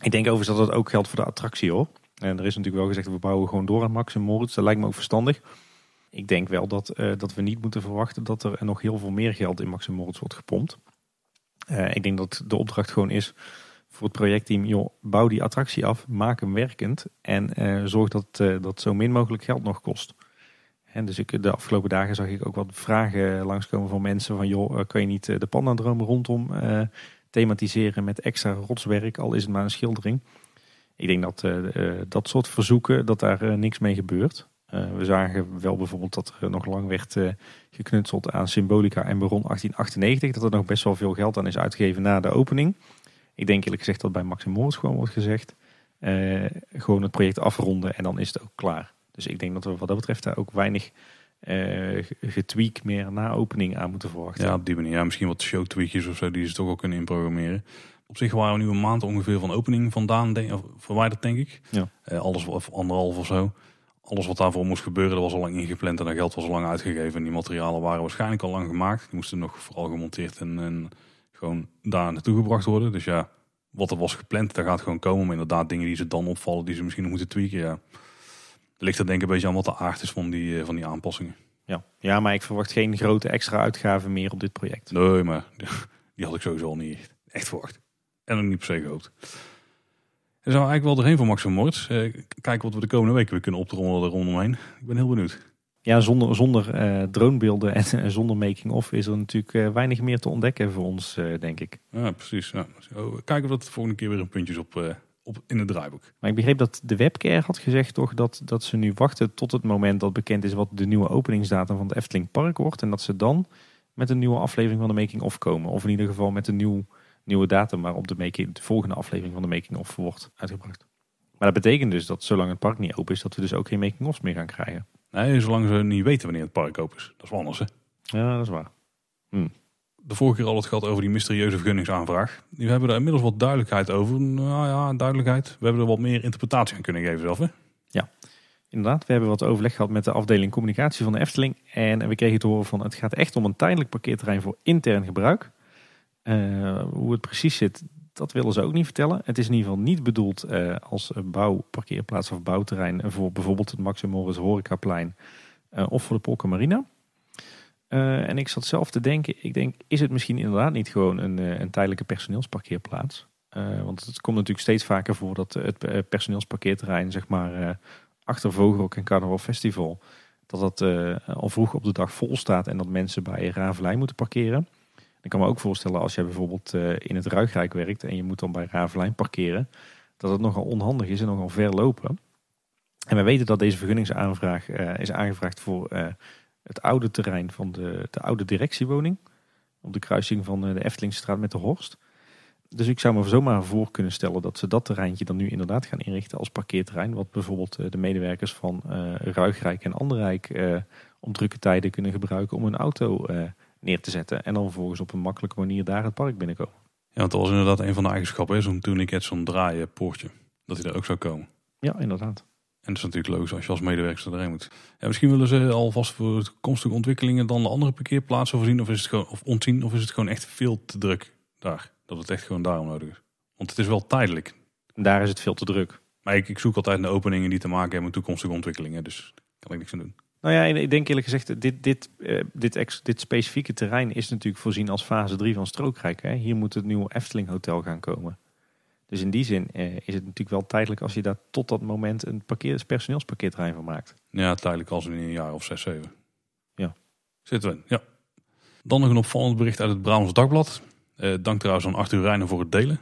Ik denk overigens dat dat ook geldt voor de attractie hoor. En er is natuurlijk wel gezegd, we bouwen gewoon door aan Max en Moritz. Dat lijkt me ook verstandig. Ik denk wel dat, uh, dat we niet moeten verwachten dat er nog heel veel meer geld in Max wordt gepompt. Uh, ik denk dat de opdracht gewoon is voor het projectteam, joh, bouw die attractie af, maak hem werkend en uh, zorg dat dat zo min mogelijk geld nog kost. En dus ik, de afgelopen dagen zag ik ook wat vragen langskomen van mensen van joh, kan je niet de pandadroom rondom thematiseren met extra rotswerk, al is het maar een schildering. Ik denk dat dat soort verzoeken, dat daar niks mee gebeurt. We zagen wel bijvoorbeeld dat er nog lang werd geknutseld aan Symbolica en Baron 1898. Dat er nog best wel veel geld aan is uitgegeven na de opening. Ik denk eerlijk gezegd dat bij Max Moritz gewoon wordt gezegd. Uh, gewoon het project afronden en dan is het ook klaar. Dus ik denk dat we wat dat betreft daar ook weinig uh, getweak meer na opening aan moeten verwachten. Ja, op die manier. Ja, misschien wat show tweakjes of zo die ze toch ook kunnen inprogrammeren. Op zich waren we nu een maand ongeveer van opening vandaan denk, verwijderd, denk ik. Ja. Uh, alles of anderhalf of zo. Alles wat daarvoor moest gebeuren, dat was al lang ingepland en dat geld was al lang uitgegeven. En die materialen waren waarschijnlijk al lang gemaakt. Die moesten nog vooral gemonteerd en, en gewoon daar naartoe gebracht worden. Dus ja, wat er was gepland, daar gaat gewoon komen. Maar inderdaad, dingen die ze dan opvallen, die ze misschien nog moeten tweaken. Ja. Ligt er denk ik een beetje aan wat de aard is van die, eh, van die aanpassingen. Ja. ja, maar ik verwacht geen grote extra uitgaven meer op dit project. Nee, maar [laughs] die had ik sowieso al niet echt verwacht. En ook niet per se gehoopt. Zou eigenlijk wel doorheen voor Max Moritz. Eh, kijken wat we de komende weken weer kunnen optrommelen er rondomheen. Ik ben heel benieuwd. Ja, zonder, zonder uh, dronebeelden en zonder making-of is er natuurlijk uh, weinig meer te ontdekken voor ons, denk ik. Ja, precies. Ja. kijken of dat de volgende keer weer een puntjes op, op in het draaiboek. Maar ik begreep dat de webcare had gezegd toch dat, dat ze nu wachten tot het moment dat bekend is wat de nieuwe openingsdatum van de Efteling Park wordt. En dat ze dan met een nieuwe aflevering van de making-of komen. Of in ieder geval met een nieuw, nieuwe datum waarop de, making, de volgende aflevering van de making-of wordt uitgebracht. Maar dat betekent dus dat zolang het park niet open is, dat we dus ook geen making-ofs meer gaan krijgen. Nee, zolang ze niet weten wanneer het park open is. Dat is wel anders, hè? Ja, dat is waar. Hm. De vorige keer al het gehad over die mysterieuze vergunningsaanvraag. Nu hebben we daar inmiddels wat duidelijkheid over. Nou ja, duidelijkheid. We hebben er wat meer interpretatie aan kunnen geven zelf, hè? Ja, inderdaad. We hebben wat overleg gehad met de afdeling communicatie van de Efteling. En we kregen te horen van het gaat echt om een tijdelijk parkeerterrein voor intern gebruik. Uh, hoe het precies zit, dat willen ze ook niet vertellen. Het is in ieder geval niet bedoeld uh, als bouwparkeerplaats of bouwterrein voor bijvoorbeeld het Maximus Horecaplein uh, of voor de Polka Marina. En ik zat zelf te denken, ik denk, is het misschien inderdaad niet gewoon een, een tijdelijke personeelsparkeerplaats? want het komt natuurlijk steeds vaker voor dat het personeelsparkeerterrein, zeg maar, achter Vogelrok en Carnaval Festival, dat dat al vroeg op de dag vol staat en dat mensen bij Ravelijn moeten parkeren. Ik kan me ook voorstellen als jij bijvoorbeeld eh, in het Ruigrijk werkt en je moet dan bij Ravelijn parkeren, dat het nogal onhandig is en nogal ver lopen. En we weten dat deze vergunningsaanvraag uh, is aangevraagd voor uh, het oude terrein van de, de oude directiewoning. Op de kruising van de Eftelingstraat met de Horst. Dus ik zou me zomaar voor kunnen stellen dat ze dat terreintje dan nu inderdaad gaan inrichten als parkeerterrein. Wat bijvoorbeeld de medewerkers van Ruigrijk en Anderrijk om drukke tijden kunnen gebruiken om een auto neer te zetten. En dan vervolgens op een makkelijke manier daar het park binnenkomen. Ja, want dat was inderdaad een van de eigenschappen. Zo'n tourniquet, zo'n draaien poortje. Dat hij er ook zou komen. Ja, inderdaad. En dat is natuurlijk logisch als je als medewerker erheen moet. Ja, misschien willen ze alvast voor toekomstige ontwikkelingen dan de andere parkeerplaatsen voorzien. Of is het gewoon of ontzien. Of is het gewoon echt veel te druk daar. Dat het echt gewoon daarom nodig is. Want het is wel tijdelijk. Daar is het veel te druk. Maar ik, ik zoek altijd naar openingen die te maken hebben met toekomstige ontwikkelingen. Dus daar kan ik niks aan doen. Nou ja, ik denk eerlijk gezegd, dit, dit, uh, dit, dit specifieke terrein is natuurlijk voorzien als fase 3 van Strookrijk. Hè? Hier moet het nieuwe Efteling Hotel gaan komen. Dus in die zin uh, is het natuurlijk wel tijdelijk als je daar tot dat moment een parkeer, personeelsparkeerterrein van maakt. Ja, tijdelijk als in een jaar of zes, zeven. Ja. Zitten we ja. Dan nog een opvallend bericht uit het Brabants Dagblad. Uh, dank trouwens aan Arthur Reijnen voor het delen.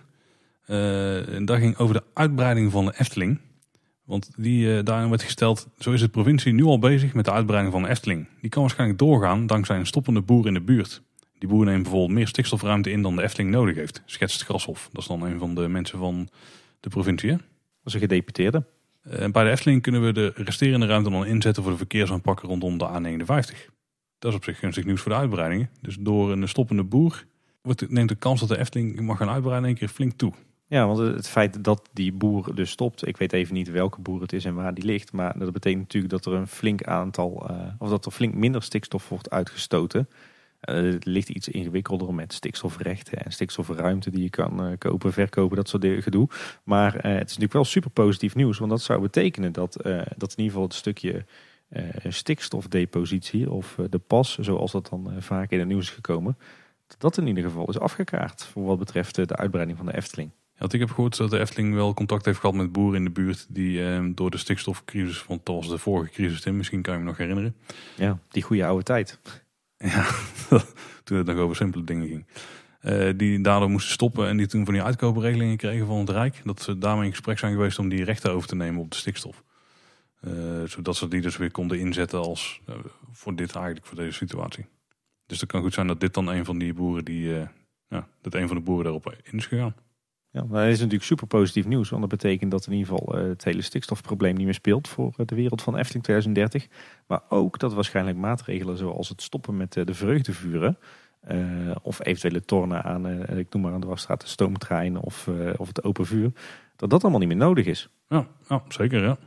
en dat ging over de uitbreiding van de Efteling. Want die, uh, daarin werd gesteld, zo is de provincie nu al bezig met de uitbreiding van de Efteling. Die kan waarschijnlijk doorgaan dankzij een stoppende boer in de buurt. Die boer neemt bijvoorbeeld meer stikstofruimte in dan de Efteling nodig heeft, schetst Grashof. Dat is dan een van de mensen van de provincie. Dat is een gedeputeerde. Uh, bij de Efteling kunnen we de resterende ruimte dan inzetten voor de verkeersaanpakken rondom de A59. Dat is op zich gunstig nieuws voor de uitbreidingen. Dus door een stoppende boer wordt, neemt de kans dat de Efteling mag gaan uitbreiden een keer flink toe. Ja, want het feit dat die boer dus stopt, ik weet even niet welke boer het is en waar die ligt, maar dat betekent natuurlijk dat er een flink aantal, uh, of dat er flink minder stikstof wordt uitgestoten. Uh, het ligt iets ingewikkelder met stikstofrechten en stikstofruimte die je kan uh, kopen, verkopen, dat soort gedoe. Maar het is natuurlijk wel super positief nieuws, want dat zou betekenen dat, dat in ieder geval het stukje stikstofdepositie of de pas, zoals dat dan vaak in het nieuws is gekomen, dat in ieder geval is afgekaart voor wat betreft de uitbreiding van de Efteling. Want ik heb gehoord dat de Efteling wel contact heeft gehad met boeren in de buurt die eh, door de stikstofcrisis, want dat was de vorige crisis, Tim, misschien kan je me nog herinneren. Ja, die goede oude tijd. Ja, [laughs] toen het nog over simpele dingen ging. Eh, die daardoor moesten stoppen en die toen van die uitkoopregelingen kregen van het Rijk. Dat ze daarmee in gesprek zijn geweest om die rechten over te nemen op de stikstof. Eh, zodat ze die dus weer konden inzetten als eh, voor dit eigenlijk, voor deze situatie. Dus het kan goed zijn dat dit dan een van die boeren die, ja, dat een van de boeren daarop in is gegaan. Ja, dat is natuurlijk super positief nieuws. Want dat betekent dat in ieder geval eh, het hele stikstofprobleem niet meer speelt voor eh, de wereld van Efteling 2030. Maar ook dat waarschijnlijk maatregelen zoals het stoppen met eh, de vreugdevuren. of eventuele tornen aan, ik noem maar aan de wasstraat, de stoomtrein of, of het open vuur. Dat dat allemaal niet meer nodig is. Ja, ja zeker ja.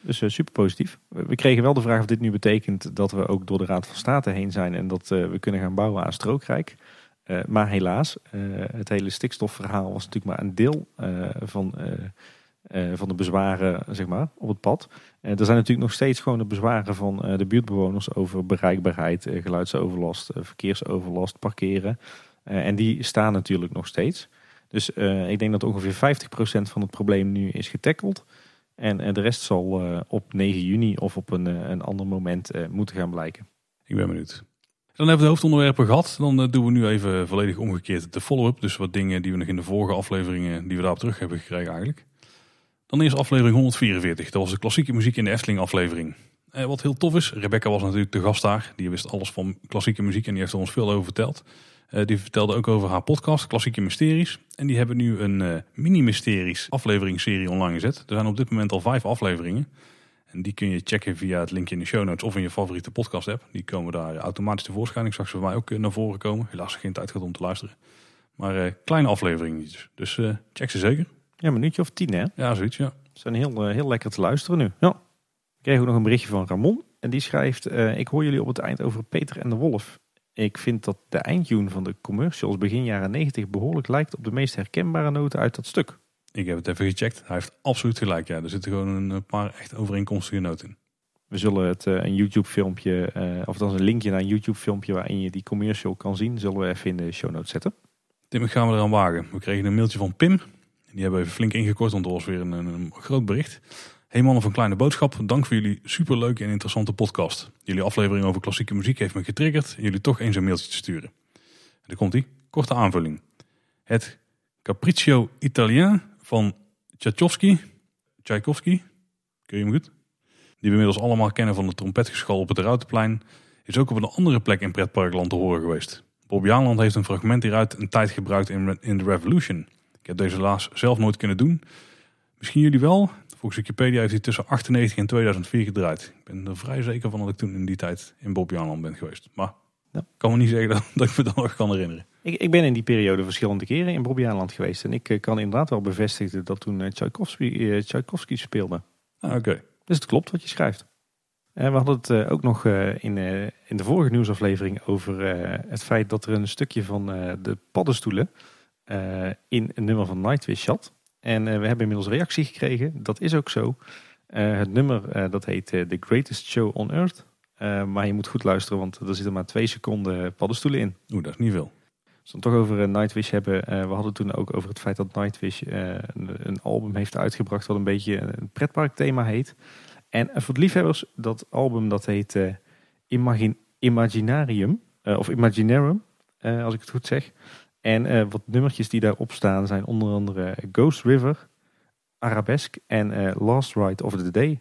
Dus super positief. We kregen wel de vraag of dit nu betekent dat we ook door de Raad van State heen zijn en dat we kunnen gaan bouwen aan strookrijk. Eh, maar helaas, eh, het hele stikstofverhaal was natuurlijk maar een deel eh, van, van de bezwaren zeg maar, op het pad. Er zijn natuurlijk nog steeds gewoon de bezwaren van de buurtbewoners over bereikbaarheid, geluidsoverlast, verkeersoverlast, parkeren. En die staan natuurlijk nog steeds. Dus ik denk dat ongeveer 50% van het probleem nu is getackeld. En de rest zal op 9 juni of op een, een ander moment moeten gaan blijken. Ik ben benieuwd. Dan hebben we de hoofdonderwerpen gehad. Dan eh, doen we nu even volledig omgekeerd de follow-up. Dus wat dingen die we nog in de vorige afleveringen, die we daarop terug hebben gekregen eigenlijk. Dan eerst aflevering 144. Dat was de klassieke muziek in de Efteling aflevering. Eh, wat heel tof is, Rebecca was natuurlijk de gast daar. Die wist alles van klassieke muziek en die heeft er ons veel over verteld. Eh, die vertelde ook over haar podcast, Klassieke Mysteries. En die hebben nu een mini-mysteries afleveringsserie online gezet. Er zijn op dit moment al vijf afleveringen. En die kun je checken via het linkje in de show notes of in je favoriete podcast app. Die komen daar automatisch tevoorschijn. Ik zag ze bij mij ook eh, naar voren komen. Helaas geen tijd gehad om te luisteren. Maar eh, kleine afleveringen. Dus eh, check ze zeker. Ja, een minuutje of tien hè. Ja, zoiets ja. Ze zijn heel, heel lekker te luisteren nu. Ja. Ik kreeg ook nog een berichtje van Ramon. En die schrijft, ik hoor jullie op het eind over Peter en de Wolf. Ik vind dat de eindtune van de commercials begin jaren 90 behoorlijk lijkt op de meest herkenbare noten uit dat stuk. Ik heb het even gecheckt. Hij heeft absoluut gelijk. Ja, er zitten gewoon een paar echt overeenkomstige noten in. We zullen het eh, een YouTube filmpje, eh, of dan een linkje naar een YouTube filmpje waarin je die commercial kan zien, zullen we even in de show notes zetten. Tim, ik gaan we eraan wagen. We kregen een mailtje van Pim. Die hebben we even flink ingekort, want dat was weer een, een, een groot bericht. Hey mannen van Kleine Boodschap, dank voor jullie superleuke en interessante podcast. Jullie aflevering over klassieke muziek heeft me getriggerd jullie toch eens een mailtje te sturen. En daar komt ie. Korte aanvulling. Het Capriccio Italien van Tchaikovsky, Tchaikovsky, kun je hem goed? Die we inmiddels allemaal kennen van de trompetgeschal op het Routenplein, is ook op een andere plek in pretparkland te horen geweest. Bob Jaanland heeft een fragment hieruit een tijd gebruikt in, in The Revolution. Ik heb deze helaas zelf nooit kunnen doen. Misschien jullie wel. Volgens Wikipedia heeft hij tussen 98 en 2004 gedraaid. Ik ben er vrij zeker van dat ik toen in die tijd in Bob Jaanland ben geweest. Maar Ja. ik kan me niet zeggen dat, [laughs] dat ik me dat nog kan herinneren. Ik, ik ben in die periode verschillende keren in Bobbejaanland geweest. En ik eh, kan inderdaad wel bevestigen dat toen eh, Tchaikovsky, eh, Tchaikovsky speelde. Ah, Oké. Dus het klopt wat je schrijft. En we hadden het ook nog in, in de vorige nieuwsaflevering over het feit dat er een stukje van de paddenstoelen in een nummer van Nightwish zat. En we hebben inmiddels reactie gekregen. Dat is ook zo. Het nummer dat heet The Greatest Show on Earth. Eh, maar je moet goed luisteren, want er zitten maar twee seconden paddenstoelen in. Oeh, dat is niet veel. Als we het toch over eh, Nightwish hebben. eh, we hadden toen ook over het feit dat Nightwish een, een album heeft uitgebracht wat een beetje een pretparkthema heet. En voor de liefhebbers, dat album dat heet Imagin Imaginarium. of Imaginarium, eh, als ik het goed zeg. En wat nummertjes die daarop staan zijn onder andere Ghost River, Arabesque en Last Ride of the Day.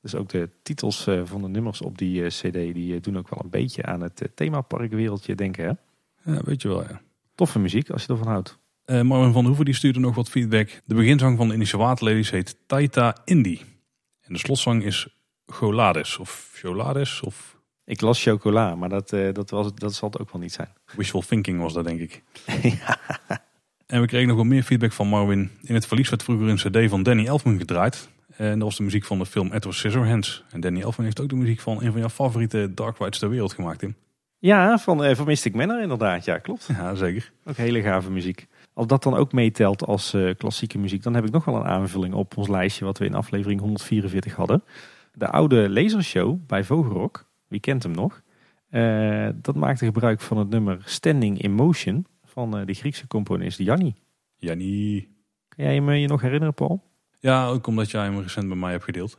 Dus ook de titels eh, van de nummers op die eh, cd die eh, doen ook wel een beetje aan het themaparkwereldje denken. Hè? Ja, weet je wel, ja. Toffe muziek als je ervan houdt. Eh Marvin van der Hoeven die stuurde nog wat feedback. De beginzang van de Indische Waterlelies heet Taita Indi. En de slotzang is Golades of Cholades of Ik las chocola, maar dat, dat, was, dat zal het ook wel niet zijn. [laughs] Wishful Thinking was dat denk ik. En we kregen nog wat meer feedback van Marvin. In het verlies werd vroeger een cd van Danny Elfman gedraaid. En dat was de muziek van de film Edward Scissorhands. En Danny Elfman heeft ook de muziek van een van jouw favoriete dark rides ter wereld gemaakt, Tim. Ja, van, eh, van Mystic Manor inderdaad. Ja, klopt. Ja, zeker. Ook hele gave muziek. Als dat dan ook meetelt als eh, klassieke muziek, dan heb ik nog wel een aanvulling op ons lijstje wat we in aflevering 144 hadden. De oude lasershow bij Vogelrok, wie kent hem nog? Eh, dat maakte gebruik van het nummer Standing in Motion van de Griekse componist Janni. Jannie. jij je me je nog herinneren, Paul? Ja, ook omdat jij hem recent bij mij hebt gedeeld.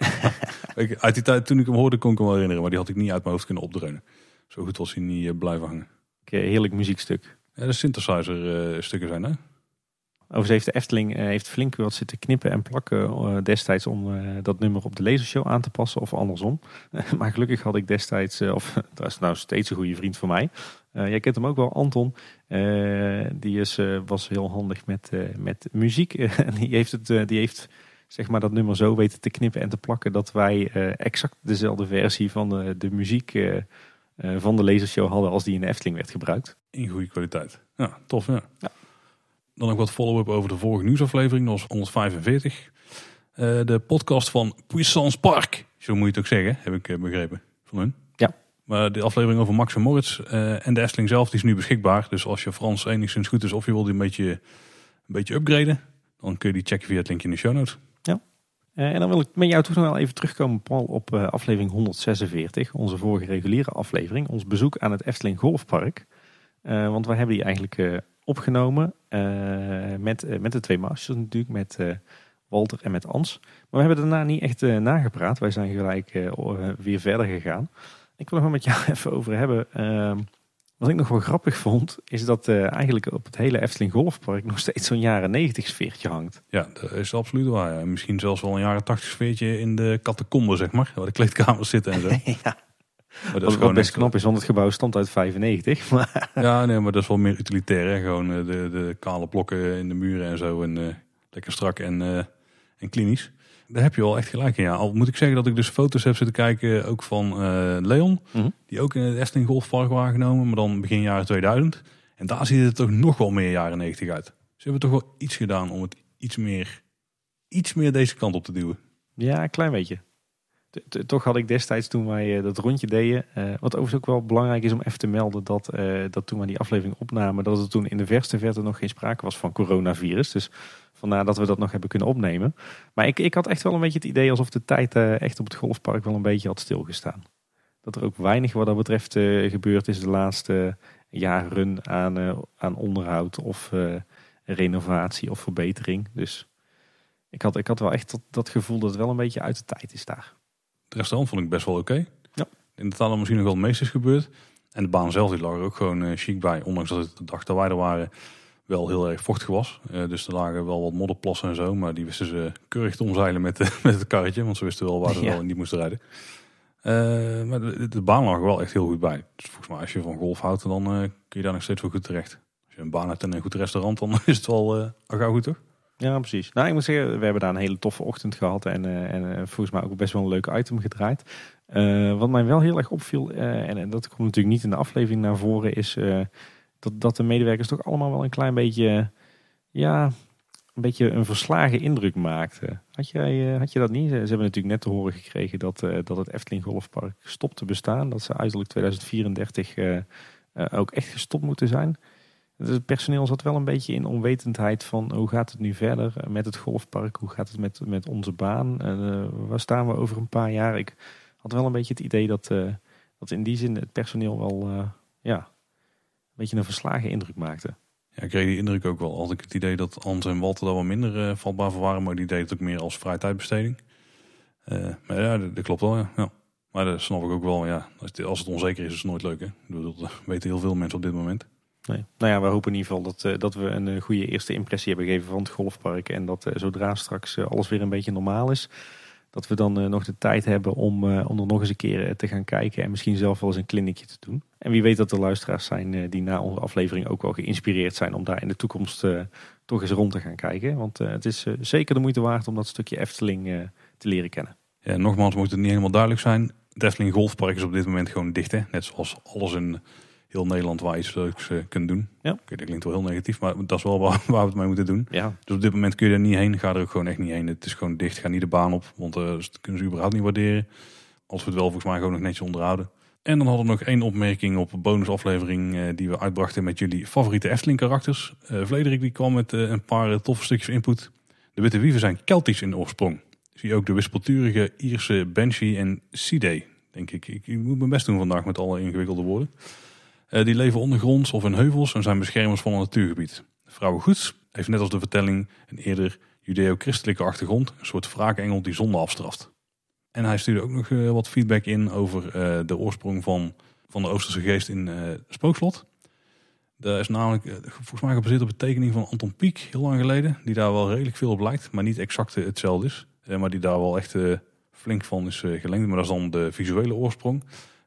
[laughs] ik, uit die tijd toen ik hem hoorde kon ik hem wel herinneren, maar die had ik niet uit mijn hoofd kunnen opdreunen. Zo goed was hij niet uh, blijven hangen. Okay, heerlijk muziekstuk. Ja, de synthesizer uh, stukken zijn hè? Overigens heeft de Efteling heeft flink wat zitten knippen en plakken destijds om dat nummer op de lasershow aan te passen of andersom. [laughs] maar gelukkig had ik destijds, of [laughs] dat is nou steeds een goede vriend van mij. Jij kent hem ook wel, Anton. die is, was heel handig met, met muziek. [laughs] en die heeft, het, die heeft zeg maar, dat nummer zo weten te knippen en te plakken dat wij exact dezelfde versie van de, de muziek van de lasershow hadden als die in de Efteling werd gebruikt. In goede kwaliteit. Ja, tof ja. ja. Dan ook wat follow-up over de vorige nieuwsaflevering, dat was 145. Uh, de podcast van Puissance Park, zo moet je het ook zeggen, heb ik begrepen van hun. Maar de aflevering over Max en Moritz uh, en de Efteling zelf die is nu beschikbaar. Dus als je Frans enigszins goed is of je wil die een beetje, een beetje upgraden, dan kun je die checken via het linkje in de show notes. Ja. Uh, en dan wil ik met jou toch nog wel even terugkomen, Paul, op aflevering 146, onze vorige reguliere aflevering. Ons bezoek aan het Efteling Golfpark. want wij hebben die eigenlijk opgenomen met, met de twee masters natuurlijk, met Walter en met Ans. Maar we hebben daarna niet echt nagepraat. Wij zijn gelijk weer verder gegaan. Ik wil nog wel met jou [laughs] even over hebben. Ehm, wat ik nog wel grappig vond, is dat uh, eigenlijk op het hele Efteling Golfpark nog steeds zo'n jaren 90 sfeertje hangt. Ja, dat is absoluut waar. Ja. Misschien zelfs wel een jaren 80 sfeertje in de catacombe, zeg maar. Waar de kleedkamers zitten en zo. [laughs] ja. Maar dat is gewoon best knap is, want het gebouw stond uit 95. [laughs] Maar... Ja, nee, maar dat is wel meer utilitair. Hè? Gewoon uh, de, de kale blokken in de muren en zo. En uh, lekker strak en, en klinisch. Daar heb je wel echt gelijk in. Ja. Al moet ik zeggen dat ik dus foto's heb zitten kijken, ook van uh, Leon. Mhm. Die ook in het Efteling Golfpark waren genomen, maar dan begin jaren 2000. En daar ziet het toch nog wel meer jaren 90 uit. Ze hebben toch wel iets gedaan om het iets meer, iets meer deze kant op te duwen. Ja, een klein beetje. Toch had ik destijds toen wij eh, dat rondje deden, uh, wat overigens ook wel belangrijk is om even te melden, dat, uh, dat toen wij die aflevering opnamen, dat er toen in de verste verte nog geen sprake was van coronavirus. Dus Vandaar dat we dat nog hebben kunnen opnemen. Maar ik, ik had echt wel een beetje het idee alsof de tijd echt op het golfpark wel een beetje had stilgestaan. Dat er ook weinig wat dat betreft gebeurd is de laatste jaren aan, aan onderhoud of renovatie of verbetering. Dus ik had, ik had wel echt dat, gevoel dat het wel een beetje uit de tijd is daar. Restaurant vond ik best wel oké. Okay. Ja. In de taal misschien nog wel het meest is gebeurd. En de baan zelf die lag er ook gewoon chic bij. Ondanks dat het de dag dat wij er waren wel heel erg vochtig was. Uh, dus er lagen wel wat modderplassen en zo. Maar die wisten ze keurig te omzeilen met, [laughs] met het karretje. Want ze wisten wel waar ze ja. wel in die moesten rijden. Uh, maar de, de, baan lag er wel echt heel goed bij. Dus volgens mij als je van golf houdt, dan kun je daar nog steeds wel goed terecht. Als je een baan hebt en een goed restaurant, dan [laughs] is het wel uh, al gauw goed toch? Ja, precies. Nou, ik moet zeggen, we hebben daar een hele toffe ochtend gehad. En, en volgens mij ook best wel een leuk item gedraaid. wat mij wel heel erg opviel, en, en, dat komt natuurlijk niet in de aflevering naar voren, is dat, dat de medewerkers toch allemaal wel een klein beetje, ja, een beetje een verslagen indruk maakten. Had, jij, eh, had je dat niet? Ze hebben natuurlijk net te horen gekregen dat, dat het Efteling Golfpark stopt te bestaan. Dat ze uiterlijk 2034 uh, ook echt gestopt moeten zijn. Het personeel zat wel een beetje in onwetendheid van hoe gaat het nu verder met het golfpark? Hoe gaat het met, met onze baan? waar staan we over een paar jaar? Ik had wel een beetje het idee dat, dat in die zin het personeel wel ja, beetje een verslagen indruk maakte. Ja, ik kreeg die indruk ook wel. Had ik het idee dat Hans en Walter daar wel minder vatbaar voor waren. Maar die deed het ook meer als vrije tijdbesteding. Maar ja, dat, klopt wel. Ja. Maar dat snap ik ook wel. Ja, als, het, als het onzeker is, is het nooit leuk. Hè? Ik bedoel, dat [laughs] weten heel veel mensen op dit moment. Nou ja, we hopen in ieder geval dat, uh, dat we een goede eerste impressie hebben gegeven van het golfpark. En dat zodra straks alles weer een beetje normaal is dat we dan nog de tijd hebben om, er nog eens een keer eh, te gaan kijken. En misschien zelf wel eens een kliniekje te doen. En wie weet dat er luisteraars zijn die na onze aflevering ook wel geïnspireerd zijn om daar in de toekomst toch eens rond te gaan kijken. Want het is zeker de moeite waard om dat stukje Efteling te leren kennen. Nogmaals moet het niet helemaal duidelijk zijn. Het Efteling Golfpark is op dit moment gewoon dicht. Hè? Net zoals alles in heel Nederland waar je iets leuks uh, kunt doen. Ja. Okay, dat klinkt wel heel negatief, maar dat is wel waar, [laughs] waar, we het mee moeten doen. Ja. Dus op dit moment kun je er niet heen. Ga er ook gewoon echt niet heen. Het is gewoon dicht. Ga niet de baan op, want uh, dat kunnen ze überhaupt niet waarderen. Als we het wel volgens mij gewoon nog netjes onderhouden. En dan hadden we nog één opmerking op een bonusaflevering uh, die we uitbrachten met jullie favoriete Efteling karakters. Vlederik die kwam met een paar toffe stukjes input. De witte wieven zijn Keltisch in oorsprong. Zie ook de wispelturige Ierse Banshee en Sidé, denk ik. ik. Ik moet mijn best doen vandaag met alle ingewikkelde woorden. Uh, die leven ondergronds of in heuvels en zijn beschermers van een natuurgebied. Vrouwen Goeds heeft net als de vertelling een eerder judeo-christelijke achtergrond. Een soort wraakengel die zonde afstraft. En hij stuurde ook nog eh, wat feedback in over eh, de oorsprong van, van de Oosterse geest in Spookslot. Dat is namelijk volgens mij gebaseerd op een tekening van Anton Pieck heel lang geleden. Die daar wel redelijk veel op lijkt, maar niet exact hetzelfde is. maar die daar wel echt flink van is gelengd. Maar dat is dan de visuele oorsprong.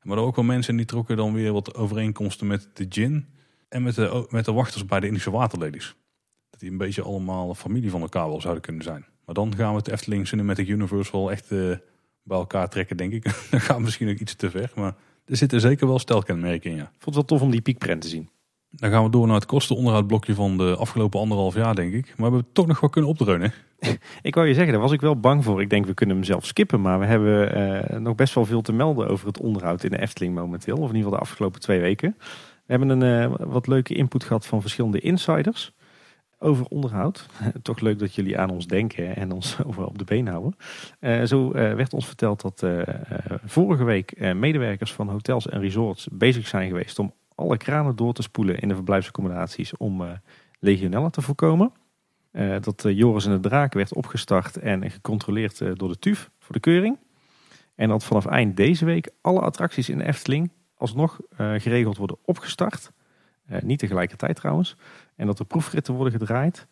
Maar er ook wel mensen die trokken dan weer wat overeenkomsten met de gin. En met de, met de wachters bij de Indische waterlelies. Dat die een beetje allemaal familie van elkaar wel zouden kunnen zijn. Maar dan gaan we het Efteling Cinematic Universe wel echt bij elkaar trekken, denk ik. dan gaan we misschien ook iets te ver. Maar er zitten zeker wel stelkenmerken in, ja. Vond het wel tof om die piekprent te zien. Dan gaan we door naar het kostenonderhoudblokje van de afgelopen anderhalf jaar, denk ik. Maar we hebben toch nog wel kunnen opdreunen. [laughs] ik wou je zeggen, daar was ik wel bang voor. Ik denk, we kunnen hem zelf skippen. Maar we hebben uh, nog best wel veel te melden over het onderhoud in de Efteling momenteel. Of in ieder geval de afgelopen twee weken. We hebben een uh, wat leuke input gehad van verschillende insiders over onderhoud. [laughs] Toch leuk dat jullie aan ons denken en ons [laughs] op de been houden. Uh, zo werd ons verteld dat vorige week medewerkers van hotels en resorts bezig zijn geweest om alle kranen door te spoelen in de verblijfsaccommodaties om legionella te voorkomen. Dat Joris en de Draak werd opgestart en gecontroleerd door de TUF voor de keuring. En dat vanaf eind deze week alle attracties in de Efteling alsnog geregeld worden opgestart. niet tegelijkertijd trouwens. En dat er proefritten worden gedraaid.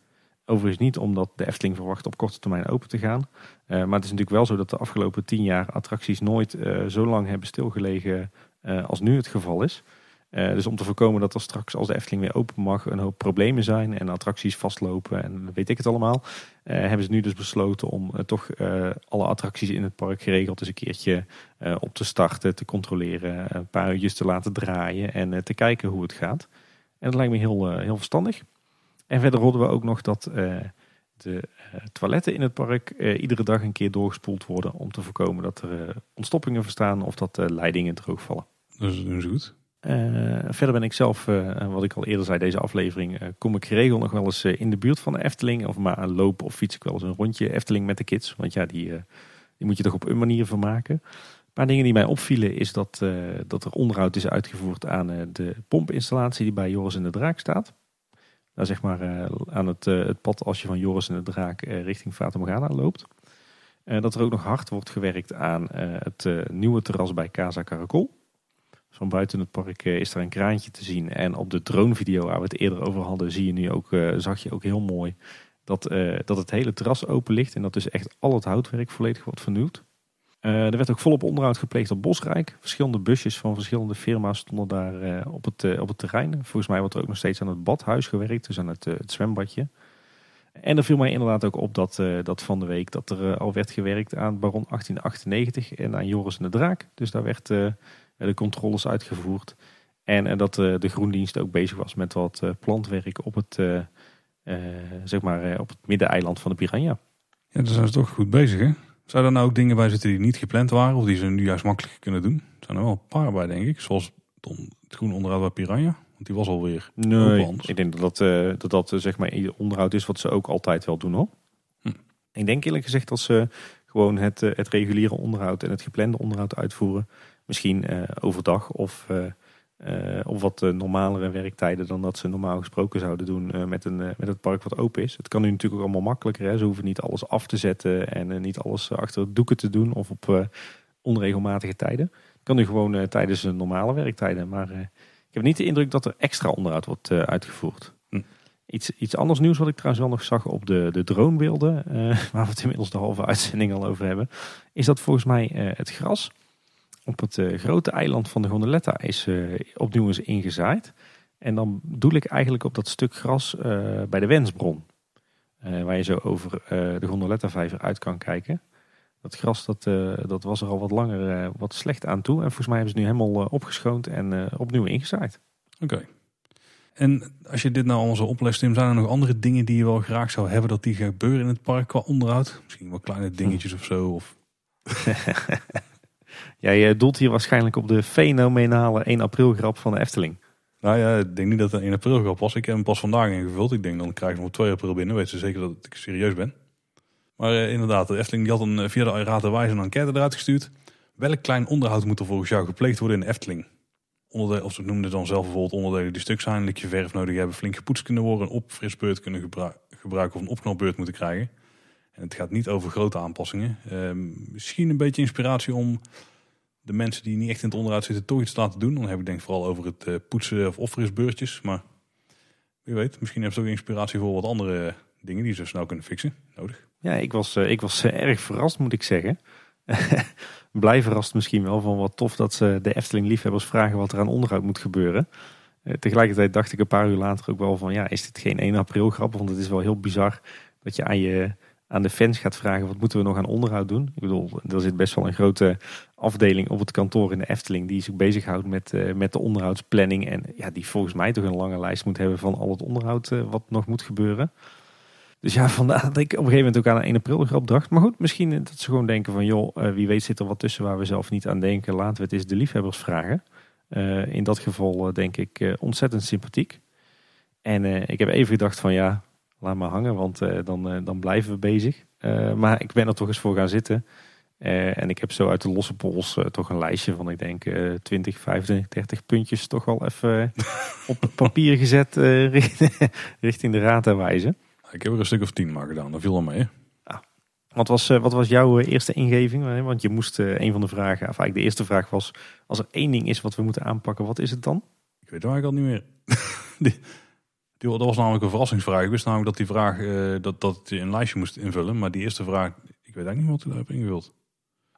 Overigens niet omdat de Efteling verwacht op korte termijn open te gaan. Maar het is natuurlijk wel zo dat de afgelopen tien jaar attracties nooit zo lang hebben stilgelegen als nu het geval is. Dus om te voorkomen dat er straks als de Efteling weer open mag een hoop problemen zijn en attracties vastlopen en weet ik het allemaal. hebben ze nu dus besloten om toch alle attracties in het park geregeld eens een keertje op te starten, te controleren, een paar uurtjes te laten draaien en te kijken hoe het gaat. En dat lijkt me heel, eh, heel verstandig. En verder hoorden we ook nog dat eh, de eh, toiletten in het park iedere dag een keer doorgespoeld worden. Om te voorkomen dat er ontstoppingen verstaan of dat leidingen droogvallen. Dat is, dat goed. Verder ben ik zelf, wat ik al eerder zei, deze aflevering, kom ik geregeld nog wel eens in de buurt van de Efteling. Of maar lopen of fiets ik wel eens een rondje Efteling met de kids. Want ja, die, die moet je toch op een manier vermaken paar dingen die mij opvielen is dat, dat er onderhoud is uitgevoerd aan de pompinstallatie die bij Joris en de Draak staat. Daar zeg maar aan het, het pad als je van Joris en de Draak richting Fata Morgana loopt. dat er ook nog hard wordt gewerkt aan het nieuwe terras bij Casa Caracol. Van buiten het park is er een kraantje te zien. En op de dronevideo waar we het eerder over hadden, zie je nu ook, zag je ook heel mooi dat, dat het hele terras open ligt. En dat dus echt al het houtwerk volledig wordt vernieuwd. Er werd ook volop onderhoud gepleegd op Bosrijk. Verschillende busjes van verschillende firma's stonden daar op, het, op het terrein. Volgens mij wordt er ook nog steeds aan het badhuis gewerkt, dus aan het, het zwembadje. En er viel mij inderdaad ook op dat, dat van de week dat er al werd gewerkt aan Baron 1898 en aan Joris en de Draak. Dus daar werd de controles uitgevoerd. En dat de groendienst ook bezig was met wat plantwerk op het, zeg maar, op het middeneiland van de Piranha. Ja, daar zijn ze toch goed bezig hè? Zou er nou ook dingen bij zitten die niet gepland waren of die ze nu juist makkelijk kunnen doen? Er zijn er wel een paar bij, denk ik. Zoals het groen onderhoud bij Piranha. Want die was alweer nee, Ik denk dat dat, dat, dat zeg maar onderhoud is wat ze ook altijd wel doen hoor. Hm. Ik denk eerlijk gezegd dat ze gewoon het, het reguliere onderhoud en het geplande onderhoud uitvoeren. Misschien overdag of uh, op wat normalere werktijden dan dat ze normaal gesproken zouden doen met, een, met het park wat open is. Het kan nu natuurlijk ook allemaal makkelijker. Hè? Ze hoeven niet alles af te zetten en niet alles achter doeken te doen of op onregelmatige tijden. Het kan nu gewoon tijdens de normale werktijden. Maar ik heb niet de indruk dat er extra onderhoud wordt uitgevoerd. Hm. Iets, iets anders nieuws wat ik trouwens wel nog zag op de, de dronebeelden, [laughs] waar we het inmiddels de halve uitzending al over hebben, is dat volgens mij het gras op het uh, grote eiland van de Gondoletta is uh, opnieuw eens ingezaaid. En dan doel ik eigenlijk op dat stuk gras uh, bij de Wensbron. waar je zo over de Gondoletta-vijver uit kan kijken. Dat gras dat, dat was er al wat langer wat slecht aan toe. En volgens mij hebben ze nu helemaal opgeschoond en opnieuw ingezaaid. Oké. En als je dit nou allemaal zo oplest, Tim, zijn er nog andere dingen die je wel graag zou hebben dat die gebeuren in het park qua onderhoud? Misschien wel kleine dingetjes of zo? Of... [laughs] Jij eh, doelt hier waarschijnlijk op de fenomenale 1 april grap van de Efteling. Nou ja, ik denk niet dat het een 1 april grap was. Ik heb hem pas vandaag ingevuld. Ik denk dan krijg ik hem op 2 april binnen. Weet ze zeker dat ik serieus ben. Maar uh, inderdaad, de Efteling die had een, eh, via de Raad Wijze een enquête eruit gestuurd. Welk klein onderhoud moet er volgens jou gepleegd worden in de Efteling? Onderdelen, of ze noemden dan zelf bijvoorbeeld onderdelen die stuk zijn, likje verf nodig hebben, flink gepoetst kunnen worden, een opfrisbeurt kunnen gebruiker of een opknopbeurt moeten krijgen. En het gaat niet over grote aanpassingen. Ehm, misschien een beetje inspiratie om de mensen die niet echt in het onderhoud zitten toch iets te laten doen. Dan heb ik denk vooral over het eh, poetsen of opfrisbeurtjes. Maar wie weet, misschien heeft het ook inspiratie voor wat andere dingen die ze snel kunnen fixen. Nodig. Ja, ik was, ik was erg verrast moet ik zeggen. [laughs] Blij verrast misschien wel van wat tof dat ze de Efteling liefhebbers vragen wat er aan onderhoud moet gebeuren. tegelijkertijd dacht ik een paar uur later ook wel van ja, is dit geen 1 april grap? Want het is wel heel bizar dat je aan je aan de fans gaat vragen wat moeten we nog aan onderhoud doen. Ik bedoel, er zit best wel een grote afdeling op het kantoor in de Efteling die zich bezighoudt met, uh, met de onderhoudsplanning. En ja, die volgens mij toch een lange lijst moet hebben van al het onderhoud uh, wat nog moet gebeuren. Dus ja, [laughs] vandaar dat ik op een gegeven moment ook aan een 1 april grap dacht. Maar goed, misschien dat ze gewoon denken van joh, uh, wie weet zit er wat tussen waar we zelf niet aan denken. Laten we het eens de liefhebbers vragen. in dat geval denk ik ontzettend sympathiek. En ik heb even gedacht van ja, laat maar hangen, want uh, dan, uh, dan blijven we bezig. Uh, maar ik ben er toch eens voor gaan zitten. en ik heb zo uit de losse pols toch een lijstje van, ik denk, 20, 25, 30 puntjes toch wel even op [laughs] papier gezet richting de raad en wijzen. Ik heb er een stuk of tien maar gedaan, dat viel al mee. Ah. Wat, was, wat was jouw eerste ingeving? Want je moest een van de vragen, of eigenlijk de eerste vraag was, als er één ding is wat we moeten aanpakken, wat is het dan? Ik weet het eigenlijk al niet meer. [laughs] Die, dat was namelijk een verrassingsvraag. Ik wist namelijk dat die vraag uh, dat, dat je een lijstje moest invullen. Maar die eerste vraag, ik weet eigenlijk niet wat ik daar heb ingevuld.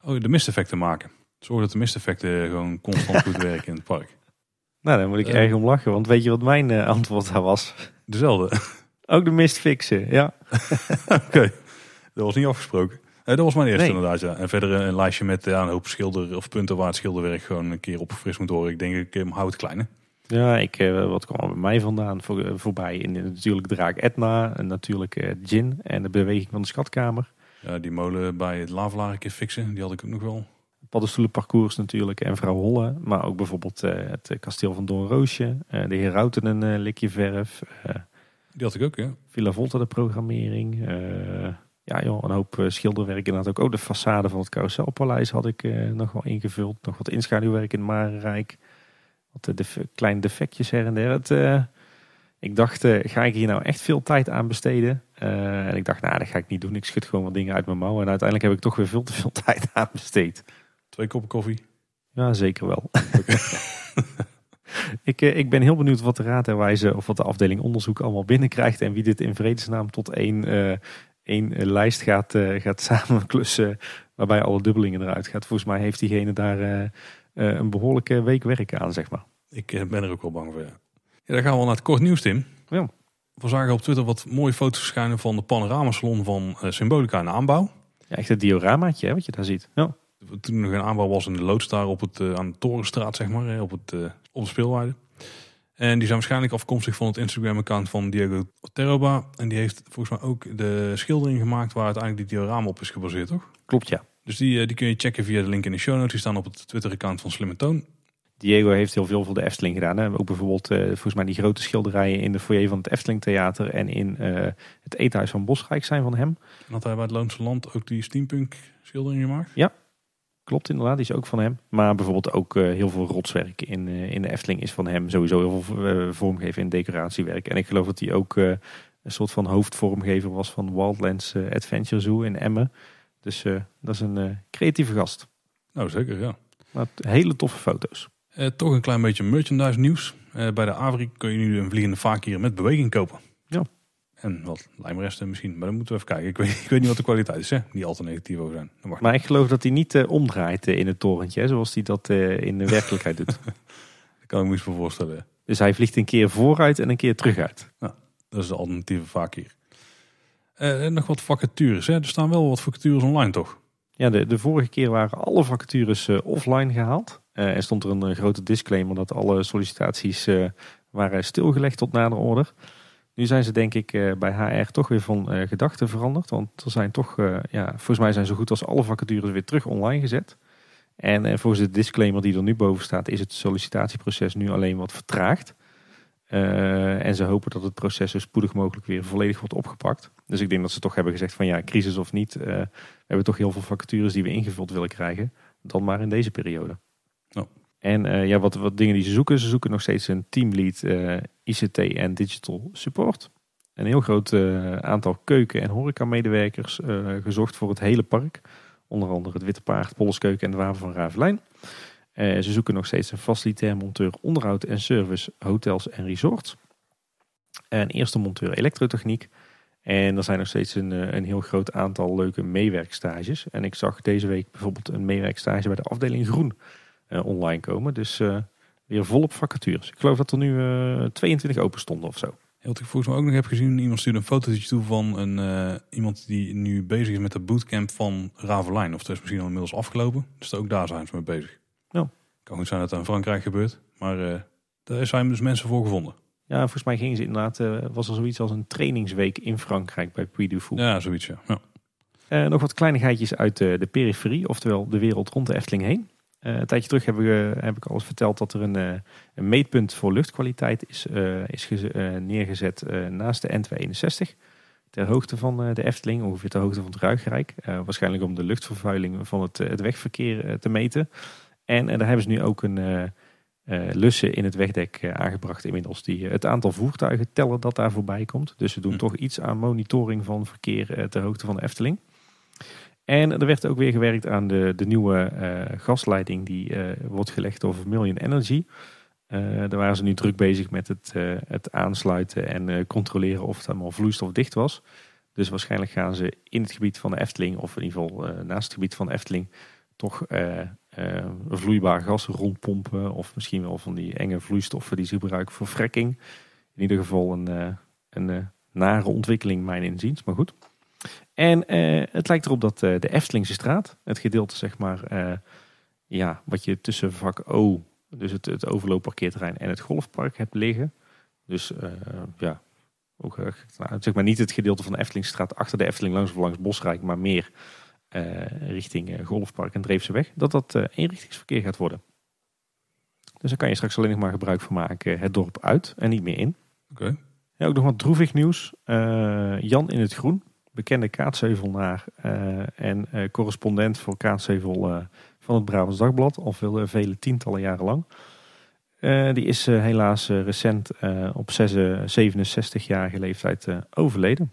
Oh, de misteffecten maken. Zorg dat de misteffecten gewoon constant goed [laughs] werken in het park. Nou, daar moet ik uh, erg om lachen. Want weet je wat mijn uh, antwoord daar was? Dezelfde. [laughs] Ook de mist fixen, ja. [laughs] Oké, dat was niet afgesproken. dat was mijn eerste nee. inderdaad, ja. En verder een lijstje met ja, een hoop schilder of punten waar het schilderwerk gewoon een keer opgefrist moet worden. Ik denk, ik hou het kleine. Ja, ik, eh, wat kwam er bij mij vandaan voor, eh, voorbij? In, natuurlijk draak Etna, en natuurlijk Gin en de beweging van de schatkamer. Ja, die molen bij het Lavelaar een keer fixen, die had ik ook nog wel. Paddenstoelenparcours natuurlijk en Vrouw Holle. Maar ook bijvoorbeeld het kasteel van Doornroosje. Uh, de Herauten een likje verf. die had ik ook, ja. Villa Volta de programmering. ja joh, een hoop schilderwerk inderdaad ook. Oh, de façade van het Carouselpaleis had ik nog wel ingevuld. Nog wat inschaduwwerk in Marenrijk de kleine defectjes her en der. Het, uh, ik dacht, uh, ga ik hier nou echt veel tijd aan besteden? En ik dacht, nou, dat ga ik niet doen. Ik schud gewoon wat dingen uit mijn mouw. En uiteindelijk heb ik toch weer veel te veel [laughs] tijd aan besteed. Twee koppen koffie? Ja, zeker wel. [laughs] [laughs] ik, ik ben heel benieuwd wat de raad en wijze of wat de afdeling onderzoek allemaal binnenkrijgt. En wie dit in vredesnaam tot één, één lijst gaat, gaat samenklussen. Waarbij alle dubbelingen eruit gaat. Volgens mij heeft diegene daar eh, een behoorlijke week werk aan, zeg maar. Ik eh, ben er ook wel bang voor, ja. ja dan gaan we naar het kort nieuws, Tim. Ja. We zagen op Twitter wat mooie foto's verschijnen van de panoramasalon van uh, Symbolica in aanbouw. Ja, echt het dioramaatje hè, wat je daar ziet. Ja. Toen nog een aanbouw was in de Loodstar op het, uh, aan de Torenstraat, zeg maar, op, het, uh, op de speelwaarde. En die zijn waarschijnlijk afkomstig van het Instagram-account van Diego Teroba. En die heeft volgens mij ook de schildering gemaakt waar uiteindelijk die diorama op is gebaseerd, toch? Klopt, ja. Dus die, die kun je checken via de link in de show notes. Die staan op het Twitter-account van Slimme Toon. Diego heeft heel veel voor de Efteling gedaan. Hè. Ook bijvoorbeeld uh, volgens mij die grote schilderijen in de foyer van het Efteling Theater en in uh, het eethuis van Bosrijk zijn van hem. En had hij bij het Loonse Land ook die steampunk schildering gemaakt? Ja, klopt inderdaad. Die is ook van hem. Maar bijvoorbeeld ook uh, heel veel rotswerk in, in de Efteling is van hem. Sowieso heel veel vormgeven in decoratiewerk. En ik geloof dat hij ook een soort van hoofdvormgever was van Wildlands Adventure Zoo in Emmen. Dus uh, dat is een uh, creatieve gast. Nou, zeker, ja. Maar hele toffe foto's. Uh, toch een klein beetje merchandise nieuws. bij de Avri kun je nu een vliegende vakier met beweging kopen. Ja. En wat lijmresten misschien. Maar dan moeten we even kijken. Ik weet, ik weet niet wat de kwaliteit is, hè? Die al te negatief over zijn. Maar, maar ik geloof dat hij niet omdraait in het torentje, hè, zoals hij dat in de werkelijkheid doet. [laughs] dat kan ik me eens voor voorstellen. Dus hij vliegt een keer vooruit en een keer teruguit. Nou, dat is de alternatieve vakier. En nog wat vacatures. Hè? Er staan wel wat vacatures online, toch? Ja, de, de vorige keer waren alle vacatures uh, offline gehaald. Er stond er een grote disclaimer dat alle sollicitaties waren stilgelegd tot nader order. Nu zijn ze denk ik bij HR toch weer van gedachten veranderd. Want er zijn toch, ja, volgens mij zijn zo goed als alle vacatures weer terug online gezet. En volgens de disclaimer die er nu boven staat, is het sollicitatieproces nu alleen wat vertraagd. Uh, en ze hopen dat het proces zo spoedig mogelijk weer volledig wordt opgepakt. Dus ik denk dat ze toch hebben gezegd van ja, crisis of niet. Uh, we hebben toch heel veel vacatures die we ingevuld willen krijgen. Dan maar in deze periode. Oh. En uh, ja, wat, wat dingen die ze zoeken. Ze zoeken nog steeds een teamlead ICT en digital support. Een heel groot aantal keuken- en horecamedewerkers gezocht voor het hele park. Onder andere het Witte Paard, Polleskeuken en de Wapen van Ravelijn. Ze zoeken nog steeds een facilitair monteur onderhoud en service, hotels en resorts. Een eerste monteur elektrotechniek. En er zijn nog steeds een, een heel groot aantal leuke meewerkstages. En ik zag deze week bijvoorbeeld een meewerkstage bij de afdeling Groen online komen. Dus weer volop vacatures. Ik geloof dat er nu 22 open stonden of zo. Wat ik volgens mij ook nog heb gezien, iemand stuurde een fotootje toe van een, uh, iemand die nu bezig is met de bootcamp van Ravelijn. Of dat is misschien al inmiddels afgelopen. Dus ook daar zijn ze mee bezig. Kan goed zijn dat het in Frankrijk gebeurt. Maar uh, daar zijn dus mensen voor gevonden. Ja, volgens mij gingen ze inderdaad, uh, was er zoiets als een trainingsweek in Frankrijk bij Puy du Fou. Ja, zoiets ja. ja. nog wat kleinigheidjes uit de periferie, oftewel de wereld rond de Efteling heen. Een tijdje terug heb ik, uh, heb ik al eens verteld dat er een, een meetpunt voor luchtkwaliteit is, is neergezet naast de N261. Ter hoogte van de Efteling, ongeveer ter hoogte van het Ruigrijk. waarschijnlijk om de luchtvervuiling van het, het wegverkeer te meten. En daar hebben ze nu ook een lussen in het wegdek aangebracht inmiddels. Die het aantal voertuigen tellen dat daar voorbij komt. Dus ze doen hm. toch iets aan monitoring van verkeer ter hoogte van de Efteling. En er werd ook weer gewerkt aan de, de nieuwe uh, gasleiding die uh, wordt gelegd over Million Energy. Uh, daar waren ze nu druk bezig met het, het aansluiten en controleren of het allemaal vloeistofdicht was. Dus waarschijnlijk gaan ze in het gebied van de Efteling, of in ieder geval naast het gebied van de Efteling, toch vloeibaar gas rondpompen. Of misschien wel van die enge vloeistoffen die ze gebruiken voor fracking. In ieder geval een, een nare ontwikkeling, mijn inziens. Maar goed. En uh, het lijkt erop dat uh, de Eftelingse straat, het gedeelte zeg maar, uh, ja, wat je tussen vak O, dus het, het overloopparkeerterrein en het golfpark hebt liggen. Dus ja, ook, zeg maar niet het gedeelte van de Eftelingstraat achter de Efteling langs of langs Bosrijk, maar meer richting golfpark en Dreefseweg, dat dat eenrichtingsverkeer gaat worden. Dus daar kan je straks alleen nog maar gebruik van maken het dorp uit en niet meer in. Oké. Ja, ook nog wat droevig nieuws. Jan in het groen, bekende kaatsheuvelnaar uh, en uh, correspondent voor kaatsheuvel van het Brabants Dagblad, al veel, vele tientallen jaren lang. die is helaas recent op 67-jarige leeftijd overleden.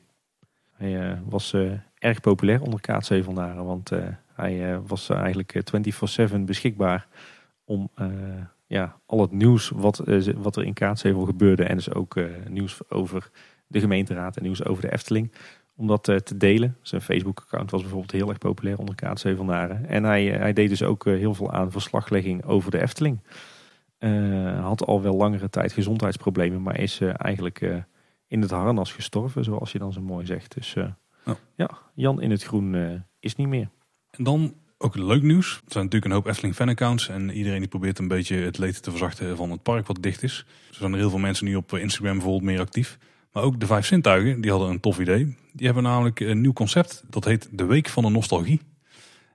Hij was erg populair onder kaatsheuvelnaren, want hij was eigenlijk 24-7 beschikbaar om ja, al het nieuws wat, wat er in Kaatsheuvel gebeurde en dus ook nieuws over de gemeenteraad en nieuws over de Efteling om dat eh, te delen. Zijn Facebook-account was bijvoorbeeld heel erg populair onder Kaatsheuvelnaren. En hij, eh, hij deed dus ook eh, heel veel aan verslaglegging over de Efteling. Had al wel langere tijd gezondheidsproblemen, maar is eigenlijk in het harnas gestorven, zoals je dan zo mooi zegt. Dus oh. ja, Jan in het groen is niet meer. En dan ook leuk nieuws. Er zijn natuurlijk een hoop Efteling fanaccounts en iedereen die probeert een beetje het leed te verzachten van het park wat dicht is. Er zijn er heel veel mensen nu op Instagram bijvoorbeeld meer actief. Maar ook de Vijf Zintuigen, die hadden een tof idee. Die hebben namelijk een nieuw concept. Dat heet de Week van de Nostalgie.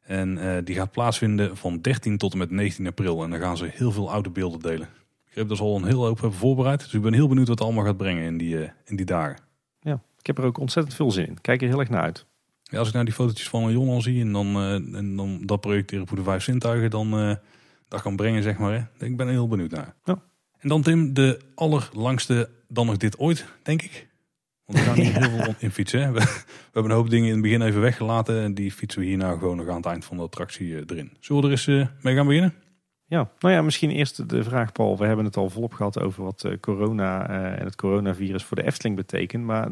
En uh, die gaat plaatsvinden van 13 tot en met 19 april. En dan gaan ze heel veel oude beelden delen. Ik heb dus al een heel hoop voorbereid. Dus ik ben heel benieuwd wat het allemaal gaat brengen in die, uh, in die dagen. Ja, heb er ook ontzettend veel zin in. Kijk er heel erg naar uit. Ja, als ik nou die fotootjes van Jon al zie en dan, uh, en dan dat projecteren voor de Vijf Zintuigen, dan dat kan brengen, zeg maar. Hè. Ik ben heel benieuwd naar. Ja. En dan Tim, de allerlangste dan nog dit ooit, denk ik. Want we gaan niet [laughs] heel veel in fietsen. We, we, hebben een hoop dingen in het begin even weggelaten. En die fietsen we hier nou gewoon nog aan het eind van de attractie eh, erin. Zullen we er eens uh, mee gaan beginnen? Ja, nou ja, misschien eerst de vraag, Paul. We hebben het al volop gehad over wat uh, corona en het coronavirus voor de Efteling betekent. Maar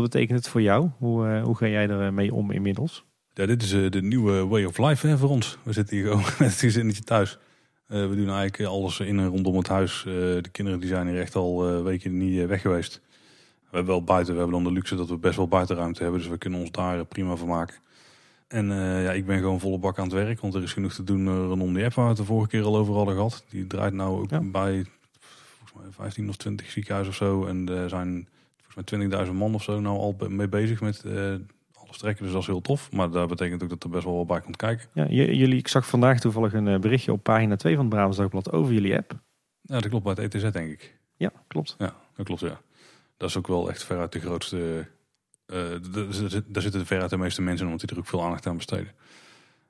wat betekent het voor jou? Hoe, hoe ga jij ermee om inmiddels? Ja, dit is de nieuwe way of life hè, voor ons. We zitten hier [laughs] gewoon met het gezinnetje thuis. we doen eigenlijk alles in en rondom het huis. de kinderen die zijn hier echt al weken niet weg geweest. We hebben wel buiten, we hebben dan de luxe dat we best wel buitenruimte hebben. Dus we kunnen ons daar prima van maken. En uh, ja, ik ben gewoon volle bak aan het werk. Want er is genoeg te doen uh, rondom die app waar we het de vorige keer al over hadden gehad. Die draait nou ook bij volgens mij 15 of 20 ziekenhuizen of zo. En er zijn volgens mij 20.000 man of zo nou al mee bezig met uh, alles trekken. Dus dat is heel tof. Maar dat betekent ook dat er best wel wat bij komt kijken. Ja, jullie, ik zag vandaag toevallig een berichtje op pagina 2 van het Brabants Dagblad over jullie app. Ja, dat klopt bij het ETZ denk ik. Ja, klopt. Ja, dat klopt ja. Dat is ook wel echt veruit de grootste. Uh, daar zitten veruit de meeste mensen omdat die er ook veel aandacht aan besteden.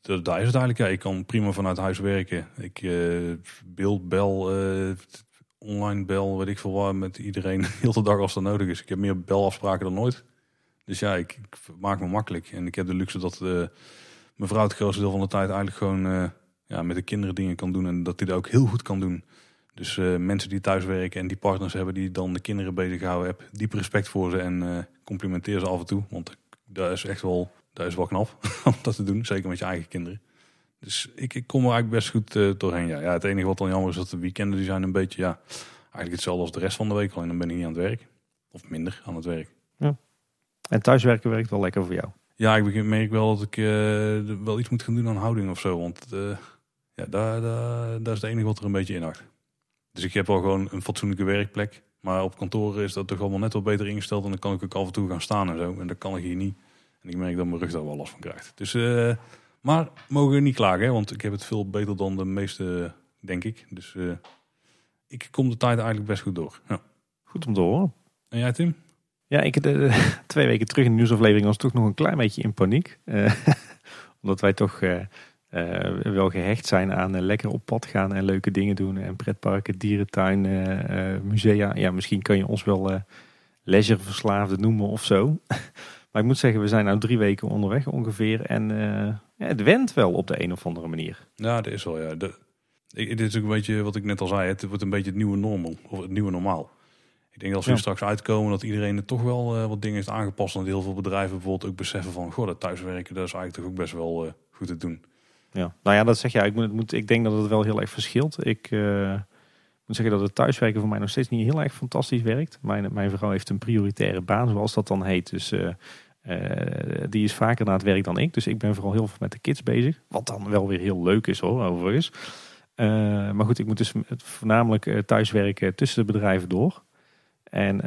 daar is het eigenlijk. Ja, ik kan prima vanuit huis werken. Ik uh, beeld, bel, uh, online bel, weet ik veel waar, met iedereen heel [laughs] de dag als dat nodig is. Ik heb meer belafspraken dan nooit. Dus ja, ik, maak me makkelijk. En ik heb de luxe dat uh, mijn vrouw het grootste deel van de tijd eigenlijk gewoon uh, ja, met de kinderen dingen kan doen. En dat die dat ook heel goed kan doen. Dus uh, mensen die thuis werken en die partners hebben die dan de kinderen bezighouden, heb diep respect voor ze en complimenteer ze af en toe. Want dat is echt wel, dat is wel knap [laughs] om dat te doen. Zeker met je eigen kinderen. Dus ik, ik kom er eigenlijk best goed uh, doorheen. Ja. ja, het enige wat dan jammer is dat de weekenden die zijn een beetje, ja, eigenlijk hetzelfde als de rest van de week. Alleen dan ben ik niet aan het werk. Of minder aan het werk. Ja. En thuiswerken werkt wel lekker voor jou? Ja, ik merk wel dat ik uh, wel iets moet gaan doen aan houding of zo. Want uh, ja, daar, daar, daar is het enige wat er een beetje in acht. Dus ik heb wel gewoon een fatsoenlijke werkplek. Maar op kantoor is dat toch allemaal net wat beter ingesteld. En dan kan ik ook af en toe gaan staan en zo. En dat kan ik hier niet. En ik merk dat mijn rug daar wel last van krijgt. Dus maar mogen we niet klagen, want ik heb het veel beter dan de meeste, denk ik. Dus uh, ik kom de tijd eigenlijk best goed door. Ja. Goed om te horen. En jij Tim? Ja, ik [laughs] twee weken terug in de nieuwsaflevering was toch nog een klein beetje in paniek. Uh, [laughs] omdat wij toch uh, wel gehecht zijn aan lekker op pad gaan en leuke dingen doen. En pretparken, dierentuin, musea. Ja, misschien kan je ons wel leisureverslaafden noemen of zo. [laughs] maar ik moet zeggen, we zijn nu drie weken onderweg ongeveer. En ja, het went wel op de een of andere manier. Ja, dat is wel. Ja. De, dit is ook een beetje wat ik net al zei. Het wordt een beetje het nieuwe normal. Of het nieuwe normaal. Ik denk dat als we straks uitkomen dat iedereen er toch wel uh, wat dingen heeft aangepast. En dat heel veel bedrijven bijvoorbeeld ook beseffen van... Goh, dat thuiswerken, dat is eigenlijk toch ook best wel uh, goed te doen. Ja, nou ja, dat zeg je. Ik, moet, moet, ik denk dat het wel heel erg verschilt. Ik uh, moet zeggen dat het thuiswerken voor mij nog steeds niet heel erg fantastisch werkt. Mijn, mijn vrouw heeft een prioritaire baan, zoals dat dan heet. Dus die is vaker naar het werk dan ik. Dus ik ben vooral heel veel met de kids bezig. Wat dan wel weer heel leuk is hoor, overigens. Uh, maar goed, ik moet dus voornamelijk uh, thuiswerken tussen de bedrijven door. En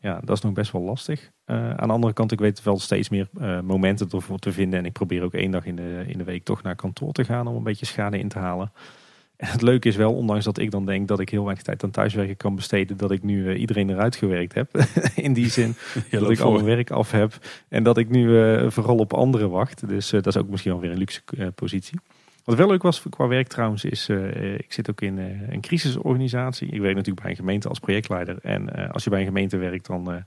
ja, dat is nog best wel lastig. aan de andere kant, ik weet wel steeds meer momenten ervoor te vinden. En ik probeer ook één dag in de, in de week toch naar kantoor te gaan om een beetje schade in te halen [laughs] het leuke is wel, ondanks dat ik dan denk dat ik heel weinig tijd aan thuiswerken kan besteden, dat ik nu uh, iedereen eruit gewerkt heb. [laughs] In die zin [laughs] dat ik al mijn werk af heb en dat ik nu uh, vooral op anderen wacht. Dus uh, dat is ook misschien wel weer een luxe positie. Wat wel leuk was qua werk trouwens is, ik zit ook in een crisisorganisatie. Ik werk natuurlijk bij een gemeente als projectleider. En als je bij een gemeente werkt, dan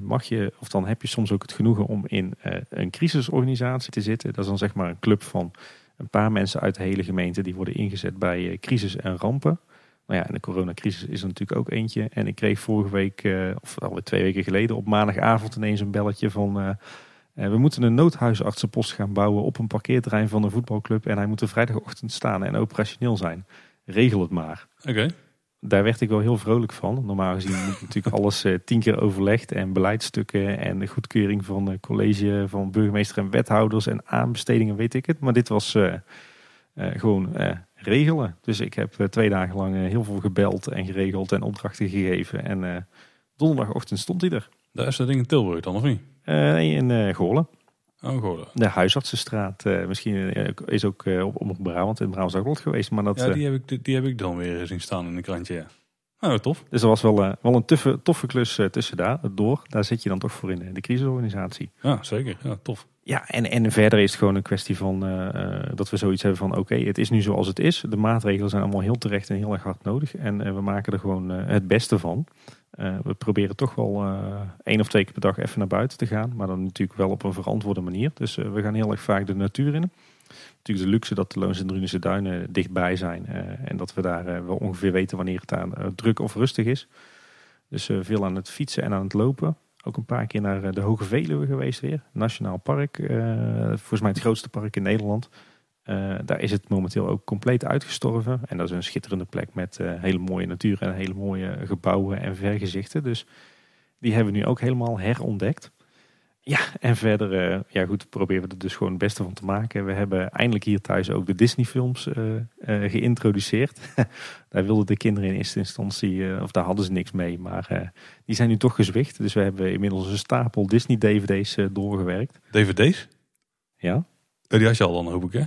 mag je, of dan heb je soms ook het genoegen om in een crisisorganisatie te zitten. Dat is dan zeg maar een club van een paar mensen uit de hele gemeente die worden ingezet bij uh, crisis en rampen. Nou ja, en de coronacrisis is er natuurlijk ook eentje. En ik kreeg vorige week, uh, of alweer twee weken geleden, op maandagavond ineens een belletje van... Uh, we moeten een noodhuisartsenpost gaan bouwen op een parkeerterrein van een voetbalclub. En hij moet er vrijdagochtend staan en operationeel zijn. Regel het maar. Oké daar werd ik wel heel vrolijk van. Normaal gezien moet natuurlijk [laughs] alles uh, tien keer overlegd en beleidstukken en de goedkeuring van uh, college van burgemeester en wethouders en aanbestedingen, weet ik het. Maar dit was uh, gewoon regelen. Dus ik heb twee dagen lang heel veel gebeld en geregeld en opdrachten gegeven. En donderdagochtend stond hij er. Daar is dat ding in Tilburg dan, of niet? in Goorlen. De Huisartsenstraat. Uh, misschien is ook uh, op, op Brabant in Brabant ook geweest. Maar dat, ja, die heb, ik, die heb ik dan weer zien staan in een krantje. Ja. Nou, tof. Dus er was wel, wel een tuffe, toffe klus tussen daar, door. Daar zit je dan toch voor in de crisisorganisatie. Ja, zeker. Ja, tof. Ja, en, en verder is het gewoon een kwestie van dat we zoiets hebben van oké, het is nu zoals het is. De maatregelen zijn allemaal heel terecht en heel erg hard nodig. En we maken er gewoon het beste van. Uh, we proberen toch wel uh, één of twee keer per dag even naar buiten te gaan. Maar dan natuurlijk wel op een verantwoorde manier. Dus uh, we gaan heel erg vaak de natuur in. Natuurlijk de luxe dat de Loons en Drunense duinen dichtbij zijn. en dat we daar wel ongeveer weten wanneer het aan druk of rustig is. Dus veel aan het fietsen en aan het lopen. Ook een paar keer naar de Hoge Veluwe geweest weer. Nationaal park. volgens mij het grootste park in Nederland. Uh, daar is het momenteel ook compleet uitgestorven. En dat is een schitterende plek met uh, hele mooie natuur en hele mooie gebouwen en vergezichten. Dus die hebben we nu ook helemaal herontdekt. Ja, en verder, uh, ja goed, proberen we er dus gewoon het beste van te maken. We hebben eindelijk hier thuis ook de Disney films geïntroduceerd. [laughs] daar wilden de kinderen in eerste instantie, of daar hadden ze niks mee. Maar die zijn nu toch gezwicht. Dus we hebben inmiddels een stapel Disney DVD's doorgewerkt. DVD's? Ja. Die had je al dan, hoop ik hè?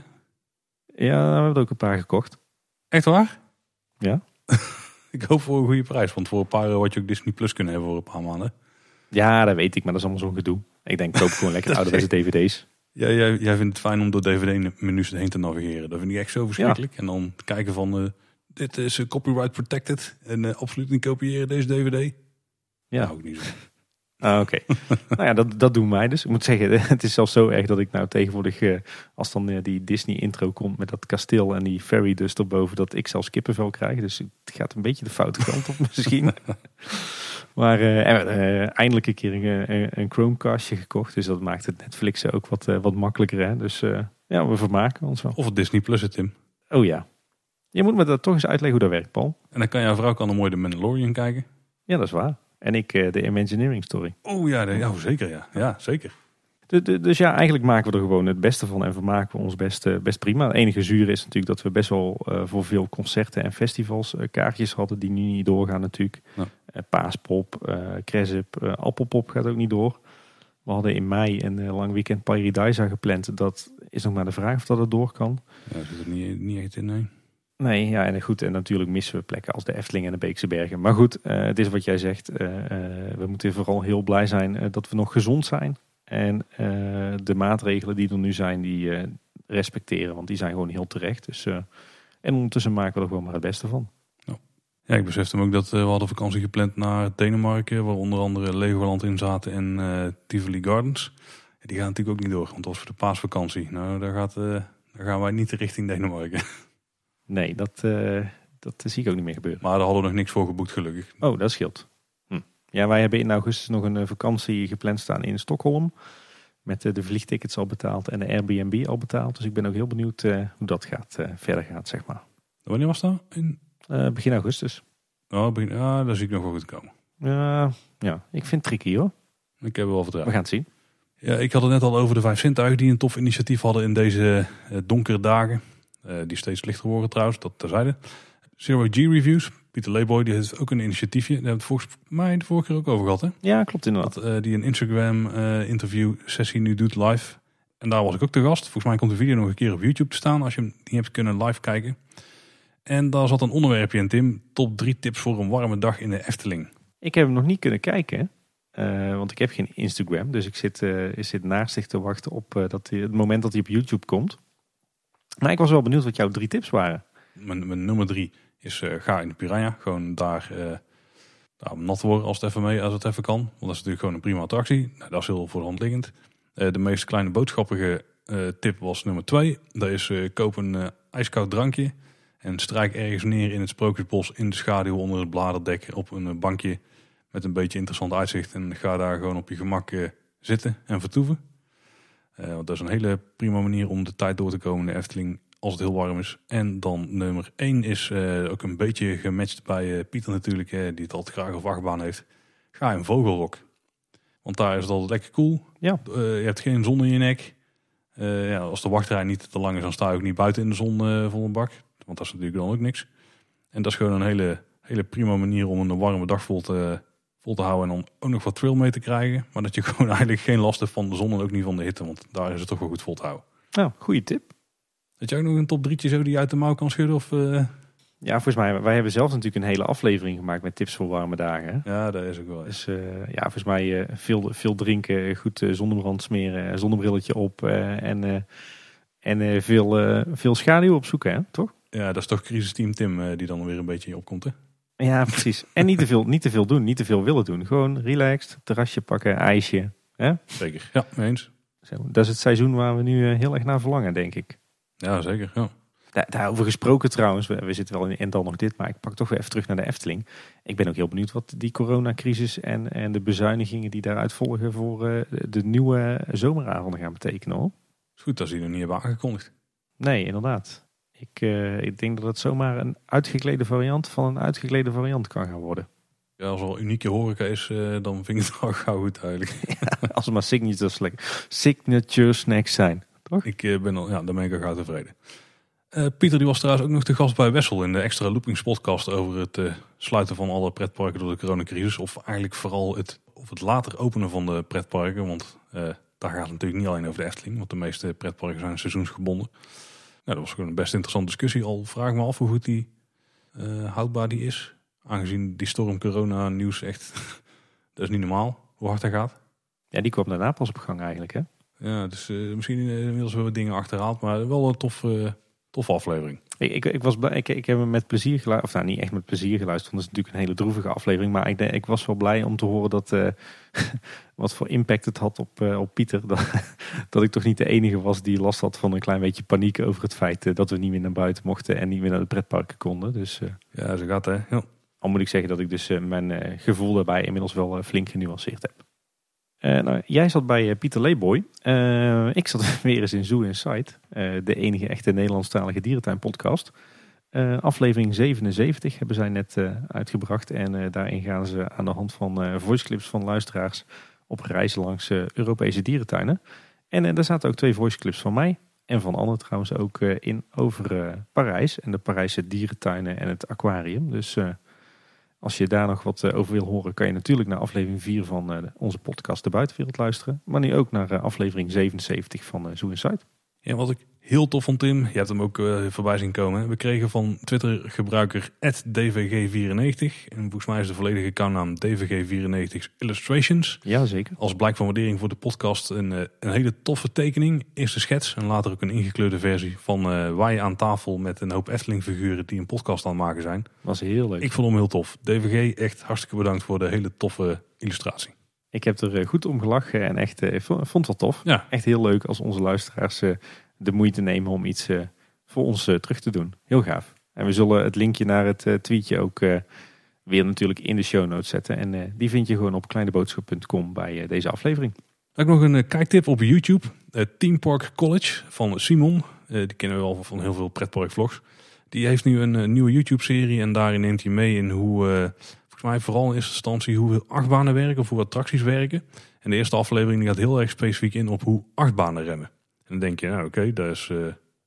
Ja, we hebben er ook een paar gekocht. Echt waar? Ja. [laughs] ik hoop voor een goede prijs, want voor een paar euro had je ook Disney Plus kunnen hebben voor een paar maanden. Ja, dat weet ik, maar dat is allemaal zo'n gedoe. Ik denk, koop gewoon lekker [laughs] ouderwetse dvd's. Ja, jij, jij vindt het fijn om door dvd-menus heen te navigeren. Dat vind ik echt zo verschrikkelijk. En dan kijken van, uh, dit is copyright protected en absoluut niet kopiëren deze DVD. Ja. Nou, ook niet zo. Ah, oké. [laughs] nou ja, dat, dat doen wij dus. Ik moet zeggen, [laughs] het is zelfs zo erg dat ik nou tegenwoordig, eh, als dan eh, die Disney intro komt met dat kasteel en die ferry dus erboven, dat ik zelfs kippenvel krijg. Dus het gaat een beetje de foute kant op [laughs] misschien. maar uh, eindelijk een keer een, een Chromecastje gekocht. Dus dat maakt het Netflixen ook wat, wat makkelijker. Hè? Dus ja, we vermaken ons wel. Of het Disney Plus, het Tim. Oh ja. Je moet me dat toch eens uitleggen hoe dat werkt, Paul. En dan kan jouw vrouw kan dan mooi de Mandalorian kijken. Ja, dat is waar. En ik uh, de Imagineering Story. Oh ja, ja zeker ja. Ja, zeker. dus ja, eigenlijk maken we er gewoon het beste van en vermaken we ons best, uh, best prima. Het enige zure is natuurlijk dat we best wel uh, voor veel concerten en festivals kaartjes hadden die nu niet doorgaan natuurlijk. Ja. Paaspop, Cresip, Appelpop gaat ook niet door. We hadden in mei een lang weekend Paradise gepland. Dat is nog maar de vraag of dat het door kan. Ja, zit er niet, niet echt in, nee. Nee, ja, en goed. En natuurlijk missen we plekken als de Efteling en de Beekse Bergen. Maar goed, uh, het is wat jij zegt. Uh, uh, we moeten vooral heel blij zijn dat we nog gezond zijn. En de maatregelen die er nu zijn, die respecteren. Want die zijn gewoon heel terecht. Dus, en ondertussen maken we er gewoon maar het beste van. Ja, ik besefte hem ook dat we hadden vakantie gepland naar Denemarken. Waar onder andere Legoland in zaten en Tivoli Gardens. Die gaan natuurlijk ook niet door, want dat was voor de paasvakantie. Nou, daar, gaat, daar gaan wij niet richting Denemarken. [laughs] Nee, dat, uh, dat zie ik ook niet meer gebeuren. Maar daar hadden we nog niks voor geboekt, gelukkig. Oh, dat scheelt. Hm. Ja, wij hebben in augustus nog een eh, vakantie gepland staan in Stockholm. Met de vliegtickets al betaald en de Airbnb al betaald. Dus ik ben ook heel benieuwd uh, hoe dat gaat, verder gaat, zeg maar. Wanneer was dat? In... begin augustus. Oh, begin, ah, daar zie ik nog wel goed komen. Ja, ja, ik vind het tricky hoor. Ik heb wel vertrouwen. We gaan het zien. Ja, ik had het net al over de vijf zintuigen die een tof initiatief hadden in deze donkere dagen. Uh, die steeds lichter worden trouwens, dat terzijde. Zero G Reviews. Pieter Leeboy die heeft ook een initiatiefje. Daar hebben we het volgens mij de vorige keer ook over gehad. Hè? Ja, klopt inderdaad. Dat, uh, die een Instagram uh, interview sessie nu doet live. En daar was ik ook te gast. Volgens mij komt de video nog een keer op YouTube te staan als je hem niet hebt kunnen live kijken. En daar zat een onderwerpje in, Tim. Top 3 tips voor een warme dag in de Efteling. Ik heb hem nog niet kunnen kijken. Uh, want ik heb geen Instagram. Dus ik zit, ik zit naast zich te wachten op dat het moment dat hij op YouTube komt. Maar ik was wel benieuwd wat jouw drie tips waren. Mijn, nummer drie is uh, ga in de Piranha. Gewoon daar, uh, nat worden als het even mee, als het even kan. Want dat is natuurlijk gewoon een prima attractie. Nou, dat is heel voor de hand liggend. Uh, de meest kleine boodschappige tip was nummer twee. Dat is koop een ijskoud drankje. En strijk ergens neer in het sprookjesbos in de schaduw onder het bladerdek op een bankje met een beetje interessant uitzicht. En ga daar gewoon op je gemak zitten en vertoeven. Uh, want dat is een hele prima manier om de tijd door te komen in de Efteling als het heel warm is. En dan nummer 1 is uh, ook een beetje gematcht bij uh, Pieter natuurlijk, die het altijd graag op achtbaan heeft. Ga in Vogelrok. Want daar is het altijd lekker koel. Ja. je hebt geen zon in je nek. ja, als de wachtrij niet te lang is, dan sta je ook niet buiten in de zon vol een bak. Want dat is natuurlijk dan ook niks. En dat is gewoon een hele, hele prima manier om een warme dag vol te, vol te houden en dan ook nog wat trail mee te krijgen. Maar dat je [laughs] gewoon eigenlijk geen last hebt van de zon en ook niet van de hitte, want daar is het toch wel goed vol te houden. Nou, goede tip. Dat je ook nog een top drietje zo die uit de mouw kan schudden? Of, uh... Ja, volgens mij, wij hebben zelf natuurlijk een hele aflevering gemaakt met tips voor warme dagen. Ja, dat is ook wel. Dus uh, ja, volgens mij uh, veel, veel drinken, goed zonnebrand smeren, zonnebrilletje op en, en veel, veel schaduw opzoeken, hè? toch? Ja, dat is toch crisisteam Tim die dan weer een beetje opkomt, hè? Ja, precies. En niet te veel, niet te veel doen, niet te veel willen doen. Gewoon relaxed, terrasje pakken, ijsje. Hè? Zeker, ja, eens. Zo, dat is het seizoen waar we nu heel erg naar verlangen, denk ik. Ja, zeker. Ja. Daar, daarover gesproken trouwens, we, we, zitten wel in en dan nog dit, maar ik pak toch weer even terug naar de Efteling. Ik ben ook heel benieuwd wat die coronacrisis en, en de bezuinigingen die daaruit volgen voor uh, de nieuwe zomeravonden gaan betekenen hoor. Is goed dat ze die nog niet hebben aangekondigd. Nee, inderdaad. Ik, uh, ik denk dat het zomaar een uitgeklede variant van een uitgeklede variant kan gaan worden. Ja, als er al unieke horeca is, uh, dan vind ik het al gauw goed eigenlijk. [laughs] Ja, als het maar signature, signature snacks zijn, toch? Ik uh, ben al, ja, daar ben ik al gauw tevreden. Pieter die was trouwens ook nog te gast bij Wessel in de extra Loopings podcast over het sluiten van alle pretparken door de coronacrisis. Of eigenlijk vooral het, of het later openen van de pretparken. Want daar gaat het natuurlijk niet alleen over de Efteling, want de meeste pretparken zijn seizoensgebonden. Nou, dat was gewoon een best interessante discussie. Al vraag me af hoe goed die uh, houdbaar die is. Aangezien die storm corona nieuws echt, [laughs] dat is niet normaal hoe hard dat gaat. Ja, die kwam daarna pas op gang eigenlijk hè? Ja, dus uh, misschien inmiddels wel wat dingen achterhaald. Maar wel een tof, uh, toffe aflevering. Ik, ik, ik was blij, ik, ik heb hem met plezier geluisterd. Of nou, niet echt met plezier geluisterd. Want het is natuurlijk een hele droevige aflevering. Maar ik, denk- ik was wel blij om te horen dat. eh, [laughs] wat voor impact het had op, eh, op Pieter. Dat, [laughs] dat ik toch niet de enige was die last had van een klein beetje paniek over het feit eh, dat we niet meer naar buiten mochten. En niet meer naar de pretparken konden. Dus. Ja, zo gaat het. hè. Ja. al moet ik zeggen dat ik dus mijn gevoel daarbij inmiddels wel flink genuanceerd heb. Eh, nou, jij zat bij eh, Pieter Leeboy. Eh, ik zat [laughs] weer eens in Zoo Insight. eh de enige echte Nederlandstalige dierentuin podcast. Eh, aflevering 77 hebben zij net uitgebracht. En daarin gaan ze aan de hand van voiceclips van luisteraars op reis langs Europese dierentuinen. En daar zaten ook twee voiceclips van mij. En van Anne trouwens ook in over Parijs. En de Parijse dierentuinen en het aquarium. Dus als je daar nog wat eh, over wil horen, kan je natuurlijk naar aflevering 4 van eh, onze podcast De Buitenwereld luisteren. Maar nu ook naar eh, aflevering 77 van Zoo Insight. Ja, wat ik heel tof vond, Tim, je hebt hem ook eh, voorbij zien komen. We kregen van Twitter-gebruiker DVG94. En volgens mij is de volledige accountnaam DVG94 Illustrations. Ja, zeker. Als blijk van waardering voor de podcast een, eh, een hele toffe tekening. Eerst de schets en later ook een ingekleurde versie van eh wij aan tafel met een hoop Efteling figuren die een podcast aan het maken zijn. Was heel leuk. Ik vond hem heel tof. DVG, echt hartstikke bedankt voor de hele toffe illustratie. Ik heb er goed om gelachen en echt vond, het wel tof. Ja. Echt heel leuk als onze luisteraars de moeite nemen om iets eh, voor ons eh, terug te doen. Heel gaaf. En we zullen het linkje naar het eh, tweetje ook weer natuurlijk in de show notes zetten. En die vind je gewoon op kleineboodschap.com bij deze aflevering. Ook nog een kijktip op YouTube. Team Park College van Simon. Die kennen we al van heel veel pretparkvlogs. Die heeft nu een nieuwe YouTube-serie en daarin neemt hij mee in hoe, volgens mij vooral in eerste instantie, hoe achtbanen werken of hoe attracties werken. En de eerste aflevering die gaat heel erg specifiek in op hoe achtbanen remmen. En dan denk je, nou oké, daar, is, eh,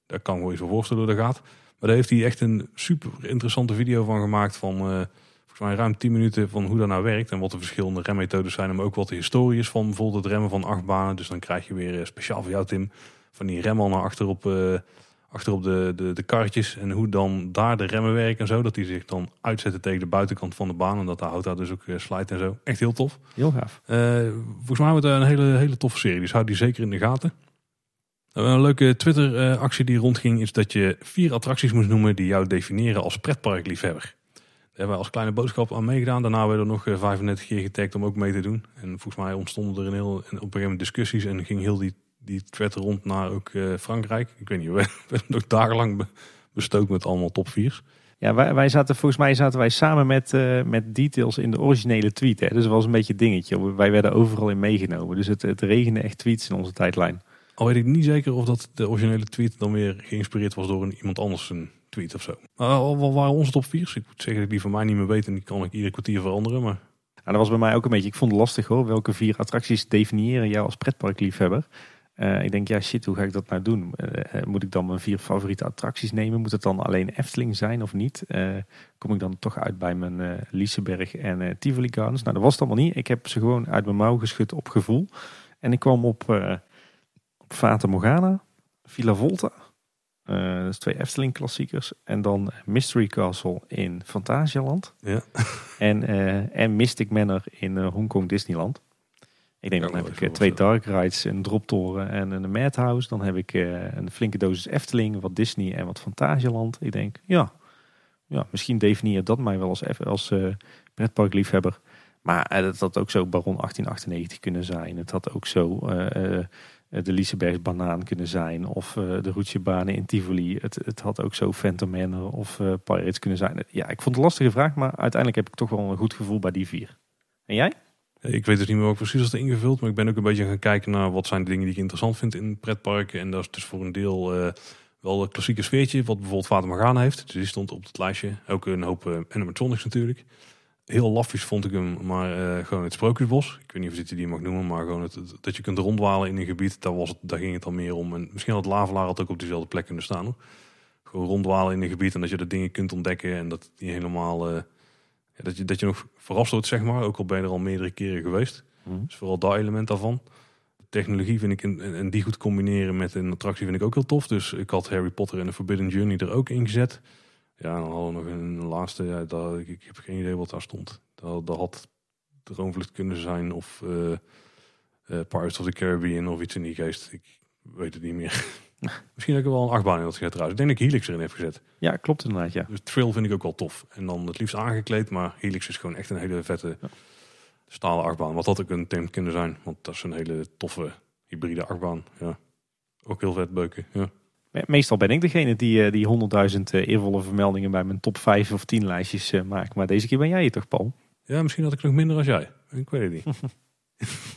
daar kan wel iets voor voorstellen hoe dat gaat. Maar daar heeft hij echt een super interessante video van gemaakt van eh, volgens mij ruim 10 minuten van hoe dat nou werkt en wat de verschillende remmethodes zijn. Maar ook wat de historie is van bijvoorbeeld het remmen van achtbanen. Dus dan krijg je weer eh, speciaal voor jou Tim van die remmen naar achter op, achter op de, de, de karretjes. En hoe dan daar de remmen werken en zo. Dat die zich dan uitzetten tegen de buitenkant van de baan. En dat de hout daar dus ook slijt en zo. Echt heel tof. Heel gaaf. Volgens mij wordt het een hele, hele toffe serie. Dus houd die zeker in de gaten. Nou, Een leuke Twitter-actie die rondging is dat je vier attracties moest noemen die jou definiëren als pretparkliefhebber. Daar hebben wij als kleine boodschap aan meegedaan. Daarna werden er nog eh, 35 keer getagd om ook mee te doen. En volgens mij ontstonden er een heel, op een gegeven moment discussies en ging heel die, die thread rond naar ook eh, Frankrijk. Ik weet niet, we [laughs] hebben nog dagenlang be- bestookt met allemaal top 4's. Ja, wij, wij zaten, volgens mij zaten wij samen met, eh, met details in de originele tweet. Hè. Dus dat was een beetje dingetje. Wij werden overal in meegenomen. Dus het, het regende echt tweets in onze tijdlijn. Al weet ik niet zeker of dat de originele tweet dan weer geïnspireerd was door een, iemand anders een tweet of zo. Maar wat waren onze top 4's? Ik moet zeggen dat ik die van mij niet meer weet en die kan ik ieder kwartier veranderen. Maar dat was bij mij ook een beetje. Ik vond het lastig hoor. Welke vier attracties definiëren jou als pretparkliefhebber? Eh ik denk, ja shit, hoe ga ik dat nou doen? Eh, eh, moet ik dan mijn vier favoriete attracties nemen? Moet het dan alleen Efteling zijn of niet? Kom ik dan toch uit bij mijn Liseberg en Tivoli Gardens? Nou, dat was het allemaal niet. Ik heb ze gewoon uit mijn mouw geschud op gevoel. En ik kwam op Fata Morgana, Villa Volta. Eh, dat is twee Efteling klassiekers. En dan Mystery Castle in Fantasialand. ja, [laughs] En, eh, en Mystic Manor in eh, Hongkong Disneyland. Ik denk, Ja, dan heb ik twee dark rides, een droptoren en een Madhouse. Dan heb ik een flinke dosis Efteling, wat Disney en wat Fantasialand. Ik denk, ja, ja misschien definieert dat mij wel als, als pretparkliefhebber. Maar het had ook zo Baron 1898 kunnen zijn. Het had ook zo de Lisebergs banaan kunnen zijn. Of eh, de Roetjebanen in Tivoli. Het, het had ook zo Phantom Manor of eh Pirates kunnen zijn. Ja, ik vond het een lastige vraag, maar uiteindelijk heb ik toch wel een goed gevoel bij die vier. En jij? ik weet dus niet meer ik precies was ingevuld. Maar ik ben ook een beetje gaan kijken naar wat zijn de dingen die ik interessant vind in pretparken. En dat is dus voor een deel eh, wel het klassieke sfeertje. Wat bijvoorbeeld Fata Morgana heeft. Dus die stond op het lijstje. Ook een hoop eh, animatronics natuurlijk. Heel lafjes vond ik hem, maar eh, gewoon het Sprookjesbos. Ik weet niet of je die mag noemen, maar gewoon het, het- dat je kunt rondwalen in een gebied. Daar, was het, daar ging het dan meer om. En misschien had Lavelaar had ook op diezelfde plek kunnen staan. Hoor. Gewoon rondwalen in een gebied en dat je de dingen kunt ontdekken. En dat die helemaal... eh, dat, je, dat je nog verrast wordt, zeg maar. Ook al ben je er al meerdere keren geweest. Dus vooral dat element daarvan. Technologie vind ik, en, en en die goed combineren met een attractie vind ik ook heel tof. Dus ik had Harry Potter en de Forbidden Journey er ook in gezet. Ja, en dan hadden we nog een laatste. Ja, daar, ik, ik heb geen idee wat daar stond. Dat, dat had Droomvlucht kunnen zijn of eh eh, Pirates of the Caribbean of iets in die geest. Ik weet het niet meer. [laughs] Misschien heb ik er wel een achtbaan in had gezet trouwens. Ik denk dat ik Helix erin heb gezet. Ja, klopt inderdaad, ja. Dus Trail vind ik ook wel tof. En dan het liefst aangekleed, maar Helix is gewoon echt een hele vette stalen achtbaan. Wat had ook een thema kunnen zijn, want dat is een hele toffe hybride achtbaan. Ja. Ook heel vet beuken, ja. Me- Meestal ben ik degene die, eh, die 100.000 eh, eervolle vermeldingen bij mijn top 5 of 10 lijstjes eh, maakt. Maar deze keer ben jij het toch, Paul? Ja, misschien had ik nog minder als jij. Ik weet het niet.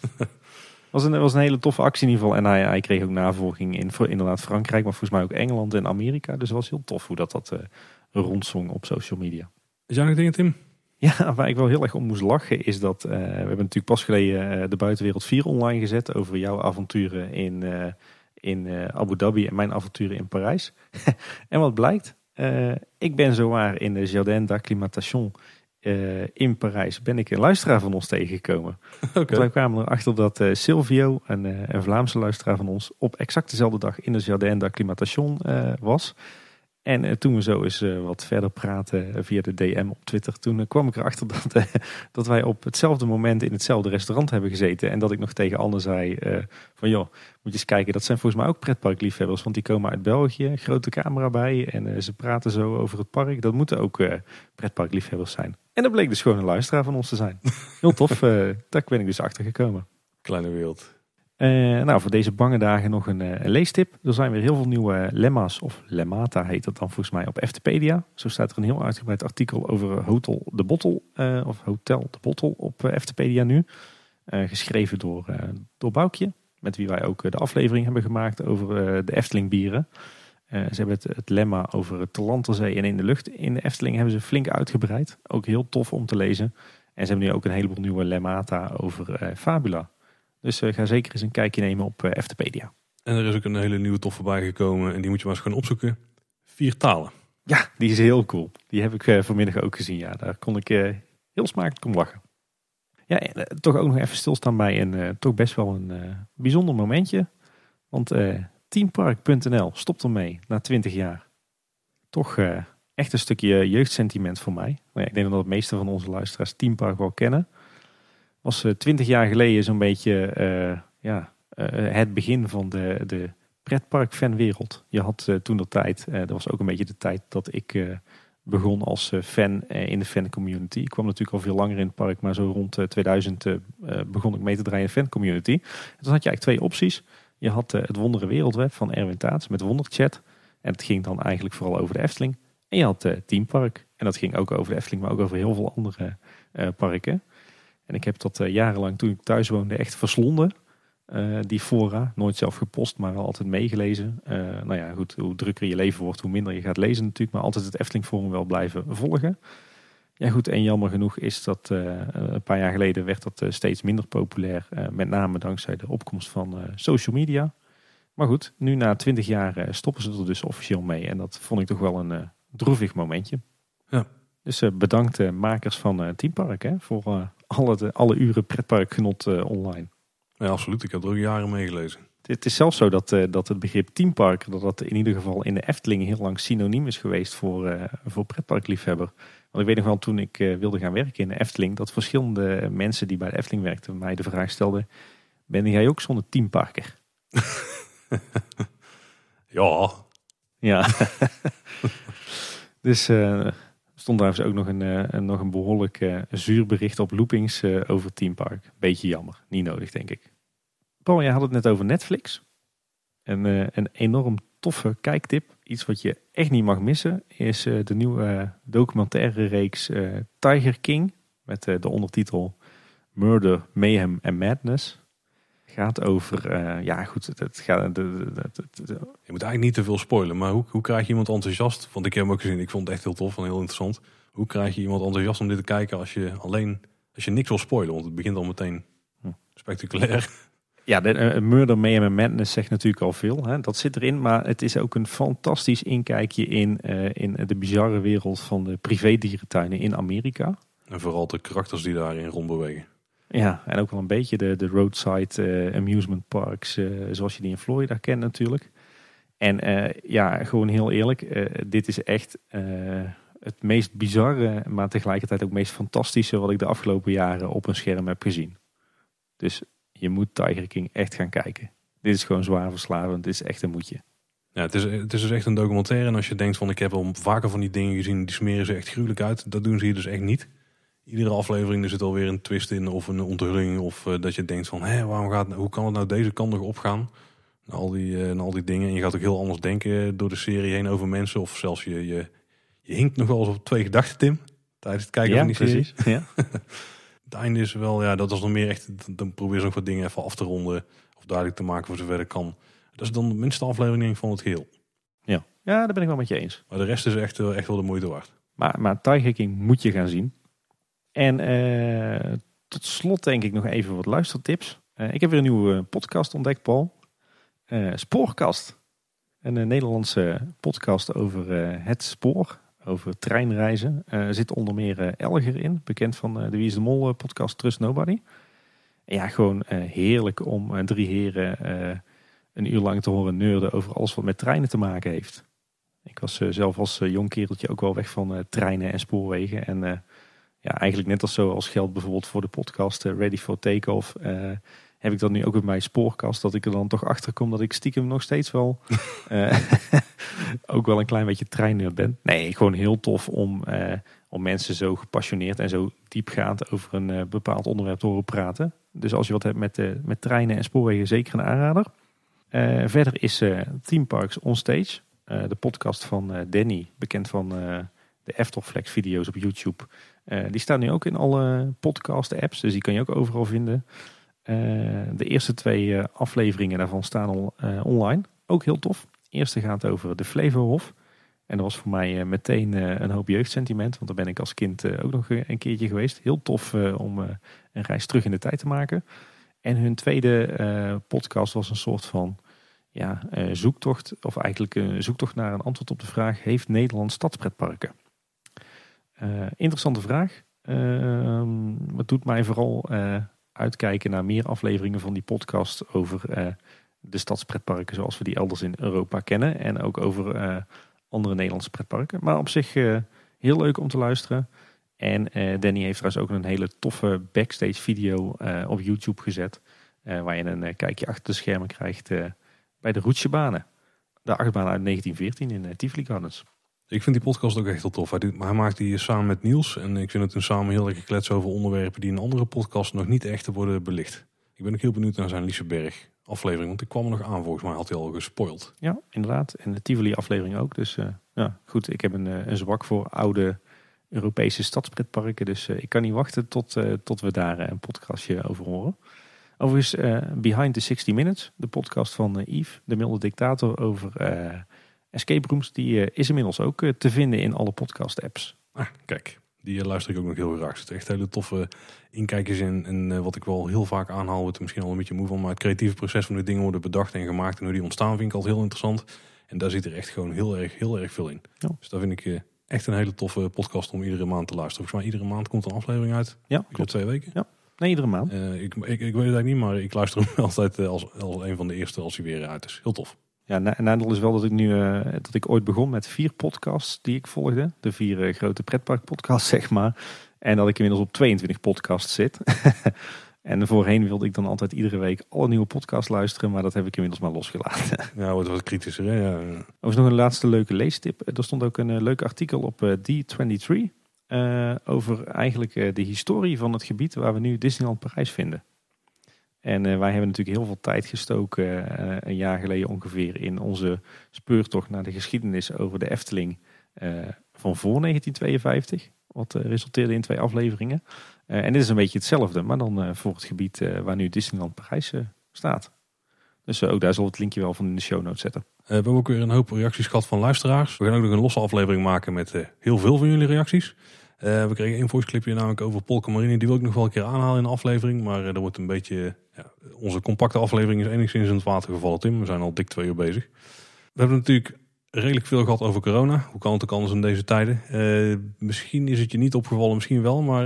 [laughs] was een, was een hele toffe actie in ieder geval. En hij, hij kreeg ook navolging in inderdaad Frankrijk, maar volgens mij ook Engeland en Amerika. Dus het was heel tof hoe dat, dat eh, rondzong op social media. Is jij nog dingen, Tim? Ja, waar ik wel heel erg om moest lachen is dat we hebben natuurlijk pas geleden de Buitenwereld 4 online gezet over jouw avonturen in, in eh, Abu Dhabi en mijn avonturen in Parijs. [laughs] en wat blijkt, eh, ik ben zowaar in de Jardin d'Acclimatation eh in Parijs ben ik een luisteraar van ons tegengekomen. [laughs] Oké. Want wij kwamen erachter dat eh, Silvio, een, een Vlaamse luisteraar van ons, op exact dezelfde dag in de Jardin d'Acclimatation was. En eh, toen we zo eens eh, wat verder praten eh, via de DM op Twitter, toen kwam ik erachter [laughs] dat, dat wij op hetzelfde moment in hetzelfde restaurant hebben gezeten. En dat ik nog tegen Anne zei van joh, moet je eens kijken, dat zijn volgens mij ook pretparkliefhebbers. Want die komen uit België, grote camera bij en ze praten zo over het park. Dat moeten ook pretparkliefhebbers zijn. En dat bleek dus gewoon een luisteraar van ons te zijn. [laughs] Heel tof, daar ben ik dus achter gekomen. Kleine wereld. Eh, nou, voor deze bange dagen nog een, eh, een leestip. Er zijn weer heel veel nieuwe lemma's, of lemmata heet dat dan volgens mij, op Eftepedia. Zo staat er een heel uitgebreid artikel over Hotel de Bottle, eh, of Hotel de Bottle op eh, Eftepedia nu. Eh, geschreven door, eh, door Boukje, met wie wij ook eh, de aflevering hebben gemaakt over eh, de Efteling bieren. Eh, ze hebben het, lemma over het Talanterzee en in de lucht in de Efteling hebben ze flink uitgebreid. Ook heel tof om te lezen. En ze hebben nu ook een heleboel nieuwe lemmata over eh, Fabula. Dus eh, ga zeker eens een kijkje nemen op eh, Eftepedia. En er is ook een hele nieuwe tof voorbij gekomen. En die moet je maar eens gaan opzoeken. Vier talen. Ja, die is heel cool. Die heb ik eh, vanmiddag ook gezien. Ja, daar kon ik heel smakelijk om lachen. Ja, en, toch ook nog even stilstaan bij een toch best wel een bijzonder momentje. Want teampark.nl stopt ermee na 20 jaar. Toch echt een stukje jeugdsentiment voor mij. Nou ik denk dat de meeste van onze luisteraars Teampark wel kennen. Was eh 20 jaar geleden zo'n beetje eh, ja, eh, het begin van de, de pretpark-fanwereld. Je had toen de tijd, dat was ook een beetje de tijd dat ik begon als fan in de fancommunity. Ik kwam natuurlijk al veel langer in het park, maar zo rond eh, 2000 eh, eh, begon ik mee te draaien in de fancommunity. En toen had je eigenlijk twee opties. Je had het Wondere Wereldweb van Erwin Taats met Wonderchat. En het ging dan eigenlijk vooral over de Efteling. En je had Teampark. En dat ging ook over de Efteling, maar ook over heel veel andere parken. En ik heb dat eh, jarenlang, toen ik thuis woonde, echt verslonden. Eh, die fora, nooit zelf gepost, maar wel altijd meegelezen. Eh, nou ja, goed, hoe drukker je leven wordt, hoe minder je gaat lezen natuurlijk. Maar altijd het Efteling Forum wel blijven volgen. Ja goed, en jammer genoeg is dat een paar jaar geleden werd dat steeds minder populair. met name dankzij de opkomst van social media. Maar goed, nu na twintig jaar stoppen ze er dus officieel mee. En dat vond ik toch wel een droevig momentje. Ja. Dus bedankt makers van Teampark hè, voor alle, de, alle uren pretparkgenot eh, online. Ja, absoluut. Ik heb er ook jaren meegelezen. Het is zelfs zo dat, eh, dat het begrip teampark, dat dat in ieder geval in de Efteling heel lang synoniem is geweest voor, eh, voor pretparkliefhebber. Want ik weet nog wel toen ik wilde gaan werken in de Efteling, dat verschillende mensen die bij de Efteling werkten mij de vraag stelden, ben jij ook zo'n teamparker? [laughs] Ja, Ja. [laughs] dus stond daar ook nog een, eh, nog een behoorlijk eh, zuur bericht op loopings eh, over Teampark. Beetje jammer. Niet nodig, denk ik. Paul, jij had het net over Netflix. En, een enorm toffe kijktip. Iets wat je echt niet mag missen. Is de nieuwe documentaire reeks Tiger King. Met de ondertitel Murder, Mayhem and Madness. Gaat over, eh, ja goed, het, gaat, de, de, de- de- de- je moet eigenlijk niet te veel spoilen. Maar hoe, hoe krijg je iemand enthousiast? Want ik heb hem ook gezien. Ik vond het echt heel tof en heel interessant. Hoe krijg je iemand enthousiast om dit te kijken als je alleen... Als je niks wil spoilen, want het begint al meteen Hm. spectaculair. Ja, de, eh, Murder, Mayhem and Madness zegt natuurlijk al veel. Hè? Dat zit erin, maar het is ook een fantastisch inkijkje in, eh, in de bizarre wereld van de privédierentuinen in Amerika. En vooral de karakters die daarin rondbewegen. Ja, en ook wel een beetje de, de roadside eh, amusement parks, eh, zoals je die in Florida kent natuurlijk. En eh, ja, gewoon heel eerlijk, dit is echt het meest bizarre, maar tegelijkertijd ook meest fantastische wat ik de afgelopen jaren op een scherm heb gezien. Dus je moet Tiger King echt gaan kijken. Dit is gewoon zwaar verslavend, dit is echt een moetje. Ja, het is, het is dus echt een documentaire. En als je denkt van ik heb al vaker van die dingen gezien, die smeren ze echt gruwelijk uit. Dat doen ze hier dus echt niet. Iedere aflevering er zit alweer een twist in of een onthulling. Of eh, dat je denkt van hé, waarom gaat, hoe kan het nou deze kant nog opgaan? En al, die, en al die dingen. En je gaat ook heel anders denken door de serie heen over mensen. Of zelfs je, je, je hinkt nog wel eens op twee gedachten, Tim. Tijdens het kijken van die serie. Ja. [laughs] het einde is wel, ja, dat is dan meer echt. Dan probeer ze nog wat dingen even af te ronden. Of duidelijk te maken voor zover ik kan. Dat is dan de minste aflevering van het geheel. Ja. ja, daar ben ik wel met je eens. Maar de rest is echt, echt wel de moeite waard. Maar, maar Tiger moet je gaan zien. En uh, tot slot denk ik nog even wat luistertips. Uh, ik heb weer een nieuwe podcast ontdekt, Paul. Uh, Spoorkast. Een Nederlandse podcast over het spoor. Over treinreizen. Er zit onder meer Elger in. Bekend van de Wie de Mol podcast Trust Nobody. ja, gewoon heerlijk om drie heren een uur lang te horen neurden over alles wat met treinen te maken heeft. Ik was zelf als jong kereltje ook wel weg van treinen en spoorwegen. En ja, eigenlijk net als zo als geldt bijvoorbeeld voor de podcast Ready for Takeoff. heb ik dat nu ook met mijn spoorkast. Dat ik er dan toch achter kom dat ik stiekem nog steeds wel [laughs] [laughs] ook wel een klein beetje treiner ben. Nee, gewoon heel tof om, om mensen zo gepassioneerd en zo diepgaand over een bepaald onderwerp te horen praten. Dus als je wat hebt met, met treinen en spoorwegen, zeker een aanrader. Uh, verder is uh, Team Parks Onstage, uh, de podcast van Danny, bekend van de Eftelflex video's op YouTube. Die staan nu ook in alle podcast apps, dus die kan je ook overal vinden. de eerste twee afleveringen daarvan staan al online, ook heel tof. De eerste gaat over de Flevohof. En dat was voor mij meteen een hoop jeugdsentiment, want daar ben ik als kind ook nog een keertje geweest. Heel tof om een reis terug in de tijd te maken. En hun tweede podcast was een soort van ja, zoektocht, of eigenlijk een zoektocht naar een antwoord op de vraag: heeft Nederland stadspretparken? Uh, interessante vraag. Uh, het doet mij vooral uitkijken naar meer afleveringen van die podcast over de stadspretparken zoals we die elders in Europa kennen. En ook over andere Nederlandse pretparken. Maar op zich heel leuk om te luisteren. En Danny heeft trouwens ook een hele toffe backstage video op YouTube gezet. waar je een kijkje achter de schermen krijgt bij de Roetsjebanen. De achtbaan uit 1914 in Tivoli Gardens. Ik vind die podcast ook echt heel tof. Hij, maakt die samen met Niels. En ik vind het een samen heel lekker klets over onderwerpen die in andere podcasts nog niet echt worden belicht. Ik ben ook heel benieuwd naar zijn Lieseberg aflevering. Want ik kwam er nog aan volgens mij. Had hij al gespoild. Ja, inderdaad. En de Tivoli aflevering ook. Dus uh, ja, goed. Ik heb een, uh, een zwak voor oude Europese stadspretparken. Dus ik kan niet wachten tot, tot we daar een podcastje over horen. Overigens, Behind the 60 Minutes, de podcast van Yves, de milde dictator over escape rooms, die is inmiddels ook te vinden in alle podcast apps. Ah, kijk, die luister ik ook nog heel graag. Er zitten echt hele toffe inkijkers in. En wat ik wel heel vaak aanhaal, wordt misschien al een beetje moe van, maar het creatieve proces van hoe dingen worden bedacht en gemaakt en hoe die ontstaan vind ik altijd heel interessant. En daar zit er echt gewoon heel erg, heel erg veel in. Ja. Dus daar vind ik echt een hele toffe podcast om iedere maand te luisteren. Volgens mij iedere maand komt een aflevering uit. Ja, klopt. twee weken. Ja. Nee, iedere maand. Uh, ik, ik, ik, weet het eigenlijk niet, maar ik luister hem [laughs] altijd eh, als, als een van de eerste als hij weer uit is. Heel tof. Ja, nadeel is wel dat ik nu uh, dat ik ooit begon met vier podcasts die ik volgde. De vier uh, grote pretparkpodcasts, [laughs] zeg maar. En dat ik inmiddels op 22 podcasts zit. [laughs] en voorheen wilde ik dan altijd iedere week alle nieuwe podcasts luisteren, maar dat heb ik inmiddels maar losgelaten. [laughs] Ja, wordt wat kritischer. Hè? Ja. is nog een laatste leuke leestip. Er stond ook een leuk artikel op D23. Uh, over eigenlijk de historie van het gebied waar we nu Disneyland Parijs vinden. En uh, wij hebben natuurlijk heel veel tijd gestoken, een jaar geleden ongeveer, in onze speurtocht naar de geschiedenis over de Efteling van voor 1952. Wat resulteerde in twee afleveringen. en dit is een beetje hetzelfde, maar dan voor het gebied waar nu Disneyland Parijs staat. Dus ook daar zal het linkje wel van in de show notes zetten. we hebben ook weer een hoop reacties gehad van luisteraars. We gaan ook nog een losse aflevering maken met heel veel van jullie reacties. Uh, we kregen een voice clipje namelijk over Polka Marine. Die wil ik nog wel een keer aanhalen in de aflevering. Maar uh, er wordt een beetje... Ja, onze compacte aflevering is enigszins in het water gevallen, Tim. We zijn al dik twee uur bezig. We hebben natuurlijk redelijk veel gehad over corona. Hoe kan het ook anders in deze tijden? Uh, misschien is het je niet opgevallen, misschien wel. Maar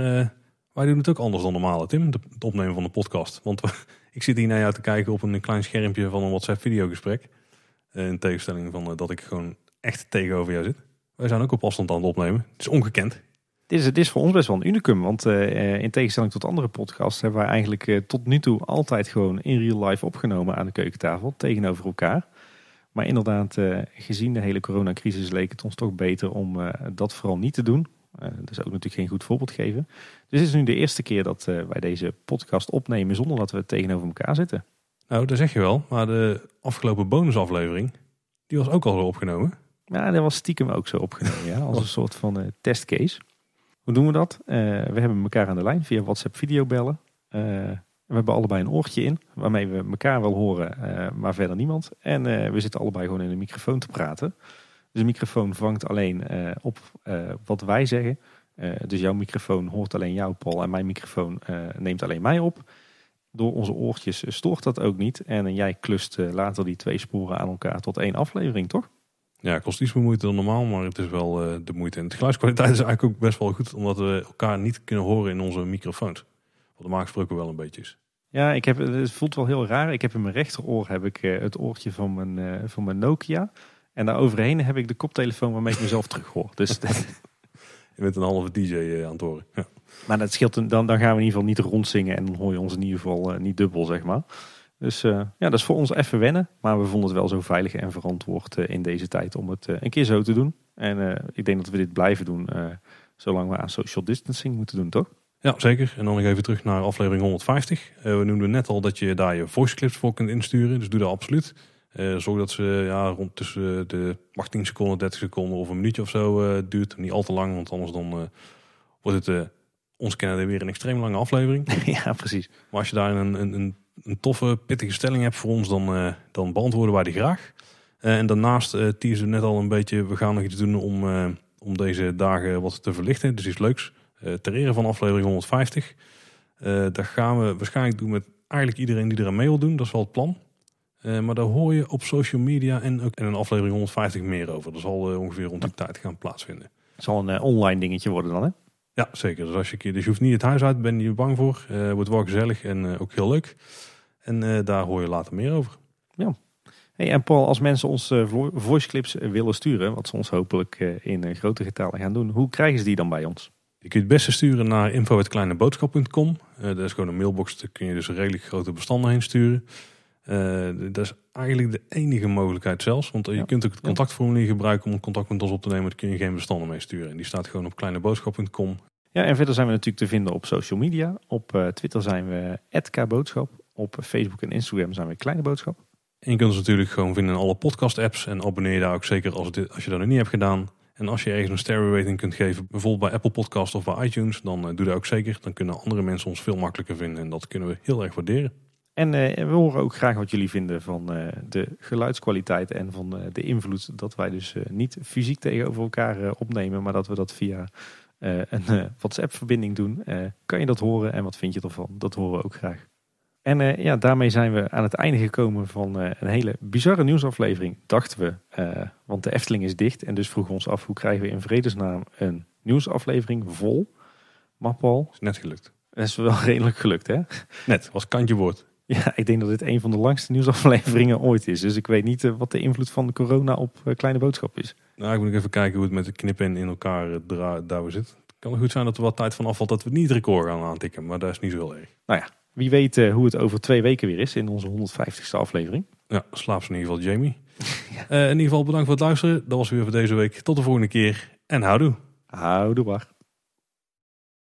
wij doen het ook anders dan normaal, Tim. Het opnemen van de podcast. Want [laughs] ik zit hier naar jou te kijken op een klein schermpje van een WhatsApp videogesprek. in tegenstelling van dat ik gewoon echt tegenover jou zit. Wij zijn ook op afstand aan het opnemen. Het is ongekend. Dit is, dit is voor ons best wel een unicum. Want uh, in tegenstelling tot andere podcasts hebben wij eigenlijk uh, tot nu toe altijd gewoon in real life opgenomen aan de keukentafel tegenover elkaar. Maar inderdaad, uh, gezien de hele coronacrisis leek het ons toch beter om dat vooral niet te doen. Dat is ook natuurlijk geen goed voorbeeld geven. Dus het is nu de eerste keer dat wij deze podcast opnemen zonder dat we tegenover elkaar zitten. Nou, dat zeg je wel. Maar de afgelopen bonusaflevering, die was ook al opgenomen. Ja, dat was stiekem ook zo opgenomen, ja, als een [laughs] soort van testcase. Hoe doen we dat? we hebben elkaar aan de lijn via WhatsApp videobellen. We hebben allebei een oortje in, waarmee we elkaar wel horen, uh, maar verder niemand. En we zitten allebei gewoon in een microfoon te praten. Dus de microfoon vangt alleen op wat wij zeggen. dus jouw microfoon hoort alleen jou, Paul, en mijn microfoon neemt alleen mij op. Door onze oortjes stoort dat ook niet. En jij klust later die twee sporen aan elkaar tot één aflevering, toch? Ja, het kost iets meer moeite dan normaal, maar het is wel de moeite. En de geluidskwaliteit is eigenlijk ook best wel goed, omdat we elkaar niet kunnen horen in onze microfoons. Wat normaal gesproken wel een beetje is. Ja, ik heb, het voelt wel heel raar. Ik heb in mijn rechteroor heb ik, uh, het oortje van mijn, uh, van mijn Nokia. En daar overheen heb ik de koptelefoon waarmee ik mezelf terug hoor. Dus [laughs] je bent een halve DJ aan het horen. Ja. Maar dat scheelt, dan, dan gaan we in ieder geval niet rondzingen. En dan hoor je ons in ieder geval niet dubbel, zeg maar. Dus ja, dat is voor ons even wennen. Maar we vonden het wel zo veilig en verantwoord in deze tijd om het een keer zo te doen. En ik denk dat we dit blijven doen zolang we aan social distancing moeten doen, toch? Ja, zeker. En dan nog even terug naar aflevering 150. Uh, we noemden net al dat je daar je voice clips voor kunt insturen. Dus doe dat absoluut. Zorg dat ze ja, rond tussen de 18 seconden, 30 seconden of een minuutje of zo duurt. Niet al te lang, want anders dan wordt het ons kennen weer een extreem lange aflevering. [laughs] ja, precies. Maar als je daar een, een, een, een toffe, pittige stelling hebt voor ons, dan, dan beantwoorden wij die graag. en daarnaast uh, teasen we net al een beetje, we gaan nog iets doen om, om deze dagen wat te verlichten. Dus iets leuks. Eh, ter ere van aflevering 150. Uh, dat gaan we waarschijnlijk doen met eigenlijk iedereen die eraan mee wil doen. Dat is wel het plan. Uh, maar daar hoor je op social media en ook in een aflevering 150 meer over. Dat zal ongeveer rond die tijd gaan plaatsvinden. Het zal een online dingetje worden dan hè? Ja, zeker. Dus, als je, dus je hoeft niet het huis uit, ben je bang voor. wordt wel gezellig en ook heel leuk. En daar hoor je later meer over. Ja. Hey, en Paul, als mensen ons voice clips willen sturen, wat ze ons hopelijk in grote getallen gaan doen, hoe krijgen ze die dan bij ons? Je kunt het beste sturen naar info.kleineboodschap.com. Uh, dat is gewoon een mailbox, daar kun je dus redelijk grote bestanden heen sturen. Uh, dat is eigenlijk de enige mogelijkheid zelfs. Want je kunt ook het contactformulier gebruiken om contact met ons op te nemen. Daar kun je geen bestanden mee sturen. En die staat gewoon op kleineboodschap.com. Ja, en verder zijn we natuurlijk te vinden op social media. Op uh, Twitter zijn we @kboodschap. Op Facebook en Instagram zijn we Kleine Boodschap. En je kunt ons natuurlijk gewoon vinden in alle podcast apps. En abonneer je daar ook zeker als, dit, als je dat nog niet hebt gedaan. En als je ergens een stereo rating kunt geven, bijvoorbeeld bij Apple Podcast of bij iTunes, dan uh, doe dat ook zeker. Dan kunnen andere mensen ons veel makkelijker vinden en dat kunnen we heel erg waarderen. En uh, we horen ook graag wat jullie vinden van uh, de geluidskwaliteit en van de invloed dat wij dus niet fysiek tegenover elkaar opnemen, maar dat we dat via een WhatsApp-verbinding doen. kan je dat horen en wat vind je ervan? Dat horen we ook graag. En uh, ja, daarmee zijn we aan het einde gekomen van uh, een hele bizarre nieuwsaflevering, dachten we. Uh, want de Efteling is dicht en dus vroegen we ons af hoe krijgen we in vredesnaam een nieuwsaflevering vol. Maar Paul... Is net gelukt. Dat is wel [laughs] redelijk gelukt hè? Net, was kantje woord. [laughs] Ja, ik denk dat dit een van de langste nieuwsafleveringen ooit is. Dus ik weet niet wat de invloed van de corona op Kleine Boodschap is. Nou, ik moet nog even kijken hoe het met de knippen in elkaar daar zit. Het kan goed zijn dat er wat tijd van afvalt dat we niet record gaan aantikken, maar dat is niet zo heel erg. Nou ja, wie weet uh, hoe het over twee weken weer is in onze 150ste aflevering. Ja, slaap in ieder geval Jamie. ja. [laughs] uh, in ieder geval bedankt voor het luisteren. Dat was weer voor deze week. Tot de volgende keer en houdoe. Houdoe, bar.